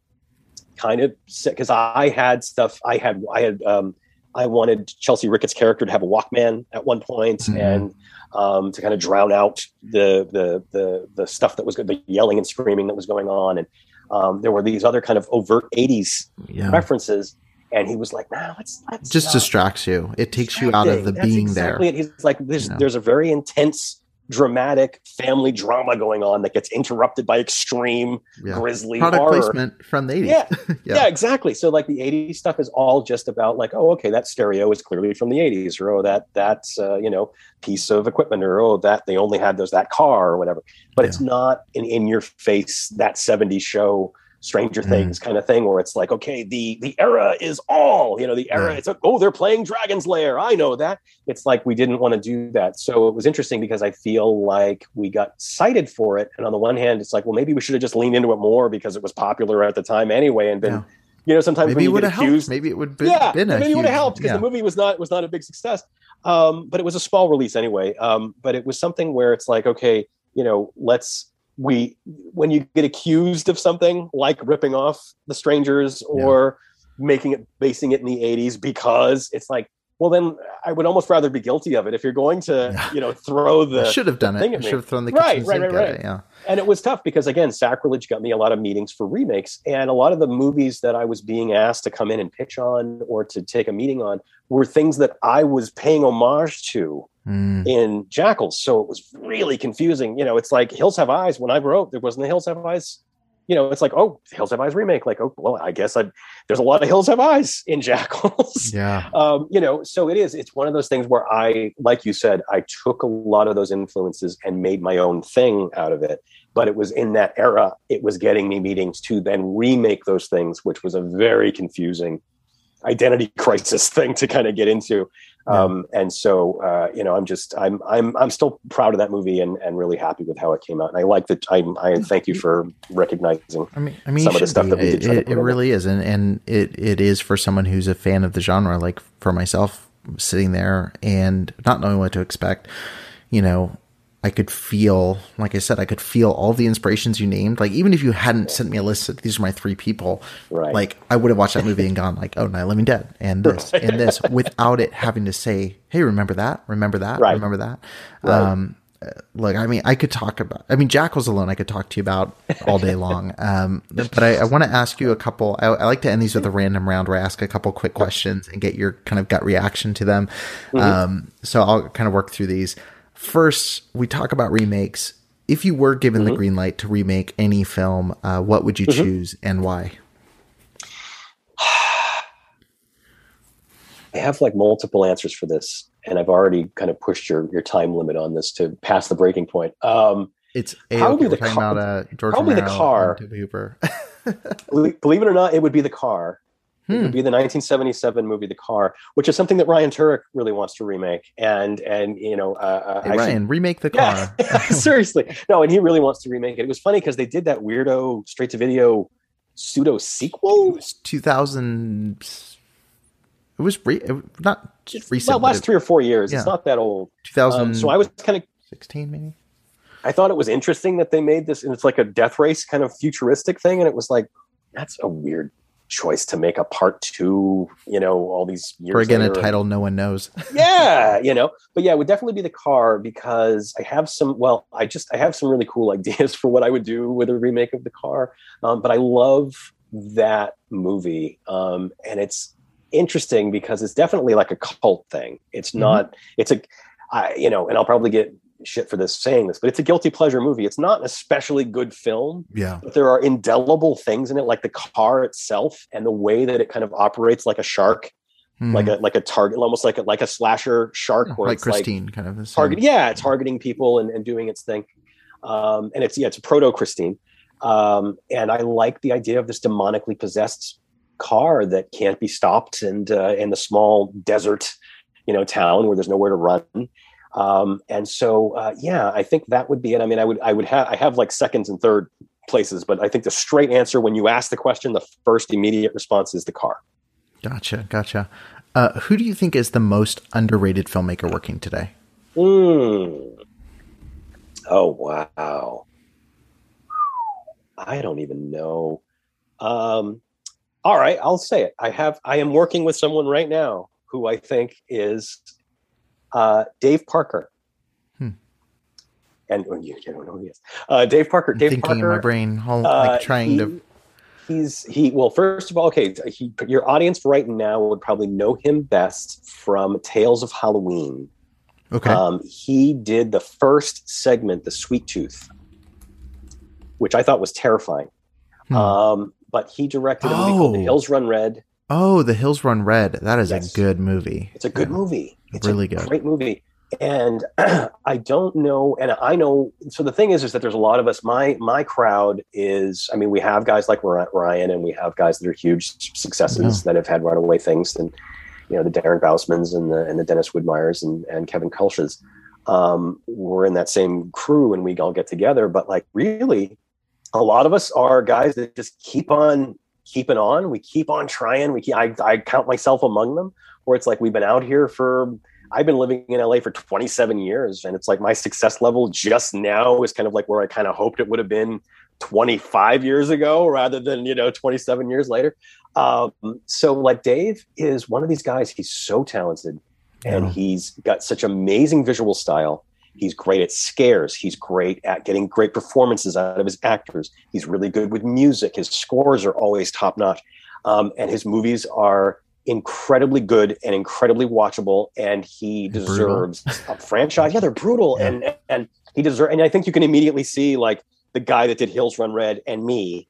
kind of because I had stuff I had I had um I wanted Chelsea Rickett's character to have a Walkman at one point mm-hmm. and um, to kind of drown out the, the the the stuff that was good, the yelling and screaming that was going on, and um, there were these other kind of overt '80s yeah. references. And he was like, "Nah, let's, let's just distracts you. It takes you out of the That's being exactly there." It. He's like, "There's you know? there's a very intense dramatic family drama going on that gets interrupted by extreme yeah. grisly product horror. placement from the 80s. Yeah. *laughs* yeah. yeah, exactly. So like the 80s stuff is all just about like, oh, okay, that stereo is clearly from the 80s, or oh, that that's uh, you know piece of equipment, or oh, that they only had those that car or whatever. But yeah. it's not an in your face that 70s show Stranger mm. Things kind of thing, where it's like, okay, the the era is all, you know, the era. Yeah. It's like, oh, they're playing Dragon's Lair. I know that. It's like we didn't want to do that, so it was interesting because I feel like we got cited for it. And on the one hand, it's like, well, maybe we should have just leaned into it more because it was popular at the time anyway, and been. Yeah. You know, sometimes maybe you get accused, helped. maybe it would be, yeah, been maybe it would have helped because yeah. the movie was not was not a big success. Um, but it was a small release anyway. Um, but it was something where it's like, okay, you know, let's we when you get accused of something like ripping off the strangers or yeah. making it basing it in the 80s because it's like well then i would almost rather be guilty of it if you're going to yeah. you know throw the I should have done it should have thrown the right right right, right. yeah and it was tough because again sacrilege got me a lot of meetings for remakes and a lot of the movies that i was being asked to come in and pitch on or to take a meeting on were things that i was paying homage to mm. in Jackals. So it was really confusing. You know, it's like Hills Have Eyes. When I wrote, there wasn't a Hills Have Eyes. You know, it's like, oh, Hills Have Eyes remake. Like, oh, well, I guess I there's a lot of Hills Have Eyes in *laughs* Jackals. Yeah. Um, you know, so it is. It's one of those things where I, like you said, I took a lot of those influences and made my own thing out of it. But it was in that era, it was getting me meetings to then remake those things, which was a very confusing identity *laughs* crisis thing to kind of get into. Um, and so, uh, you know, I'm just, I'm, I'm, I'm still proud of that movie and, and really happy with how it came out. And I like that. I, I thank you for recognizing. I mean, I mean, some of the stuff be. that we did. It, it really is, and and it it is for someone who's a fan of the genre. Like for myself, sitting there and not knowing what to expect, you know, I could feel, like I said, I could feel all the inspirations you named. Like even if you hadn't sent me a list of these are my three people, right. like I would have watched that movie and gone like, oh, Night Living Dead and *laughs* this and this without it having to say, hey, remember that, remember that, right. remember that. Right. Um, look, I mean, I could talk about. I mean, Jackals alone, I could talk to you about all day long. *laughs* Um, but I, I want to ask you a couple. I, I, like to end these with a random round where I ask a couple quick questions and get your kind of gut reaction to them. Mm-hmm. Um, so I'll kind of work through these. First, we talk about remakes. If you were given mm-hmm. the green light to remake any film, uh, what would you mm-hmm. choose and why? I have like multiple answers for this, and I've already kind of pushed your your time limit on this to pass the breaking point. Um, it's probably the car. About, uh, probably Romero the car. believe it or not, it would be the car. Hmm. It would hmm. be the 1977 movie The Car, which is something that Ryan Turek really wants to remake. And and you know, uh, uh hey, Ryan, remake The Car. Yeah, *laughs* seriously, no, and he really wants to remake it. It was funny because they did that weirdo straight to video pseudo sequel. 2000. It was re- not just recent. Well, last three or four years. Yeah. It's not that old. 2000. Um, so I was kind of 16 maybe. I thought it was interesting that they made this, and it's like a death race kind of futuristic thing, and it was like that's a weird choice to make a part two, you know, all these years. Or again, a title no one knows. *laughs* yeah, you know, but yeah, it would definitely be the car because I have some. Well, I just I have some really cool ideas *laughs* for what I would do with a remake of the car. Um, but I love that movie, um, and it's interesting because it's definitely like a cult thing. It's mm-hmm. not. It's a, I, you know, and I'll probably get shit for this saying this, but it's a guilty pleasure movie. It's not an especially good film. Yeah. But there are indelible things in it, like the car itself and the way that it kind of operates like a shark. Mm. Like a like a target, almost like a like a slasher shark, where like Christine, like kind of target, yeah, it's targeting people and, and doing its thing. Um, and it's yeah, it's a proto Christine, um, and I like the idea of this demonically possessed car that can't be stopped and uh, in the small desert, you know, town where there's nowhere to run. Um, and so, uh, yeah, I think that would be it. I mean, I would, I would have, I have like seconds and third places, but I think the straight answer when you ask the question, the first immediate response is the car. Gotcha, gotcha. Uh, who do you think is the most underrated filmmaker working today? Mm. Oh wow, I don't even know. Um, all right, I'll say it. I have. I am working with someone right now who I think is uh, Dave Parker. Hmm. And oh, you, you, don't know who he is. Uh, Dave Parker. I'm Dave thinking Parker. in my brain, like uh, trying he, to. He's he. Well, first of all, okay. He, your audience right now would probably know him best from Tales of Halloween. Okay. Um, he did the first segment, the Sweet Tooth, which I thought was terrifying. Hmm. Um, but he directed a movie oh. called The Hills Run Red. Oh, The Hills Run Red. That is yes. a good movie. It's a good yeah. movie. It's really good. Great movie. And *clears throat* I don't know, and I know. So the thing is, is that there's a lot of us. My my crowd is. I mean, we have guys like Ryan, and we have guys that are huge successes yeah. that have had runaway things, and you know the Darren Bousmans and the and the Dennis Widmyers and and Kevin Kölsches. Um, we're in that same crew, and we all get together. But like, really, a lot of us are guys that just keep on keeping on. We keep on trying. We keep, I, I count myself among them. Where it's like we've been out here for I've been living in LA for 27 years, and it's like my success level just now is kind of like where I kind of hoped it would have been 25 years ago, rather than you know 27 years later. Um, so like Dave is one of these guys. He's so talented, and yeah. he's got such amazing visual style. He's great at scares. He's great at getting great performances out of his actors. He's really good with music. His scores are always top notch. Um, and his movies are incredibly good and incredibly watchable. And he deserves a franchise. Yeah, they're brutal. Yeah. And, and he deserves, and I think you can immediately see like the guy that did Hills Run Red and me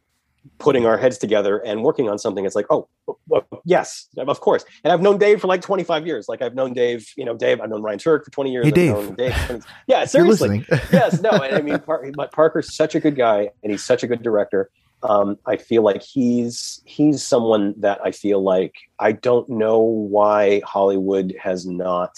putting our heads together and working on something it's like oh well, yes of course and i've known dave for like 25 years like i've known dave you know dave i've known ryan turek for 20 years hey, dave. dave *laughs* yeah seriously *laughs* yes no i mean Par- but parker's such a good guy and he's such a good director Um, I feel like he's he's someone that I feel like I don't know why Hollywood has not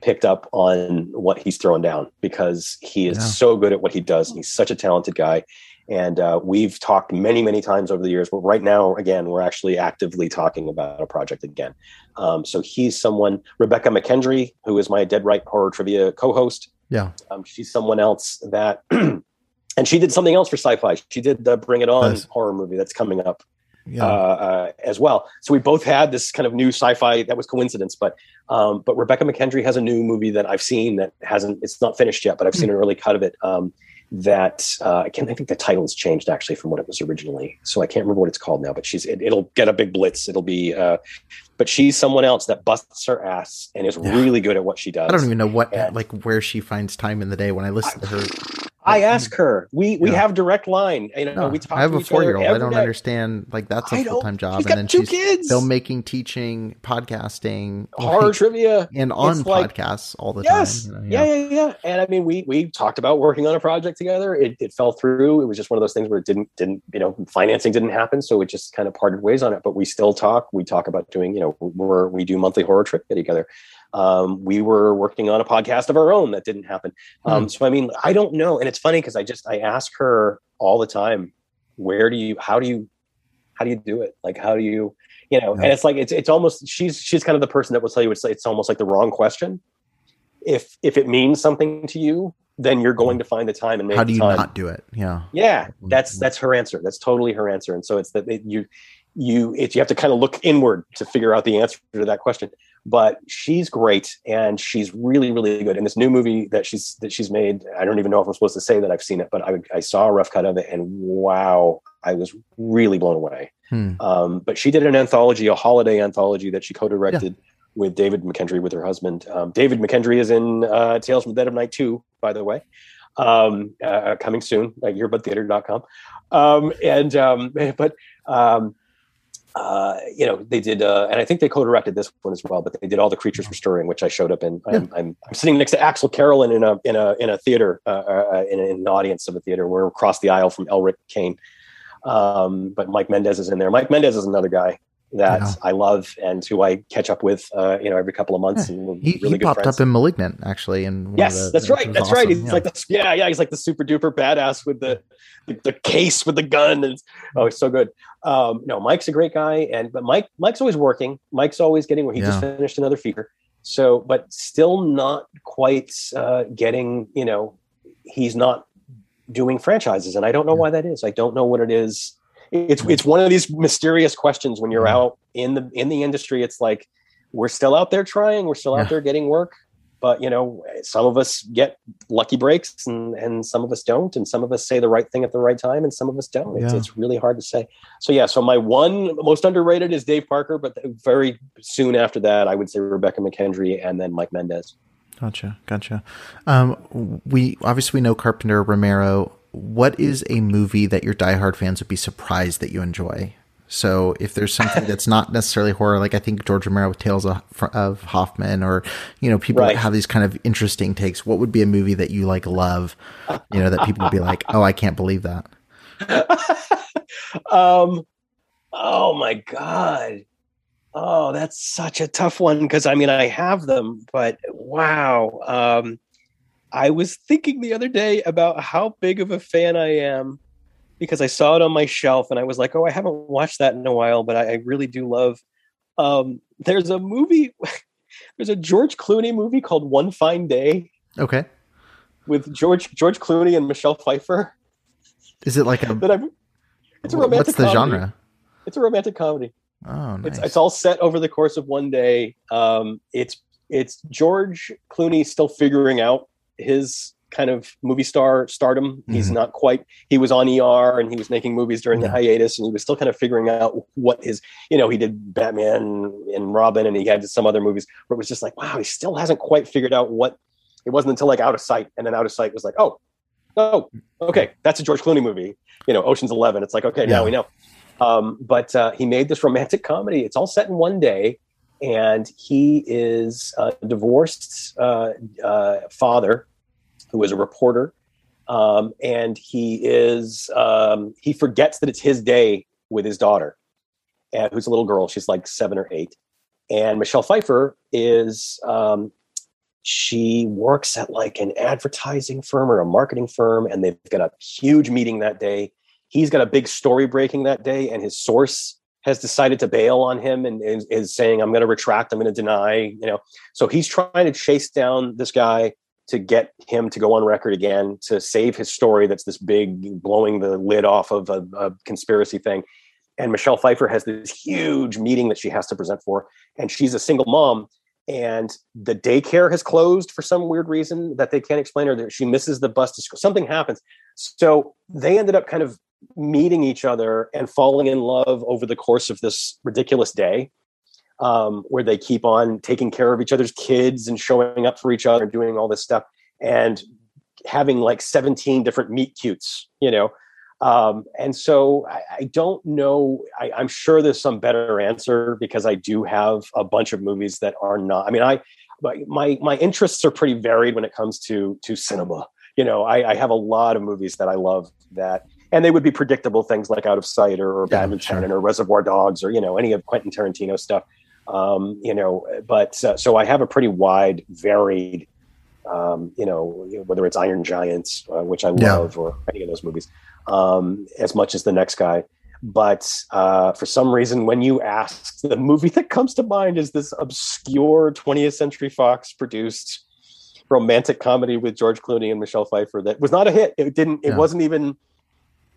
picked up on what he's thrown down because he is Yeah. so good at what he does. He's such a talented guy. And uh, we've talked many, many times over the years, but right now, again, we're actually actively talking about a project again. Um, so he's someone, Rebekah McKendry, who is my Dead Right Horror Trivia co host. Yeah. Um, she's someone else that, *clears throat* and she did something else for Syfy. She did the Bring It On Nice. horror movie that's coming up Yeah. uh, uh, as well. So we both had this kind of new Syfy. That was coincidence, but um, but Rebekah McKendry has a new movie that I've seen that hasn't. It's not finished yet, but I've seen an early cut of it. Um, that uh, I can't. I think the title's changed actually from what it was originally. So I can't remember what it's called now. But she's it, it'll get a big blitz. It'll be. Uh, but she's someone else that busts her ass and is Yeah. really good at what she does. I don't even know what Yeah. like where she finds time in the day when I listen to her. I ask her. We we Yeah. have direct line. You know, No, we talk. I have to a four year old. I don't day. understand like that's a full time job, She's and then two she's kids. filmmaking, teaching, podcasting, horror trivia. and on It's like- podcasts all the yes time. you know, yeah. yeah yeah and i mean we we talked about working on a project together it, it fell through it was just one of those things where it didn't didn't you know financing didn't happen so it just kind of parted ways on it but we still talk we talk about doing you know we're we do monthly horror trip together um, we were working on a podcast of our own that didn't happen. Um, so i mean i don't know. And it's funny because i just i ask her all the time where do you how do you how do you do it? Like how do you you know Yeah. and it's like it's it's almost she's she's kind of the person that will tell you it's it's almost like the wrong question. If if it means something to you then you're going to find the time and make How do you time. not do it? Yeah. yeah that's that's her answer. That's totally her answer. And so it's that it, you you it's you have to kind of look inward to figure out the answer to that question but she's great and she's really really good in this new movie that she's that she's made i don't even know if i'm supposed to say that i've seen it but i, I saw a rough cut of it and wow i was really blown away Hmm. um, but she did an anthology, a holiday anthology that she co-directed with David McKendry with her husband. Um, David McKendry is in uh, Tales from the Dead of Night 2, by the way, um, uh, coming soon at earbudtheater.com. Um, and, um, *laughs* but, um, uh, you know, they did, uh, and I think they co-directed this one as well, but they did all the creatures for stirring, which I showed up in. I'm, I'm, I'm sitting next to Axelle Carolyn in a, in a, in a theater, uh, uh, in, in an audience of a theater. We're across the aisle from Elric Kane. Um, but Mike Mendez is in there. Mike Mendez is another guy that Yeah. I love and who I catch up with, uh, you know, every couple of months. And we're He, really he popped friends. up in *Malignant* actually, and Yes, that's right. That's right. He's like the yeah, yeah. He's like the super duper badass with the the, the case with the gun. And oh, it's so good. Um, no, Mike's a great guy, and but Mike Mike's always working. Mike's always getting where he just finished another feature. So, but still not quite uh, getting. You know, he's not doing franchises, and I don't know why that is. I don't know what it is. It's it's one of these mysterious questions when you're out in the in the industry. It's like we're still out there trying. We're still Yeah. out there getting work but you know some of us get lucky breaks and and some of us don't and some of us say the right thing at the right time and some of us don't it's, Yeah. it's really hard to say so yeah so my one most underrated is dave parker but very soon after that i would say rebekah mckendry and then mike mendez Gotcha, gotcha. Um, we obviously know Carpenter Romero. What is a movie that your diehard fans would be surprised that you enjoy? So if there's something *laughs* that's not necessarily horror, like I think George Romero with Tales of, of Hoffman, or you know people Right. that have these kind of interesting takes, what would be a movie that you like love? You know that people would be like, oh, I can't believe that. *laughs* um oh my god oh that's such a tough one because i mean i have them but wow um i was thinking the other day about how big of a fan i am because i saw it on my shelf and i was like oh i haven't watched that in a while but i, I really do love um there's a movie *laughs* there's a george clooney movie called one fine day Okay, with george george clooney and michelle pfeiffer is it like a that i it's a romantic what's the comedy. genre? it's a romantic comedy Oh, nice. It's, it's all set over the course of one day. Um, it's it's George Clooney still figuring out his kind of movie star stardom. He's Mhm. not quite. He was on ER and he was making movies during the hiatus, and he was still kind of figuring out what his. You know, he did Batman and Robin, and he had some other movies where it was just like, wow, he still hasn't quite figured out what. It wasn't until like Out of Sight, and then Out of Sight was like, oh, oh, okay, that's a George Clooney movie. You know, Ocean's Eleven. It's like, okay, Yeah. now we know. Um, but uh, he made this romantic comedy. It's all set in one day, and he is a divorced uh, uh, father who is a reporter um, and he is um, he forgets that it's his day with his daughter, and who's a little girl. She's like seven or eight, and Michelle Pfeiffer is um, she works at like an advertising firm or a marketing firm, and they've got a huge meeting that day. He's got a big story breaking that day, and his source has decided to bail on him and is, is saying, "I'm going to retract. I'm going to deny." You know, so he's trying to chase down this guy to get him to go on record again to save his story. That's this big blowing the lid off of a, a conspiracy thing. And Michelle Pfeiffer has this huge meeting that she has to present for, and she's a single mom and the daycare has closed for some weird reason that they can't explain or that she misses the bus to school something happens so they ended up kind of meeting each other and falling in love over the course of this ridiculous day um, where they keep on taking care of each other's kids and showing up for each other and doing all this stuff and having like 17 different meet cutes you know um, and so I, I don't know. I, I'm sure there's some better answer because I do have a bunch of movies that are not. I mean, I my my interests are pretty varied when it comes to to cinema. You know, I, I have a lot of movies that I love that, and they would be predictable things like Out of Sight or, or yeah, Badminton sure. or Reservoir Dogs or you know any of Quentin Tarantino stuff. Um, you know, but uh, so I have a pretty wide, varied um, you know, whether it's Iron Giants, uh, which I love, yeah. or any of those movies um, as much as the next guy. But uh, for some reason, when you ask, the movie that comes to mind is this obscure 20th Century Fox produced romantic comedy with George Clooney and Michelle Pfeiffer that was not a hit. It didn't. It yeah. wasn't even.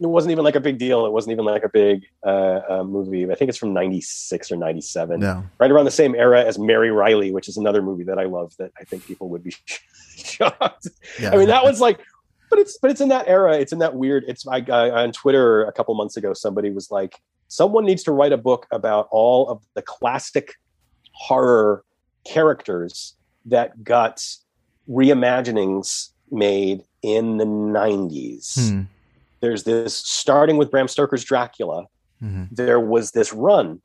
It wasn't even like a big deal. It wasn't even like a big uh, uh, movie. I think it's from '96 or '97, no. right around the same era as Mary Reilly, which is another movie that I love. That I think people would be *laughs* shocked. Yeah. I mean, that was like but it's but it's in that era. It's in that weird. It's I, I on Twitter a couple months ago. Somebody was like, someone needs to write a book about all of the classic horror characters that got reimaginings made in the 90s. Hmm. There's this starting with Bram Stoker's Dracula. Mm-hmm. There was this run.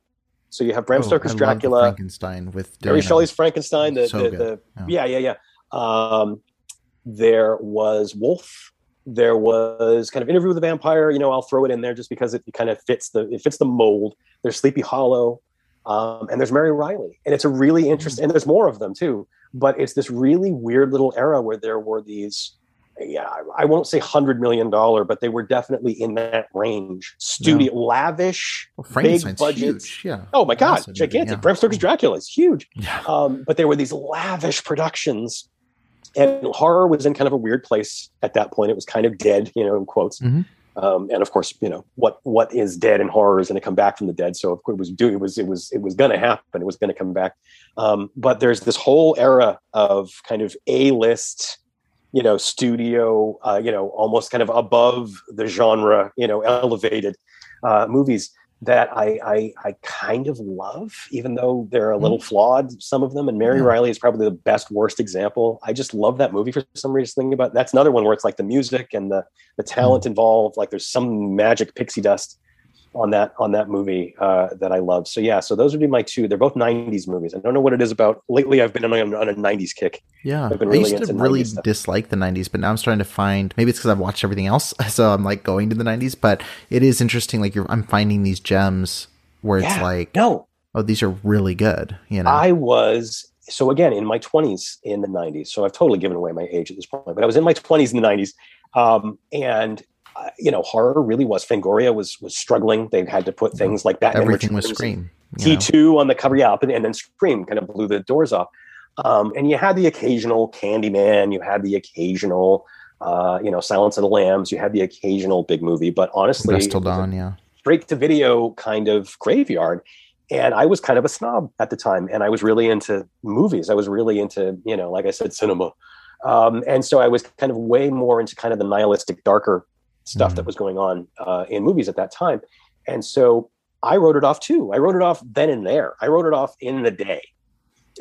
So you have Bram oh, Stoker's Dracula, Frankenstein with Mary Shelley's Frankenstein. The, so the, the yeah. yeah, yeah, yeah. Um, there was Wolf. There was kind of Interview with the Vampire. You know, I'll throw it in there just because it, kind of fits the it fits the mold. There's Sleepy Hollow, um, and there's Mary Reilly, and it's a really interesting. And there's more of them too, but it's this really weird little era where there were these. Yeah, I won't say hundred million dollar, but they were definitely in that range. Studio, yeah. lavish, well, big budget. Yeah. Oh my god, gigantic! Yeah. Bram Stoker's Dracula is huge. Yeah. Um, but there were these lavish productions and horror was in kind of a weird place at that point. It was kind of dead, you know, in quotes. Mm-hmm. Um, and of course, you know what what is dead in horror is going to come back from the dead. So of course, it was doing it was it was it was going to happen. It was going to come back. Um, but there's this whole era of kind of a list, you know, studio, uh, you know, almost kind of above the genre, you know, elevated uh, movies that I, I, I kind of love, even though they're a little mm. flawed, some of them. And Mary yeah. Reilly is probably the best worst example. I just love that movie for some reason. Thinking about that's another one where it's like the music and the the talent mm. involved, like there's some magic pixie dust on that on that movie uh, that I love. So yeah, so those would be my two. They're both '90s movies. I don't know what it is about. Lately, I've been on, on a '90s kick. Yeah, I've been really I used to really dislike the '90s, but now I'm starting to find maybe it's because I've watched everything else, *laughs* so I'm like going to the '90s. But it is interesting. Like I'm finding these gems where yeah, it's like, no, oh, these are really good. You know, I was so again in my 20s in the 90s. So I've totally given away my age at this point, but I was in my 20s in the 90s, um, and you know, horror really was. Fangoria was was struggling. They had to put things like Batman Everything was Scream. T two on the cover, yeah, and, and then Scream kind of blew the doors off. Um, and you had the occasional Candyman, you had the occasional, uh, you know, Silence of the Lambs, you had the occasional big movie, but honestly, Dawn, yeah, straight to video kind of graveyard. And I was kind of a snob at the time, and I was really into movies. I was really into, you know, like I said, cinema. Um, and so I was kind of way more into kind of the nihilistic, darker stuff mm-hmm. that was going on uh, in movies at that time. And so I wrote it off too. I wrote it off then and there. I wrote it off in the day.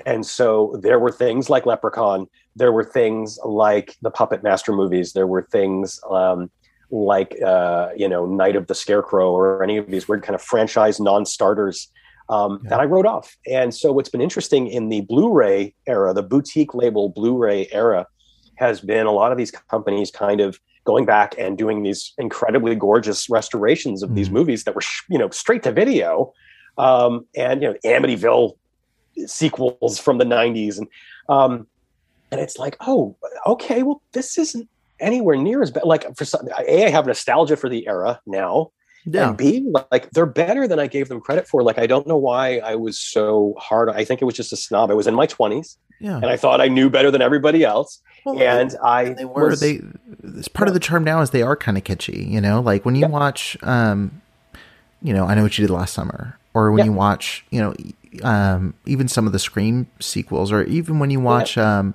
And so there were things like Leprechaun. There were things like the Puppet Master movies. There were things um, like, uh, you know, Night of the Scarecrow or any of these weird kind of franchise non starters um, yeah. that I wrote off. And so what's been interesting in the Blu ray era, the boutique label Blu ray era, has been a lot of these companies kind of going back and doing these incredibly gorgeous restorations of these Mhm. movies that were you know straight to video um, and you know Amityville sequels from the 90s and um, and it's like oh okay well this isn't anywhere near as bad like for some a i have nostalgia for the era now Yeah. and b like they're better than i gave them credit for like i don't know why i was so hard i think it was just a snob i was in my 20s Yeah. and i thought i knew better than everybody else Well, and i they were was- they it's part of the charm now is they are kind of kitschy you know? Like when you Yeah. watch um you know i know what you did last summer or when Yeah. you watch you know um even some of the scream sequels or even when you watch um,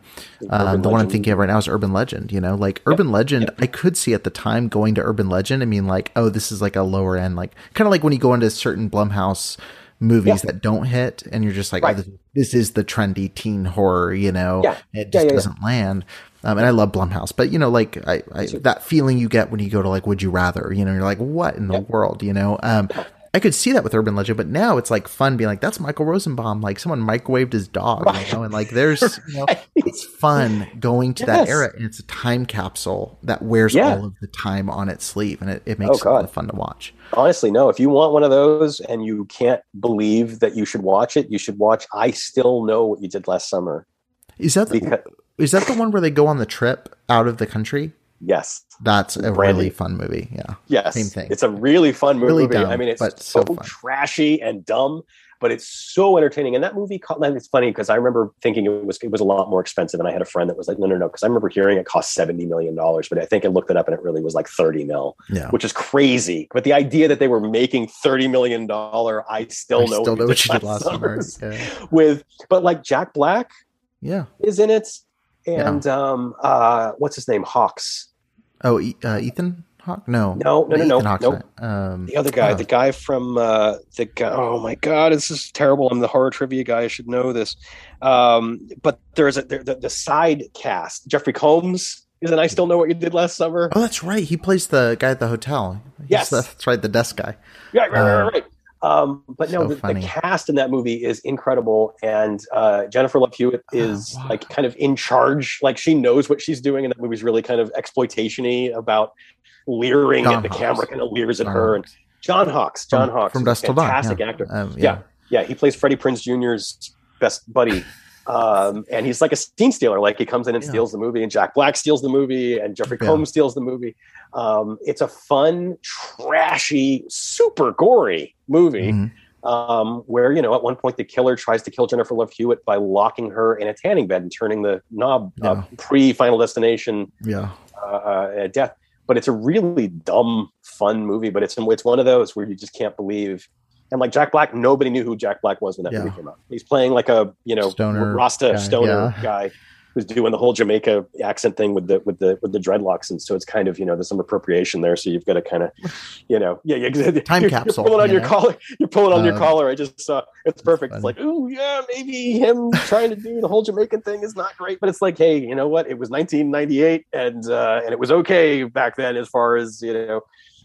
um the one i'm thinking of right now is urban legend you know? Like urban legend i could see at the time going to urban legend i mean like oh this is like a lower end like kind of like when you go into a certain blumhouse movies Yeah. that don't hit and you're just like Right. oh, this, this is the trendy teen horror you know Yeah. it just yeah, doesn't land um, and I love Blumhouse, but you know, like I, I that feeling you get when you go to like Would You Rather, you know, you're like, what in the world, you know? Um, I could see that with Urban Legend, but now it's like fun being like, that's Michael Rosenbaum. Like someone microwaved his dog, you know, and like there's, you know, it's fun going to that era, and it's a time capsule that wears Yeah. all of the time on its sleeve, and it, it makes Oh, it of fun to watch. honestly no if you want one of those and you can't believe that you should watch it you should watch i still know what you did last summer Is that the, because is that the one where they go on the trip out of the country? Yes That's a Brandy. really fun movie. Yeah. Yes, Same thing. It's a really fun movie. Really dumb, I mean, it's so, so trashy and dumb, but it's so entertaining. And that movie, it's funny because I remember thinking it was it was a lot more expensive, and I had a friend that was like, "No, no, no," because I remember hearing it cost seventy million dollars, but I think I looked it up and it really was like thirty mil, Yeah. which is crazy. But the idea that they were making thirty million dollar, I still I know, still know what you did last summer. Yeah. *laughs* with, but like Jack Black yeah. is in it, and um, uh, what's his name, Hawkes. Oh, uh, Ethan Hawke? No, No, no, no, no, Ethan Hawke's nope. Um, The other guy, huh. the guy from uh, the guy. Oh my God, this is terrible. I'm the horror trivia guy. I should know this. Um, but there's a there, the, the side cast. Jeffrey Combs is, and I still know what you did last summer. Oh, that's right. He plays the guy at the hotel. He's Yes. the- that's right. The desk guy. Yeah, right, right, Uh, right, right. Um, but no, so the, the cast in that movie is incredible, and uh, Jennifer Love Hewitt is wow. like kind of in charge. Like she knows what she's doing, and that movie's really kind of exploitationy about leering John at the camera, kind of leers at John her. And John Hawkes, John From- Hawkes, from a Till Dawn. fantastic yeah. actor. Um, Yeah. Yeah, he plays Freddie Prinze Jr.'s best buddy. Um, and he's like a scene stealer. Like he comes in and Yeah. steals the movie, and Jack Black steals the movie, and Jeffrey Yeah. Combs steals the movie. Um, it's a fun, trashy, super gory movie Mhm. um, where you know at one point the killer tries to kill Jennifer Love Hewitt by locking her in a tanning bed and turning the knob uh, pre Final Destination Yeah. uh, uh, death. But it's a really dumb, fun movie. But it's it's one of those where you just can't believe. And like Jack Black, nobody knew who Jack Black was when that Yeah. movie came out. He's playing like a you know Stoner Rasta guy, stoner yeah. guy who's doing the whole Jamaica accent thing with the with the with the dreadlocks, and so it's kind of you know there's some appropriation there. So you've got to kind of you know yeah, yeah. Time you're, capsule, You're pulling on you your know? collar. You're pulling on your Um, collar. I just saw it's perfect. It's like ooh yeah, maybe him trying to do the whole Jamaican thing is not great, but it's like hey, you know what? It was 1998, and uh, and it was okay back then as far as you know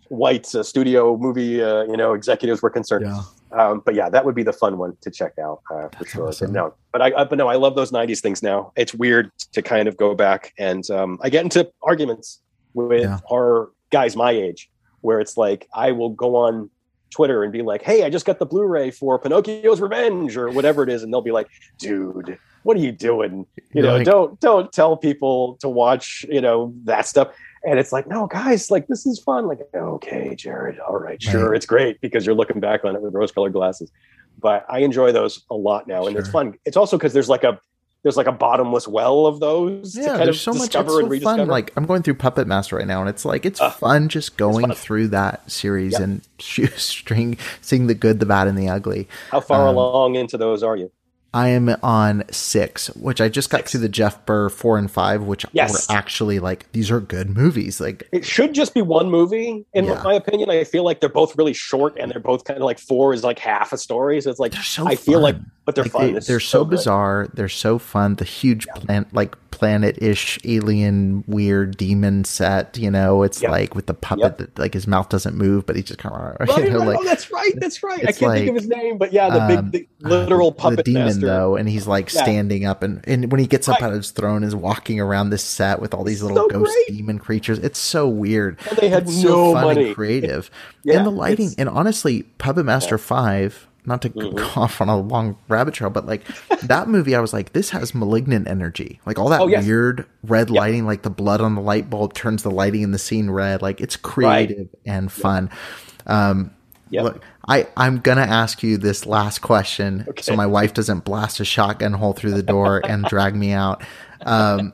white uh, studio movie uh, you know executives were concerned. Yeah. Um, but yeah, that would be the fun one to check out uh, for sure. awesome. No, but I, I but no, I love those '90s things now. It's weird to kind of go back and um, I get into arguments with Yeah. our guys my age, where it's like I will go on Twitter and be like, "Hey, I just got the Blu-ray for Pinocchio's Revenge" or whatever it is, and they'll be like, "Dude, what are you doing? You You're know, like- don't don't tell people to watch you know that stuff." And it's like, no, guys, like this is fun. Like, okay, Jared, all right, sure, Right. it's great because you're looking back on it with rose-colored glasses. But I enjoy those a lot now, and it's fun. It's also because there's like a there's like a bottomless well of those to Yeah, kind there's of so much. It's so fun. Like I'm going through Puppet Master right now, and it's like it's Uh, fun just going fun. through that series Yep. and *laughs* shoestring, seeing the good, the bad, and the ugly. How far um, along into those are you? I am on six, which I just got Six. through the Jeff Burr four and five, which Yes. were actually like these are good movies. Like It should just be one movie, in Yeah. my opinion. I feel like they're both really short, and they're both kind of like four is like half a story. So it's like so. I feel like, but they're Like, fun. They, are so, good. bizarre. They're so fun. The huge plant, like planet-ish alien weird demon set. You know, it's Yep. like with the puppet Yep. that like his mouth doesn't move, but he just kind of Right, *laughs* you know right. like oh, that's right. That's right. I can't think of his name, but yeah, the um, big, the literal the puppet demon master. Though, and he's like Yeah. standing up, and, and when he gets up Right. out of his throne, is walking around this set with all these little So ghost great. demon creatures. It's so weird. And they had it's no so fun money. and creative, Yeah, and the lighting. And honestly, Puppet Master Five. Not to Mm-hmm. go *laughs* off on a long rabbit trail, but like that movie, I was like, this has malignant energy. Like all that Oh, yes. weird red lighting, like the blood on the light bulb turns the lighting in the scene red. Like it's creative and fun. Um, Yep. Look, I, I'm gonna ask you this last question, so my wife doesn't blast a shotgun hole through the door and drag me out. Um,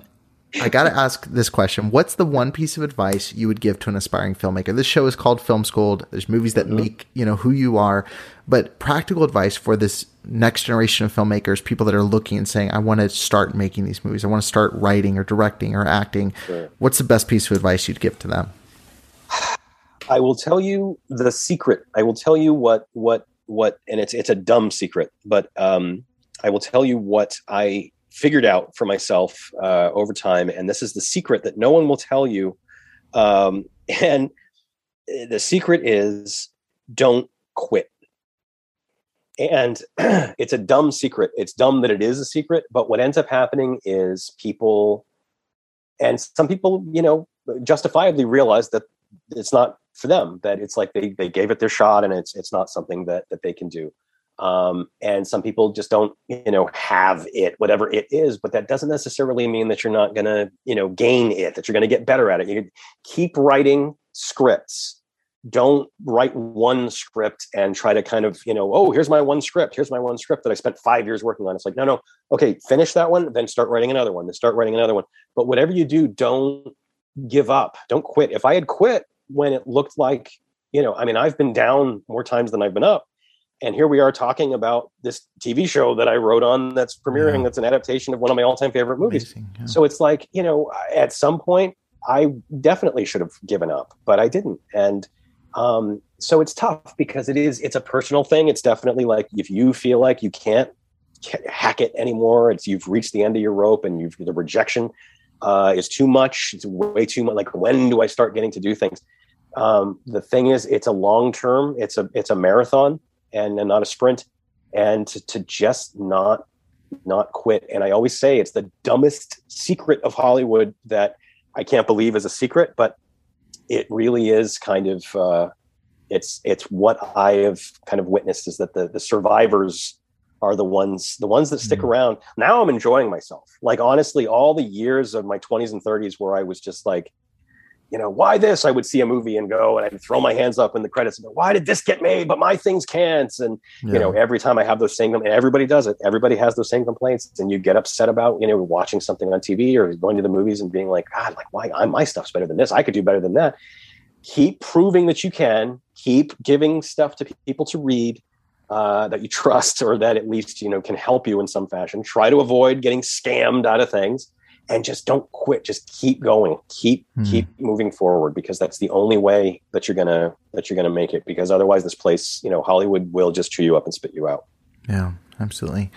I gotta ask this question: What's the one piece of advice you would give to an aspiring filmmaker? This show is called Film Schooled. There's movies that make you know who you are, but practical advice for this next generation of filmmakers, people that are looking and saying, "I want to start making these movies. I want to start writing or directing or acting." What's the best piece of advice you'd give to them? I will tell you the secret. I will tell you what what what, and it's it's a dumb secret, but um, I will tell you what I figured out for myself uh, over time, and this is the secret that no one will tell you. Um, *laughs* and the secret is don't quit. And *clears throat* it's a dumb secret. It's dumb that it is a secret, but what ends up happening is people, and some people, you know, justifiably realize that it's not for them that it's like they they gave it their shot and it's it's not something that that they can do. Um and some people just don't you know have it whatever it is but that doesn't necessarily mean that you're not going to you know gain it that you're going to get better at it. You keep writing scripts. Don't write one script and try to kind of you know oh here's my one script here's my one script that i spent five years working on. It's like no no okay finish that one then start writing another one then start writing another one. But whatever you do don't give up. Don't quit. If i had quit when it looked like you know i mean i've been down more times than i've been up. And here we are talking about this tv show that i wrote on that's premiering Yeah. that's an adaptation of one of my all-time favorite movies. Amazing, yeah. so it's like you know at some point i definitely should have given up but i didn't. And um, so it's tough because it is it's a personal thing. It's definitely like if you feel like you can't hack it anymore it's you've reached the end of your rope and you've the rejection uh, is too much it's way too much like when do i start getting to do things um, the thing is it's a long term it's a it's a marathon and, and not a sprint. And to, to just not not quit. And i always say it's the dumbest secret of hollywood that i can't believe is a secret but it really is kind of uh, it's it's what i have kind of witnessed is that the the survivors are the ones the ones that stick Mhm. around. Now i'm enjoying myself. Like honestly all the years of my 20s and 30s where i was just like you know, why this? I would see a movie and go, and I'd throw my hands up in the credits and go, why did this get made? But my things can't. And, you know, every time I have those same, and everybody does it, everybody has those same complaints. And you get upset about, you know, watching something on TV or going to the movies and being like, God, like, why? I, my stuff's better than this. I could do better than that. Keep proving that you can, keep giving stuff to people to read. Uh, that you trust or that at least you know can help you in some fashion try to avoid getting scammed out of things and just don't quit just keep going keep Hmm. keep moving forward because that's the only way that you're gonna that you're gonna make it because otherwise this place you know hollywood will just chew you up and spit you out Yeah, absolutely.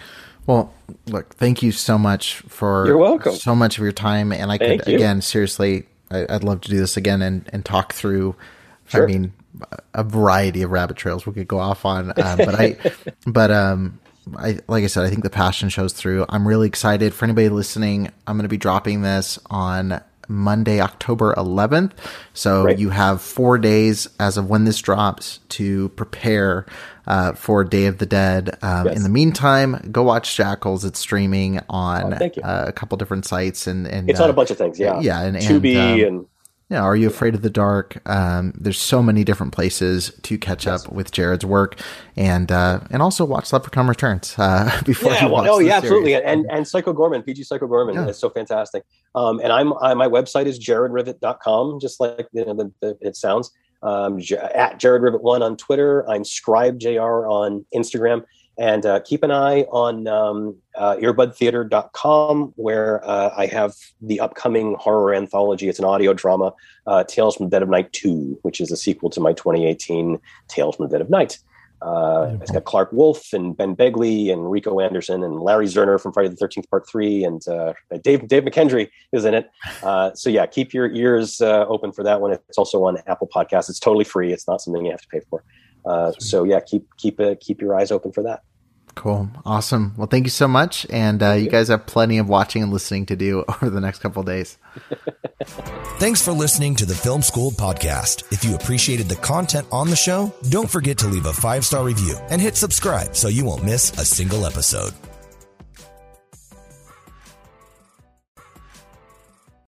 Well, look, thank you so much for You're welcome. so much of your time. And I Thank could, you. again, seriously, I, I'd love to do this again and, and talk through, Sure. I mean, a variety of rabbit trails we could go off on. Um, but I, *laughs* but, um, I, like I said, I think the passion shows through. I'm really excited for anybody listening. I'm going to be dropping this on Monday, October 11th. So Great. you have four days as of when this drops to prepare uh, for Day of the Dead. Um, Yes. In the meantime, go watch Jackals. It's streaming on Oh, uh, a couple different sites and, and it's on uh, a bunch of things yeah yeah, and- and, Tubi um, and yeah, Are You Afraid of the Dark? Um, there's so many different places to catch Yes. up with Jared's work, and uh, and also watch Leprechaun Returns uh, *laughs* before yeah, you well, the yeah, absolutely, series. and and Psycho Goreman, PG Psycho Goreman Yeah. is so fantastic. Um, and I'm I, my website is jaredrivet.com, just like you know, the, the, it sounds. Um, at Jared Rivet One on Twitter. I'm Scribe Jr on Instagram, and uh, keep an eye on um, uh, earbudtheater.com where uh, I have the upcoming horror anthology. It's an audio drama, uh, Tales from the Dead of Night Two, which is a sequel to my 2018 Tales from the Dead of Night. Uh, it's got Clark Wolf and Ben Begley and Rico Anderson and Larry Zerner from Friday the Thirteenth Part Three and uh, Dave Dave McKendry is in it. So yeah, keep your ears open for that one. It's also on Apple Podcasts. It's totally free. It's not something you have to pay for. Uh, so yeah, keep keep uh, keep your eyes open for that. Cool. Awesome. Well, thank you so much. And uh, you guys have plenty of watching and listening to do *laughs* over the next couple days. *laughs* Thanks for listening to the Film School podcast. If you appreciated the content on the show, don't forget to leave a five star review and hit subscribe so you won't miss a single episode.